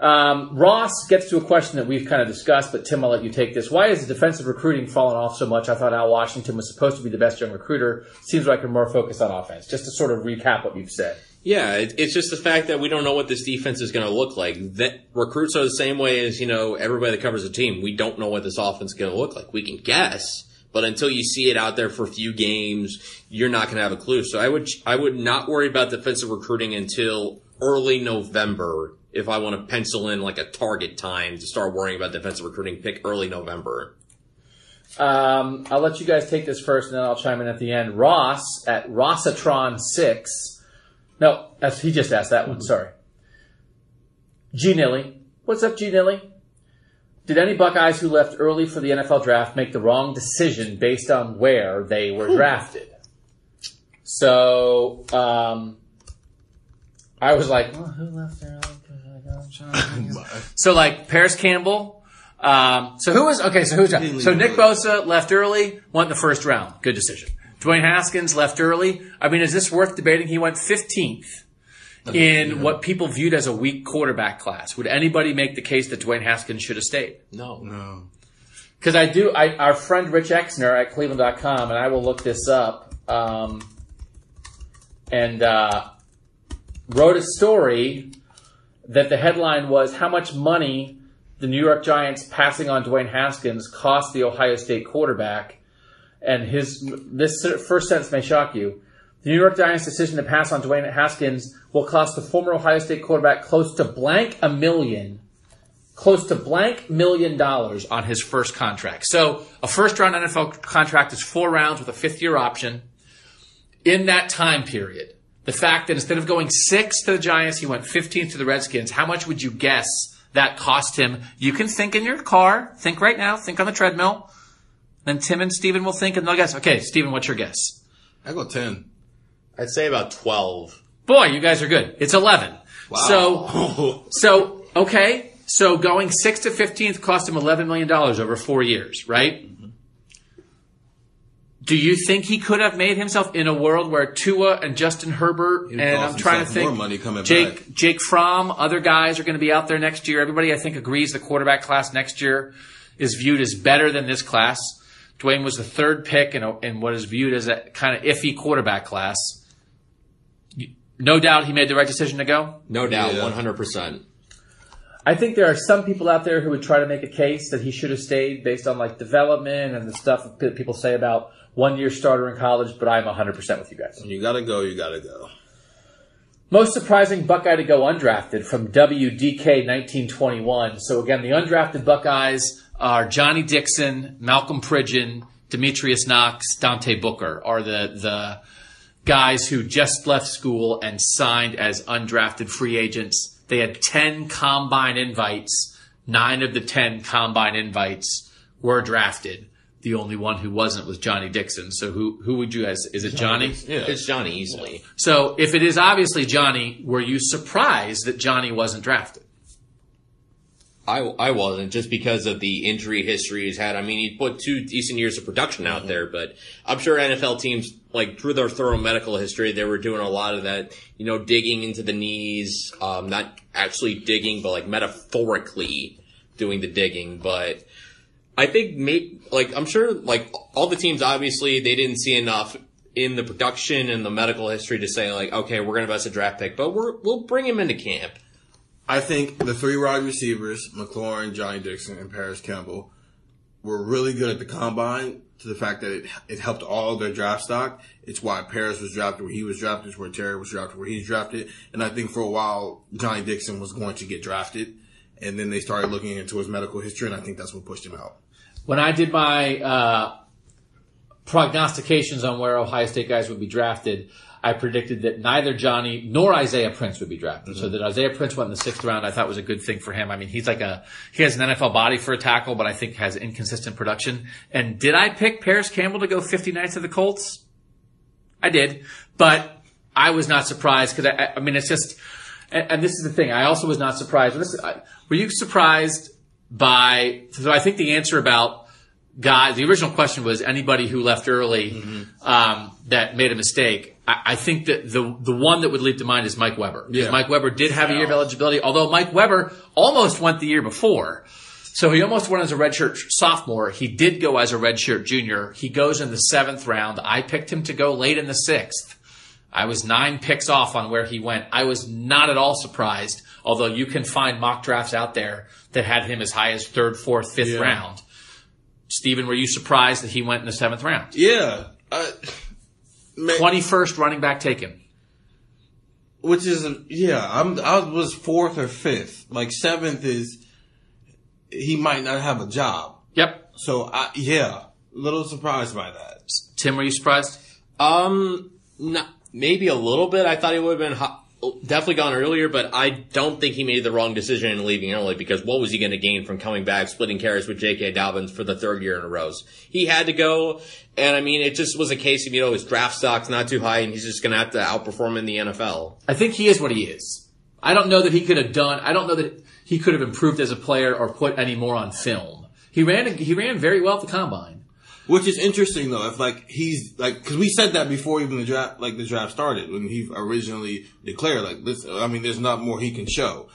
Um, Ross gets to a question that we've kind of discussed, but Tim, I'll let you take this. Why is the defensive recruiting fallen off so much? I thought Al Washington was supposed to be the best young recruiter. Seems like we're more focused on offense. Just to sort of recap what you've said. Yeah, it, it's just the fact that we don't know what this defense is going to look like. That recruits are the same way as you know everybody that covers a team. We don't know what this offense is going to look like. We can guess, but until you see it out there for a few games, you're not going to have a clue. So I would I would not worry about defensive recruiting until early November. If I want to pencil in like a target time to start worrying about defensive recruiting, pick early November. Um, I'll let you guys take this first, and then I'll chime in at the end. Ross at Rossatron six. No, he just asked that one. Sorry. G Nilly, what's up, G Nilly? Did any Buckeyes who left early for the NFL draft make the wrong decision based on where they were drafted? So, um, I was like, well, who left early? so like Parris Campbell. Um, so who was okay? So who's Didn't so Nick early. Bosa left early, went in the first round. Good decision. Dwayne Haskins left early. I mean, is this worth debating? He went 15th in what people viewed as a weak quarterback class. Would anybody make the case that Dwayne Haskins should have stayed? No, No. Because I do, I, our friend Rich Exner at Cleveland.com, and I will look this up, um, and uh, wrote a story that the headline was How much money the New York Giants passing on Dwayne Haskins cost the Ohio State quarterback. And his this first sentence may shock you. The New York Giants' decision to pass on Dwayne Haskins will cost the former Ohio State quarterback close to blank a million close to blank million dollars on his first contract. So a first round NFL contract is four rounds with a fifth year option. In that time period, the fact that instead of going six to the Giants, he went 15 to the Redskins, how much would you guess that cost him? You can think in your car, think right now, think on the treadmill. Then Tim and Steven will think and they'll guess. Okay, Steven, what's your guess? I go ten. I'd say about 12. Boy, you guys are good. It's 11. Wow. So, so, okay. So going 6 to 15th cost him $11 million over four years, right? Mm-hmm. Do you think he could have made himself in a world where Tua and Justin Herbert and I'm trying to think more money coming Jake back. Jake Fromm, other guys are going to be out there next year. Everybody I think agrees the quarterback class next year is viewed as better than this class. Dwayne was the third pick in, a, in what is viewed as a kind of iffy quarterback class. You- No doubt he made the right decision to go. No doubt, Yeah. 100%. I think there are some people out there who would try to make a case that he should have stayed based on like development and the stuff that people say about one year starter in college, but I'm 100% with you guys. When you gotta go, you gotta go. Most surprising Buckeye to go undrafted from WDK 1921. So again, the undrafted Buckeyes are Johnny Dixon, Malcolm Pridgeon, Demetrius Knox, Dante Booker are the, the guys who just left school and signed as undrafted free agents. They had 10 combine invites. Nine of the 10 combine invites were drafted. The only one who wasn't was Johnny Dixon. So who, who would you guys, is it Johnny? Yeah. It's Johnny easily. So if it is obviously Johnny, were you surprised that Johnny wasn't drafted? I, I wasn't just because of the injury history he's had. I mean, he put two decent years of production out there, but I'm sure NFL teams, like through their thorough medical history, they were doing a lot of that, you know, digging into the knees, um, not actually digging, but like metaphorically doing the digging. But I think maybe, like, I'm sure, like, all the teams, obviously, they didn't see enough in the production and the medical history to say, like, okay, we're going to invest a draft pick, but we're, we'll bring him into camp. I think the three wide receivers, McLaurin, Johnny Dixon, and Parris Campbell, were really good at the combine to the fact that it, it helped all their draft stock. It's why Parris was drafted where he was drafted, it's where Terry was drafted where he's drafted. And I think for a while, Johnny Dixon was going to get drafted. And then they started looking into his medical history, and I think that's what pushed him out. When I did my uh, prognostications on where Ohio State guys would be drafted, I predicted that neither Johnny nor Isaiah Prince would be drafted. So mm-hmm. that Isaiah Prince went in the sixth round, I thought was a good thing for him. I mean, he's like a he has an NFL body for a tackle, but I think has inconsistent production. And did I pick Parris Campbell to go 59th to the Colts? I did, but I was not surprised because I, I mean it's just, and, and this is the thing. I also was not surprised. This, I, were you surprised by? So I think the answer about guys. The original question was anybody who left early um, that made a mistake. I, I think that the the one that would leap to mind is Mike Weber. Yeah. Mike Weber did have a year of eligibility, although Mike Weber almost went the year before. So he almost went as a redshirt sophomore. He did go as a redshirt junior. He goes in the seventh round. I picked him to go late in the sixth. I was nine picks off on where he went. I was not at all surprised, although you can find mock drafts out there that had him as high as third, fourth, fifth Yeah. round. Stephen, were you surprised that he went in the seventh round? Yeah. Uh, man, 21st running back taken. which is yeah. I'm I was fourth or fifth. Like seventh is he might not have a job. Yep. So I yeah, little surprised by that. Tim, were you surprised? Um, not, maybe a little bit. I thought he would have been ho- Oh, definitely gone earlier, but I don't think he made the wrong decision in leaving early because what was he going to gain from coming back, splitting carries with J.K. Dobbins for the third year in a row? He had to go, and I mean, it just was a case of, you know, his draft stock's not too high and he's just going to have to outperform in the NFL. I think he is what he is. I don't know that he could have done. I don't know that he could have improved as a player or put any more on film. He ran. He ran very well at the combine. Which is interesting though, if like he's like, cause we said that before even the draft, like the draft started when he originally declared like this. I mean, there's not more he can show.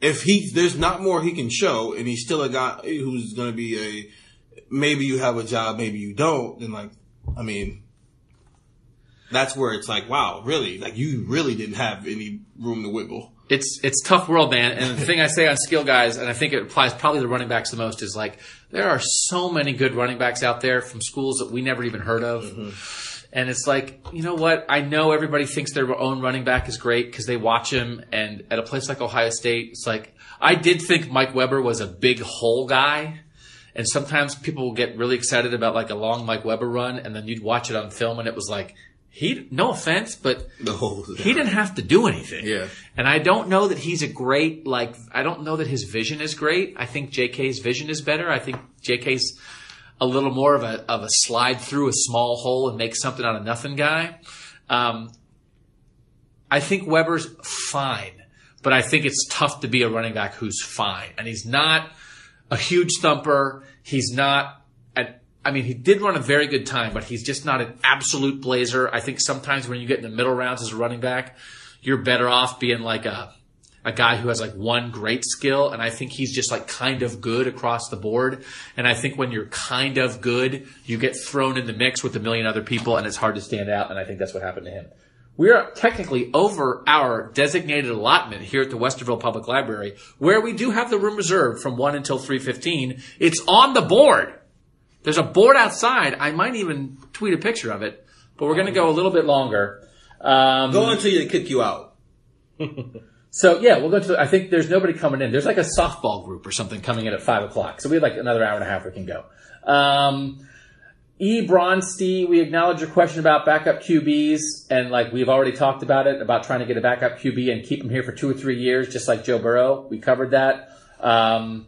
If he, there's not more he can show, and he's still a guy who's going to be a, maybe you have a job, maybe you don't. Then like, I mean, that's where it's like, wow, really? Like you really didn't have any room to wiggle. It's it's tough world, man. And the thing I say on skill guys, and I think it applies probably to running backs the most, is like there are so many good running backs out there from schools that we never even heard of. Mm-hmm. And it's like, you know what? I know everybody thinks their own running back is great because they watch him. And at a place like Ohio State, it's like, I did think Mike Weber was a big hole guy. And sometimes people will get really excited about like a long Mike Weber run. And then you'd watch it on film and it was like, he, no offense, but whole he didn't have to do anything. Yeah. And I don't know that he's a great, like, I don't know that his vision is great. I think JK's vision is better. I think JK's, a little more of a of a slide through a small hole and make something out of nothing guy. Um, I think Weber's fine, but I think it's tough to be a running back who's fine, and he's not a huge thumper. He's not. I mean, he did run a very good time, but he's just not an absolute blazer. I think sometimes when you get in the middle rounds as a running back, you're better off being like a a guy who has like one great skill, and I think he's just like kind of good across the board. And I think when you're kind of good, you get thrown in the mix with a million other people, and it's hard to stand out. And I think that's what happened to him. We are technically over our designated allotment here at the Westerville Public Library, where we do have the room reserved from one until three fifteen. It's on the board. There's a board outside. I might even tweet a picture of it, but we're going to go a little bit longer. Um, Go until you kick you out. So yeah, we'll go to. I think there's nobody coming in. There's like a softball group or something coming in at five o'clock. So we have like another hour and a half we can go. Um, e Bronstein, we acknowledge your question about backup QBs, and like we've already talked about it about trying to get a backup QB and keep him here for two or three years, just like Joe Burrow. We covered that. Um,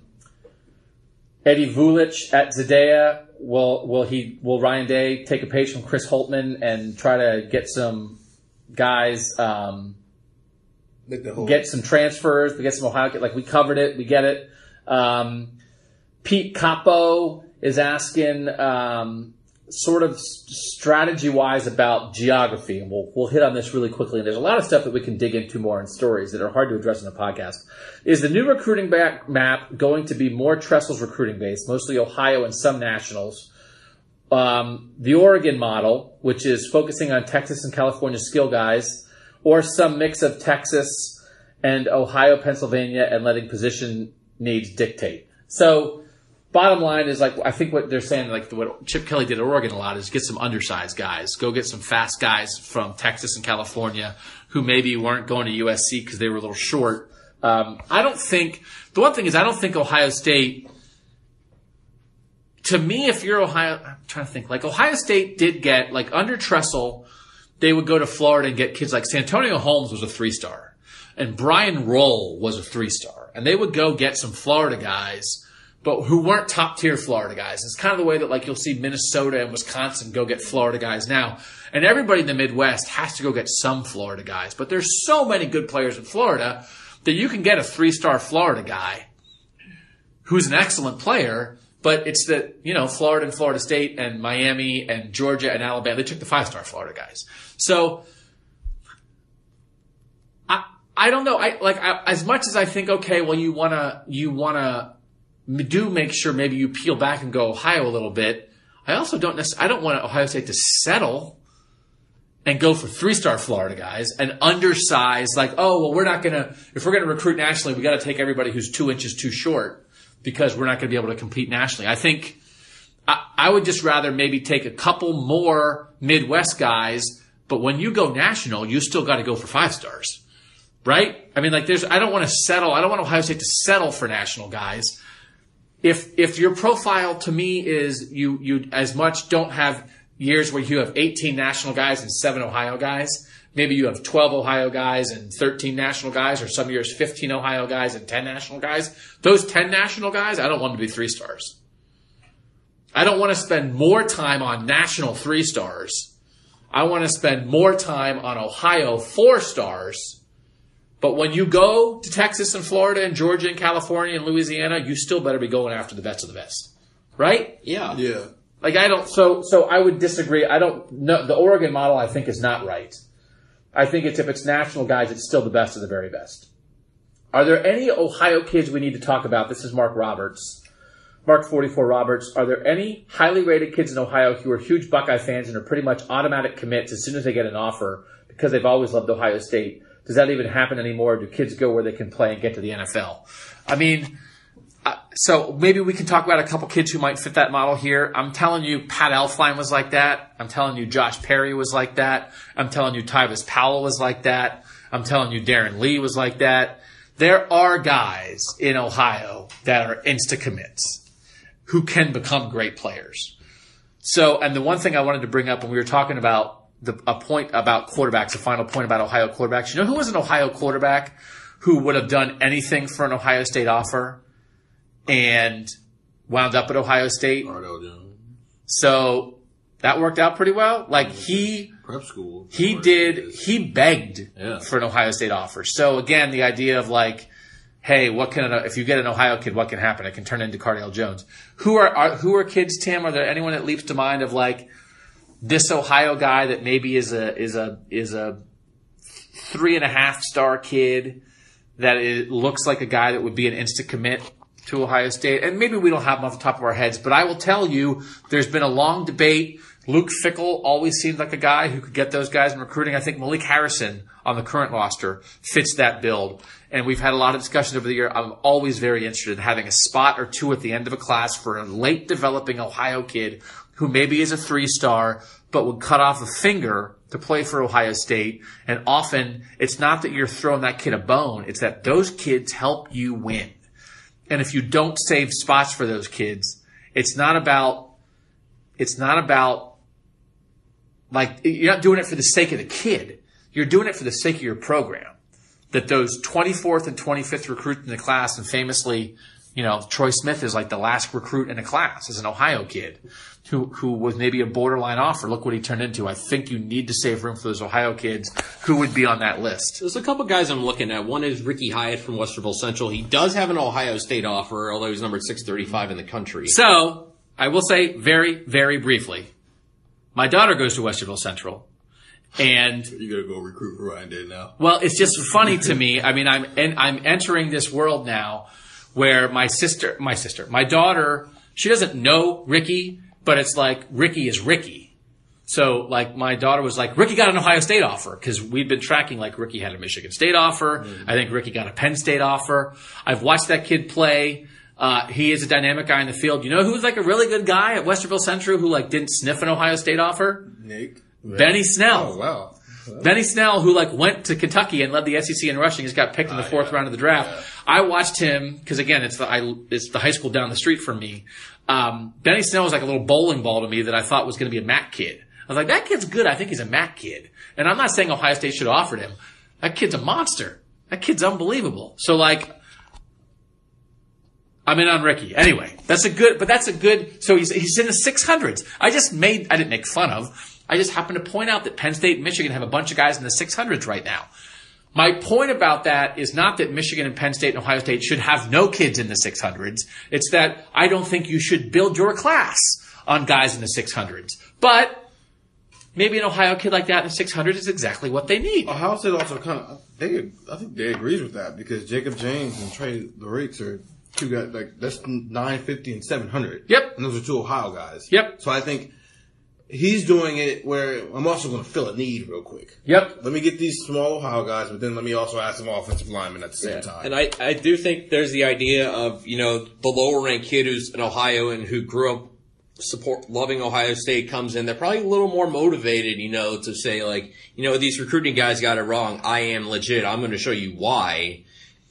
Eddie Vulich at Zadea. Will will he will Ryan Day take a page from Chris Holtmann and try to get some guys? Um, Like the whole get some transfers, get some Ohio, like we covered it, we get it. Um, Pete Capo is asking, um, sort of strategy wise about geography, and we'll, we'll hit on this really quickly. And there's a lot of stuff that we can dig into more in stories that are hard to address in a podcast. Is the new recruiting map going to be more Tressel's recruiting base, mostly Ohio and some nationals? Um, the Oregon model, which is focusing on Texas and California skill guys, or some mix of Texas and Ohio, Pennsylvania, and letting position needs dictate. So, bottom line is like I think what they're saying, like what Chip Kelly did at Oregon a lot, is get some undersized guys, go get some fast guys from Texas and California who maybe weren't going to USC because they were a little short. Um, I don't think the one thing is I don't think Ohio State. To me, if you're Ohio, I'm trying to think. Like Ohio State did get like under Tressel, they would go to Florida and get kids like Santonio Holmes was a three star, and Brian Roll was a three star, and they would go get some Florida guys, but who weren't top tier Florida guys. It's kind of the way that like you'll see Minnesota and Wisconsin go get Florida guys now, and everybody in the Midwest has to go get some Florida guys. But there's so many good players in Florida that you can get a three star Florida guy who's an excellent player. But it's that, you know, Florida and Florida State and Miami and Georgia and Alabama, they took the five star Florida guys. So I, I don't know. I like I, as much as I think, okay, well, you wanna you wanna do make sure maybe you peel back and go Ohio a little bit. I also don't necessarily. I don't want Ohio State to settle and go for three star Florida guys and undersize like, oh well, we're not gonna if we're gonna recruit nationally, we got to take everybody who's two inches too short because we're not going to be able to compete nationally. I think I, I would just rather maybe take a couple more Midwest guys, but when you go national, you still got to go for five stars, right? I mean, like there's, I don't want to settle. I don't want Ohio State to settle for national guys. If, if your profile to me is you, you as much don't have years where you have 18 national guys and seven Ohio guys, maybe you have 12 Ohio guys and 13 national guys, or some years 15 Ohio guys and 10 national guys. Those 10 national guys, I don't want them to be three stars. I don't want to spend more time on national three stars. I want to spend more time on Ohio four stars. But when you go to Texas and Florida and Georgia and California and Louisiana, you still better be going after the best of the best. Right? Yeah. Yeah. Like I don't so so I would disagree. I don't know the Oregon model I think is not right. I think it's if it's national guys, it's still the best of the very best. Are there any Ohio kids we need to talk about? This is Mark Roberts. Mark 44 Roberts. Are there any highly rated kids in Ohio who are huge Buckeye fans and are pretty much automatic commits as soon as they get an offer because they've always loved Ohio State? Does that even happen anymore? Do kids go where they can play and get to the NFL? I mean, uh, so maybe we can talk about a couple kids who might fit that model here. I'm telling you, Pat Elflein was like that. I'm telling you, Josh Perry was like that. I'm telling you, Tyvis Powell was like that. I'm telling you, Darron Lee was like that. There are guys in Ohio that are insta commits who can become great players. So, and the one thing I wanted to bring up when we were talking about the, a point about quarterbacks, a final point about Ohio quarterbacks, you know who was an Ohio quarterback who would have done anything for an Ohio State offer? and wound up at Ohio State. Cardale Jones. So that worked out pretty well. Like he, Prep school. he did, he begged Yeah. for an Ohio State offer. So again, the idea of like, hey, what can an, if you get an Ohio kid, what can happen? It can turn into Cardale Jones. Who are, are who are kids, Tim? Are there anyone that leaps to mind of like this Ohio guy that maybe is a is a is a three and a half star kid that it looks like a guy that would be an instant commit to Ohio State. And maybe we don't have him off the top of our heads, but I will tell you, there's been a long debate. Luke Fickell always seemed like a guy who could get those guys in recruiting. I think Malik Harrison on the current roster fits that build. And we've had a lot of discussions over the year. I'm always very interested in having a spot or two at the end of a class for a late developing Ohio kid who maybe is a three star, but would cut off a finger to play for Ohio State. And often it's not that you're throwing that kid a bone. It's that those kids help you win. And if you don't save spots for those kids, it's not about, it's not about like, you're not doing it for the sake of the kid. You're doing it for the sake of your program. That those 24th and 25th recruits in the class, and famously, you know, Troy Smith is like the last recruit in a class as an Ohio kid who, who was maybe a borderline offer. Look what he turned into. I think you need to save room for those Ohio kids who would be on that list. There's a couple guys I'm looking at. One is Ricky Hyatt from Westerville Central. He does have an Ohio State offer, although he's numbered 635 in the country. So, I will say very, very briefly, my daughter goes to Westerville Central. And You gotta go recruit for Ryan Day now. well, it's just funny to me. I mean, I'm en- I'm entering this world now where my sister, my sister, my daughter, she doesn't know Ricky, but it's like Ricky is Ricky. So like my daughter was like, Ricky got an Ohio State offer because we'd been tracking like Ricky had a Michigan State offer. I think Ricky got a Penn State offer. I've watched that kid play. Uh, he is a dynamic guy in the field. You know who's like a really good guy at Westerville Central who like didn't sniff an Ohio State offer? Nick. Benny Snell. Oh wow. Benny Snell, who like went to Kentucky and led the SEC in rushing, just got picked in the fourth round of the draft. I watched him because again, it's the I, it's the high school down the street from me. Um, Benny Snell was like a little bowling ball to me that I thought was going to be a MAC kid. I was like, that kid's good. I think he's a MAC kid. And I'm not saying Ohio State should have offered him. That kid's a monster. That kid's unbelievable. So like, I'm in on Ricky. Anyway, that's a good, but that's a good, so he's, he's in the 600s. I just made, I didn't make fun of. I just happen to point out that Penn State and Michigan have a bunch of guys in the 600s right now. My point about that is not that Michigan and Penn State and Ohio State should have no kids in the 600s. It's that I don't think you should build your class on guys in the 600s. But maybe an Ohio kid like that in the 600s is exactly what they need. Ohio State also kind of they I think they agrees with that because Jacob James and Trey Leroux are two guys like that's nine fifty and seven hundred. Yep. and those are two Ohio guys. Yep. So I think he's doing it where I'm also going to fill a need real quick. Yep. Let me get these small Ohio guys, but then let me also add some offensive linemen at the same time. And I, I do think there's the idea of, you know, the lower ranked kid who's an Ohioan who grew up support loving Ohio State comes in. They're probably a little more motivated, you know, to say like, you know, these recruiting guys got it wrong. I am legit. I'm going to show you why.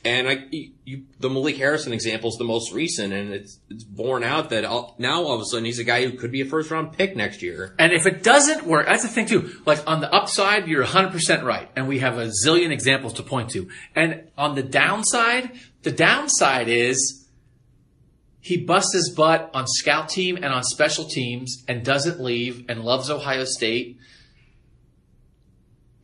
And I, you, the Malik Harrison example is the most recent, and it's it's borne out that all, now all of a sudden he's a guy who could be a first round pick next year. And if it doesn't work, that's the thing too. Like on the upside, you're 100% right. And we have a zillion examples to point to. And on the downside, the downside is he busts his butt on scout team and on special teams and doesn't leave and loves Ohio State.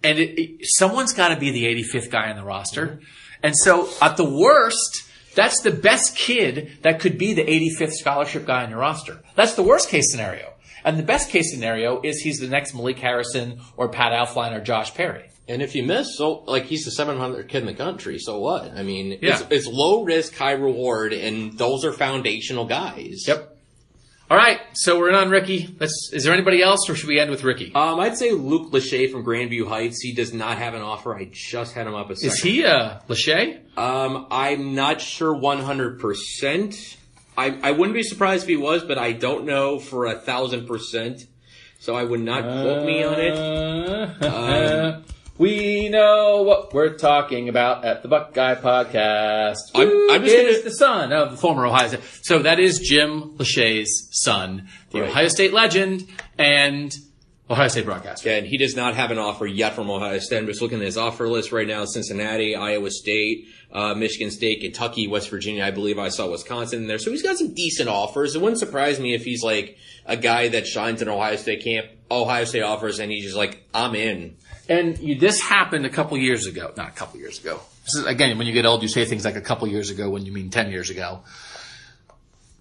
And it, it, someone's got to be the 85th guy on the roster. And so at the worst, that's the best kid that could be the 85th scholarship guy on your roster. That's the worst case scenario. And the best case scenario is he's the next Malik Harrison or Pat Elflein or Josh Perry. And if you miss, so like he's the 700 kid in the country. So what? I mean, Yeah. it's, it's low risk, high reward, and those are foundational guys. Yep. All right, so we're in on Ricky. Let's. Is there anybody else, or should we end with Ricky? Um, I'd say Luke Lachey from Grandview Heights. He does not have an offer. I just had him up a second. Is he uh, Lachey? Um, I'm not sure 100%. I, I wouldn't be surprised if he was, but I don't know for a thousand percent. So I would not quote me on it. Uh, we know what we're talking about at the Buckeye Podcast. I'm- I'm just is gonna- the son of the former Ohio State. So that is Jim Lachey's son, the Right. Ohio State legend, and Ohio State broadcaster. Yeah, and he does not have an offer yet from Ohio State. I'm just looking at his offer list right now. Cincinnati, Iowa State, uh, Michigan State, Kentucky, West Virginia. I believe I saw Wisconsin in there. So he's got some decent offers. It wouldn't surprise me if he's like a guy that shines in Ohio State camp, Ohio State offers, and he's just like, I'm in. And you, this happened a couple years ago. Not a couple years ago. This is, again, when you get old, you say things like a couple years ago when you mean 10 years ago.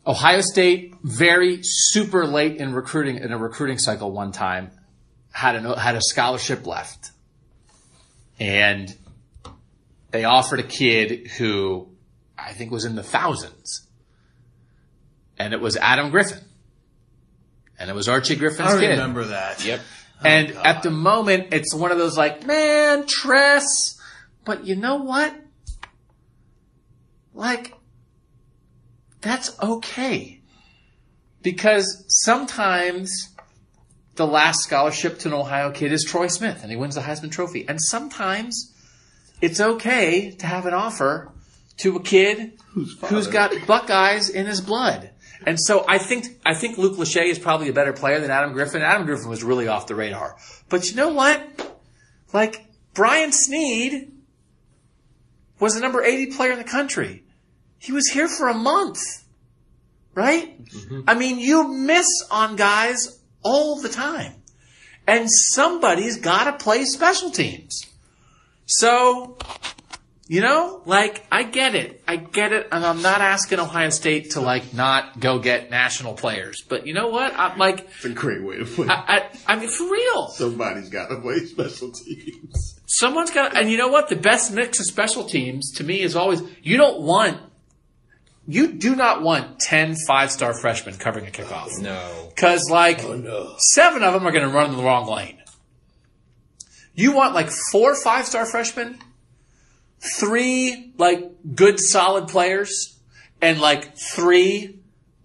Ohio State, very super late in recruiting, in a recruiting cycle one time, had an, had a scholarship left. And they offered a kid who I think was in the thousands. And it was Adam Griffin. And it was Archie Griffin's I kid. I remember that. Yep. Oh, and at the moment, it's one of those like, man, Tress. But you know what? Like, that's okay. Because sometimes the last scholarship to an Ohio kid is Troy Smith and he wins the Heisman Trophy. And sometimes it's okay to have an offer to a kid who's got Buckeyes in his blood. And so I think I think Luke Lachey is probably a better player than Adam Griffin. Adam Griffin was really off the radar. But you know what? Like Brian Snead was the number 80 player in the country. He was here for a month. Right? Mm-hmm. I mean, you miss on guys all the time. And somebody's got to play special teams. So, you know, like, I get it. I get it. And I'm not asking Ohio State to, like, not go get national players. But you know what? I'm like, It's a great way to put it. I, I, I mean, for real. Somebody's got to play special teams. Someone's got, to. and you know what? The best mix of special teams to me is always, you don't want, you do not want 10 five star freshmen covering a kickoff. No. Cause like, oh, seven of them are going to run in the wrong lane. You want like four five star freshmen, three like good solid players, and like three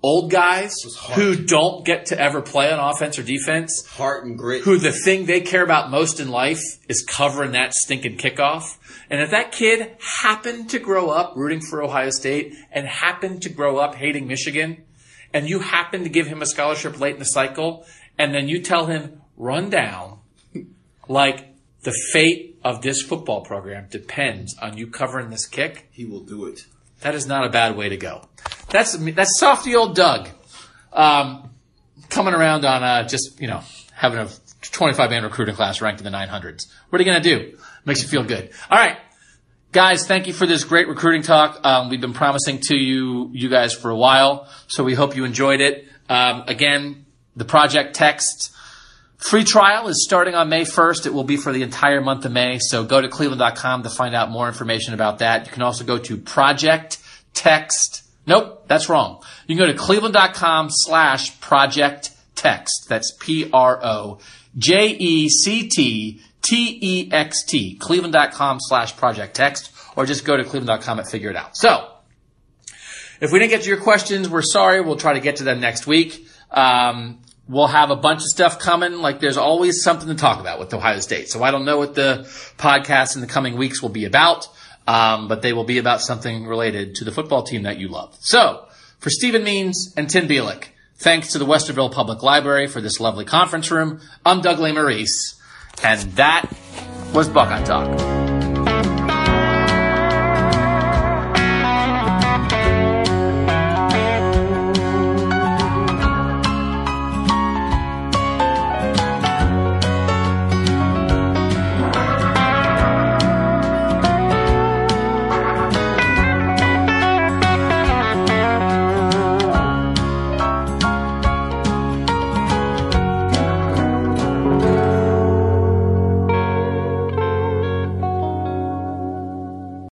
old guys who don't get to ever play on offense or defense Heart and grit. who the thing they care about most in life is covering that stinking kickoff. And if that kid happened to grow up rooting for Ohio State and happened to grow up hating Michigan, and you happen to give him a scholarship late in the cycle, and then you tell him, run down, like the fate of this football program depends on you covering this kick, He will do it. That is not a bad way to go. That's that's softy old Doug, um, coming around on uh, just you know having a 25 man recruiting class ranked in the 900s. What are you gonna do? Makes you feel good. All right, guys, thank you for this great recruiting talk. Um, we've been promising to you you guys for a while, so we hope you enjoyed it. Um, again, the project text. Free trial is starting on May 1st. It will be for the entire month of May. So go to cleveland.com to find out more information about that. You can also go to project text. Nope, that's wrong. You can go to cleveland.com slash project text. That's P-R-O-J-E-C-T-T-E-X-T. Cleveland.com slash project text or just go to cleveland.com and figure it out. So if we didn't get to your questions, we're sorry. We'll try to get to them next week. Um, we'll have a bunch of stuff coming. Like there's always something to talk about with Ohio State. So I don't know what the podcast in the coming weeks will be about, um, but they will be about something related to the football team that you love. So for Stephen Means and Tim Bielik, thanks to the Westerville Public Library for this lovely conference room. I'm Doug Lesmerises, and that was Buckeye Talk.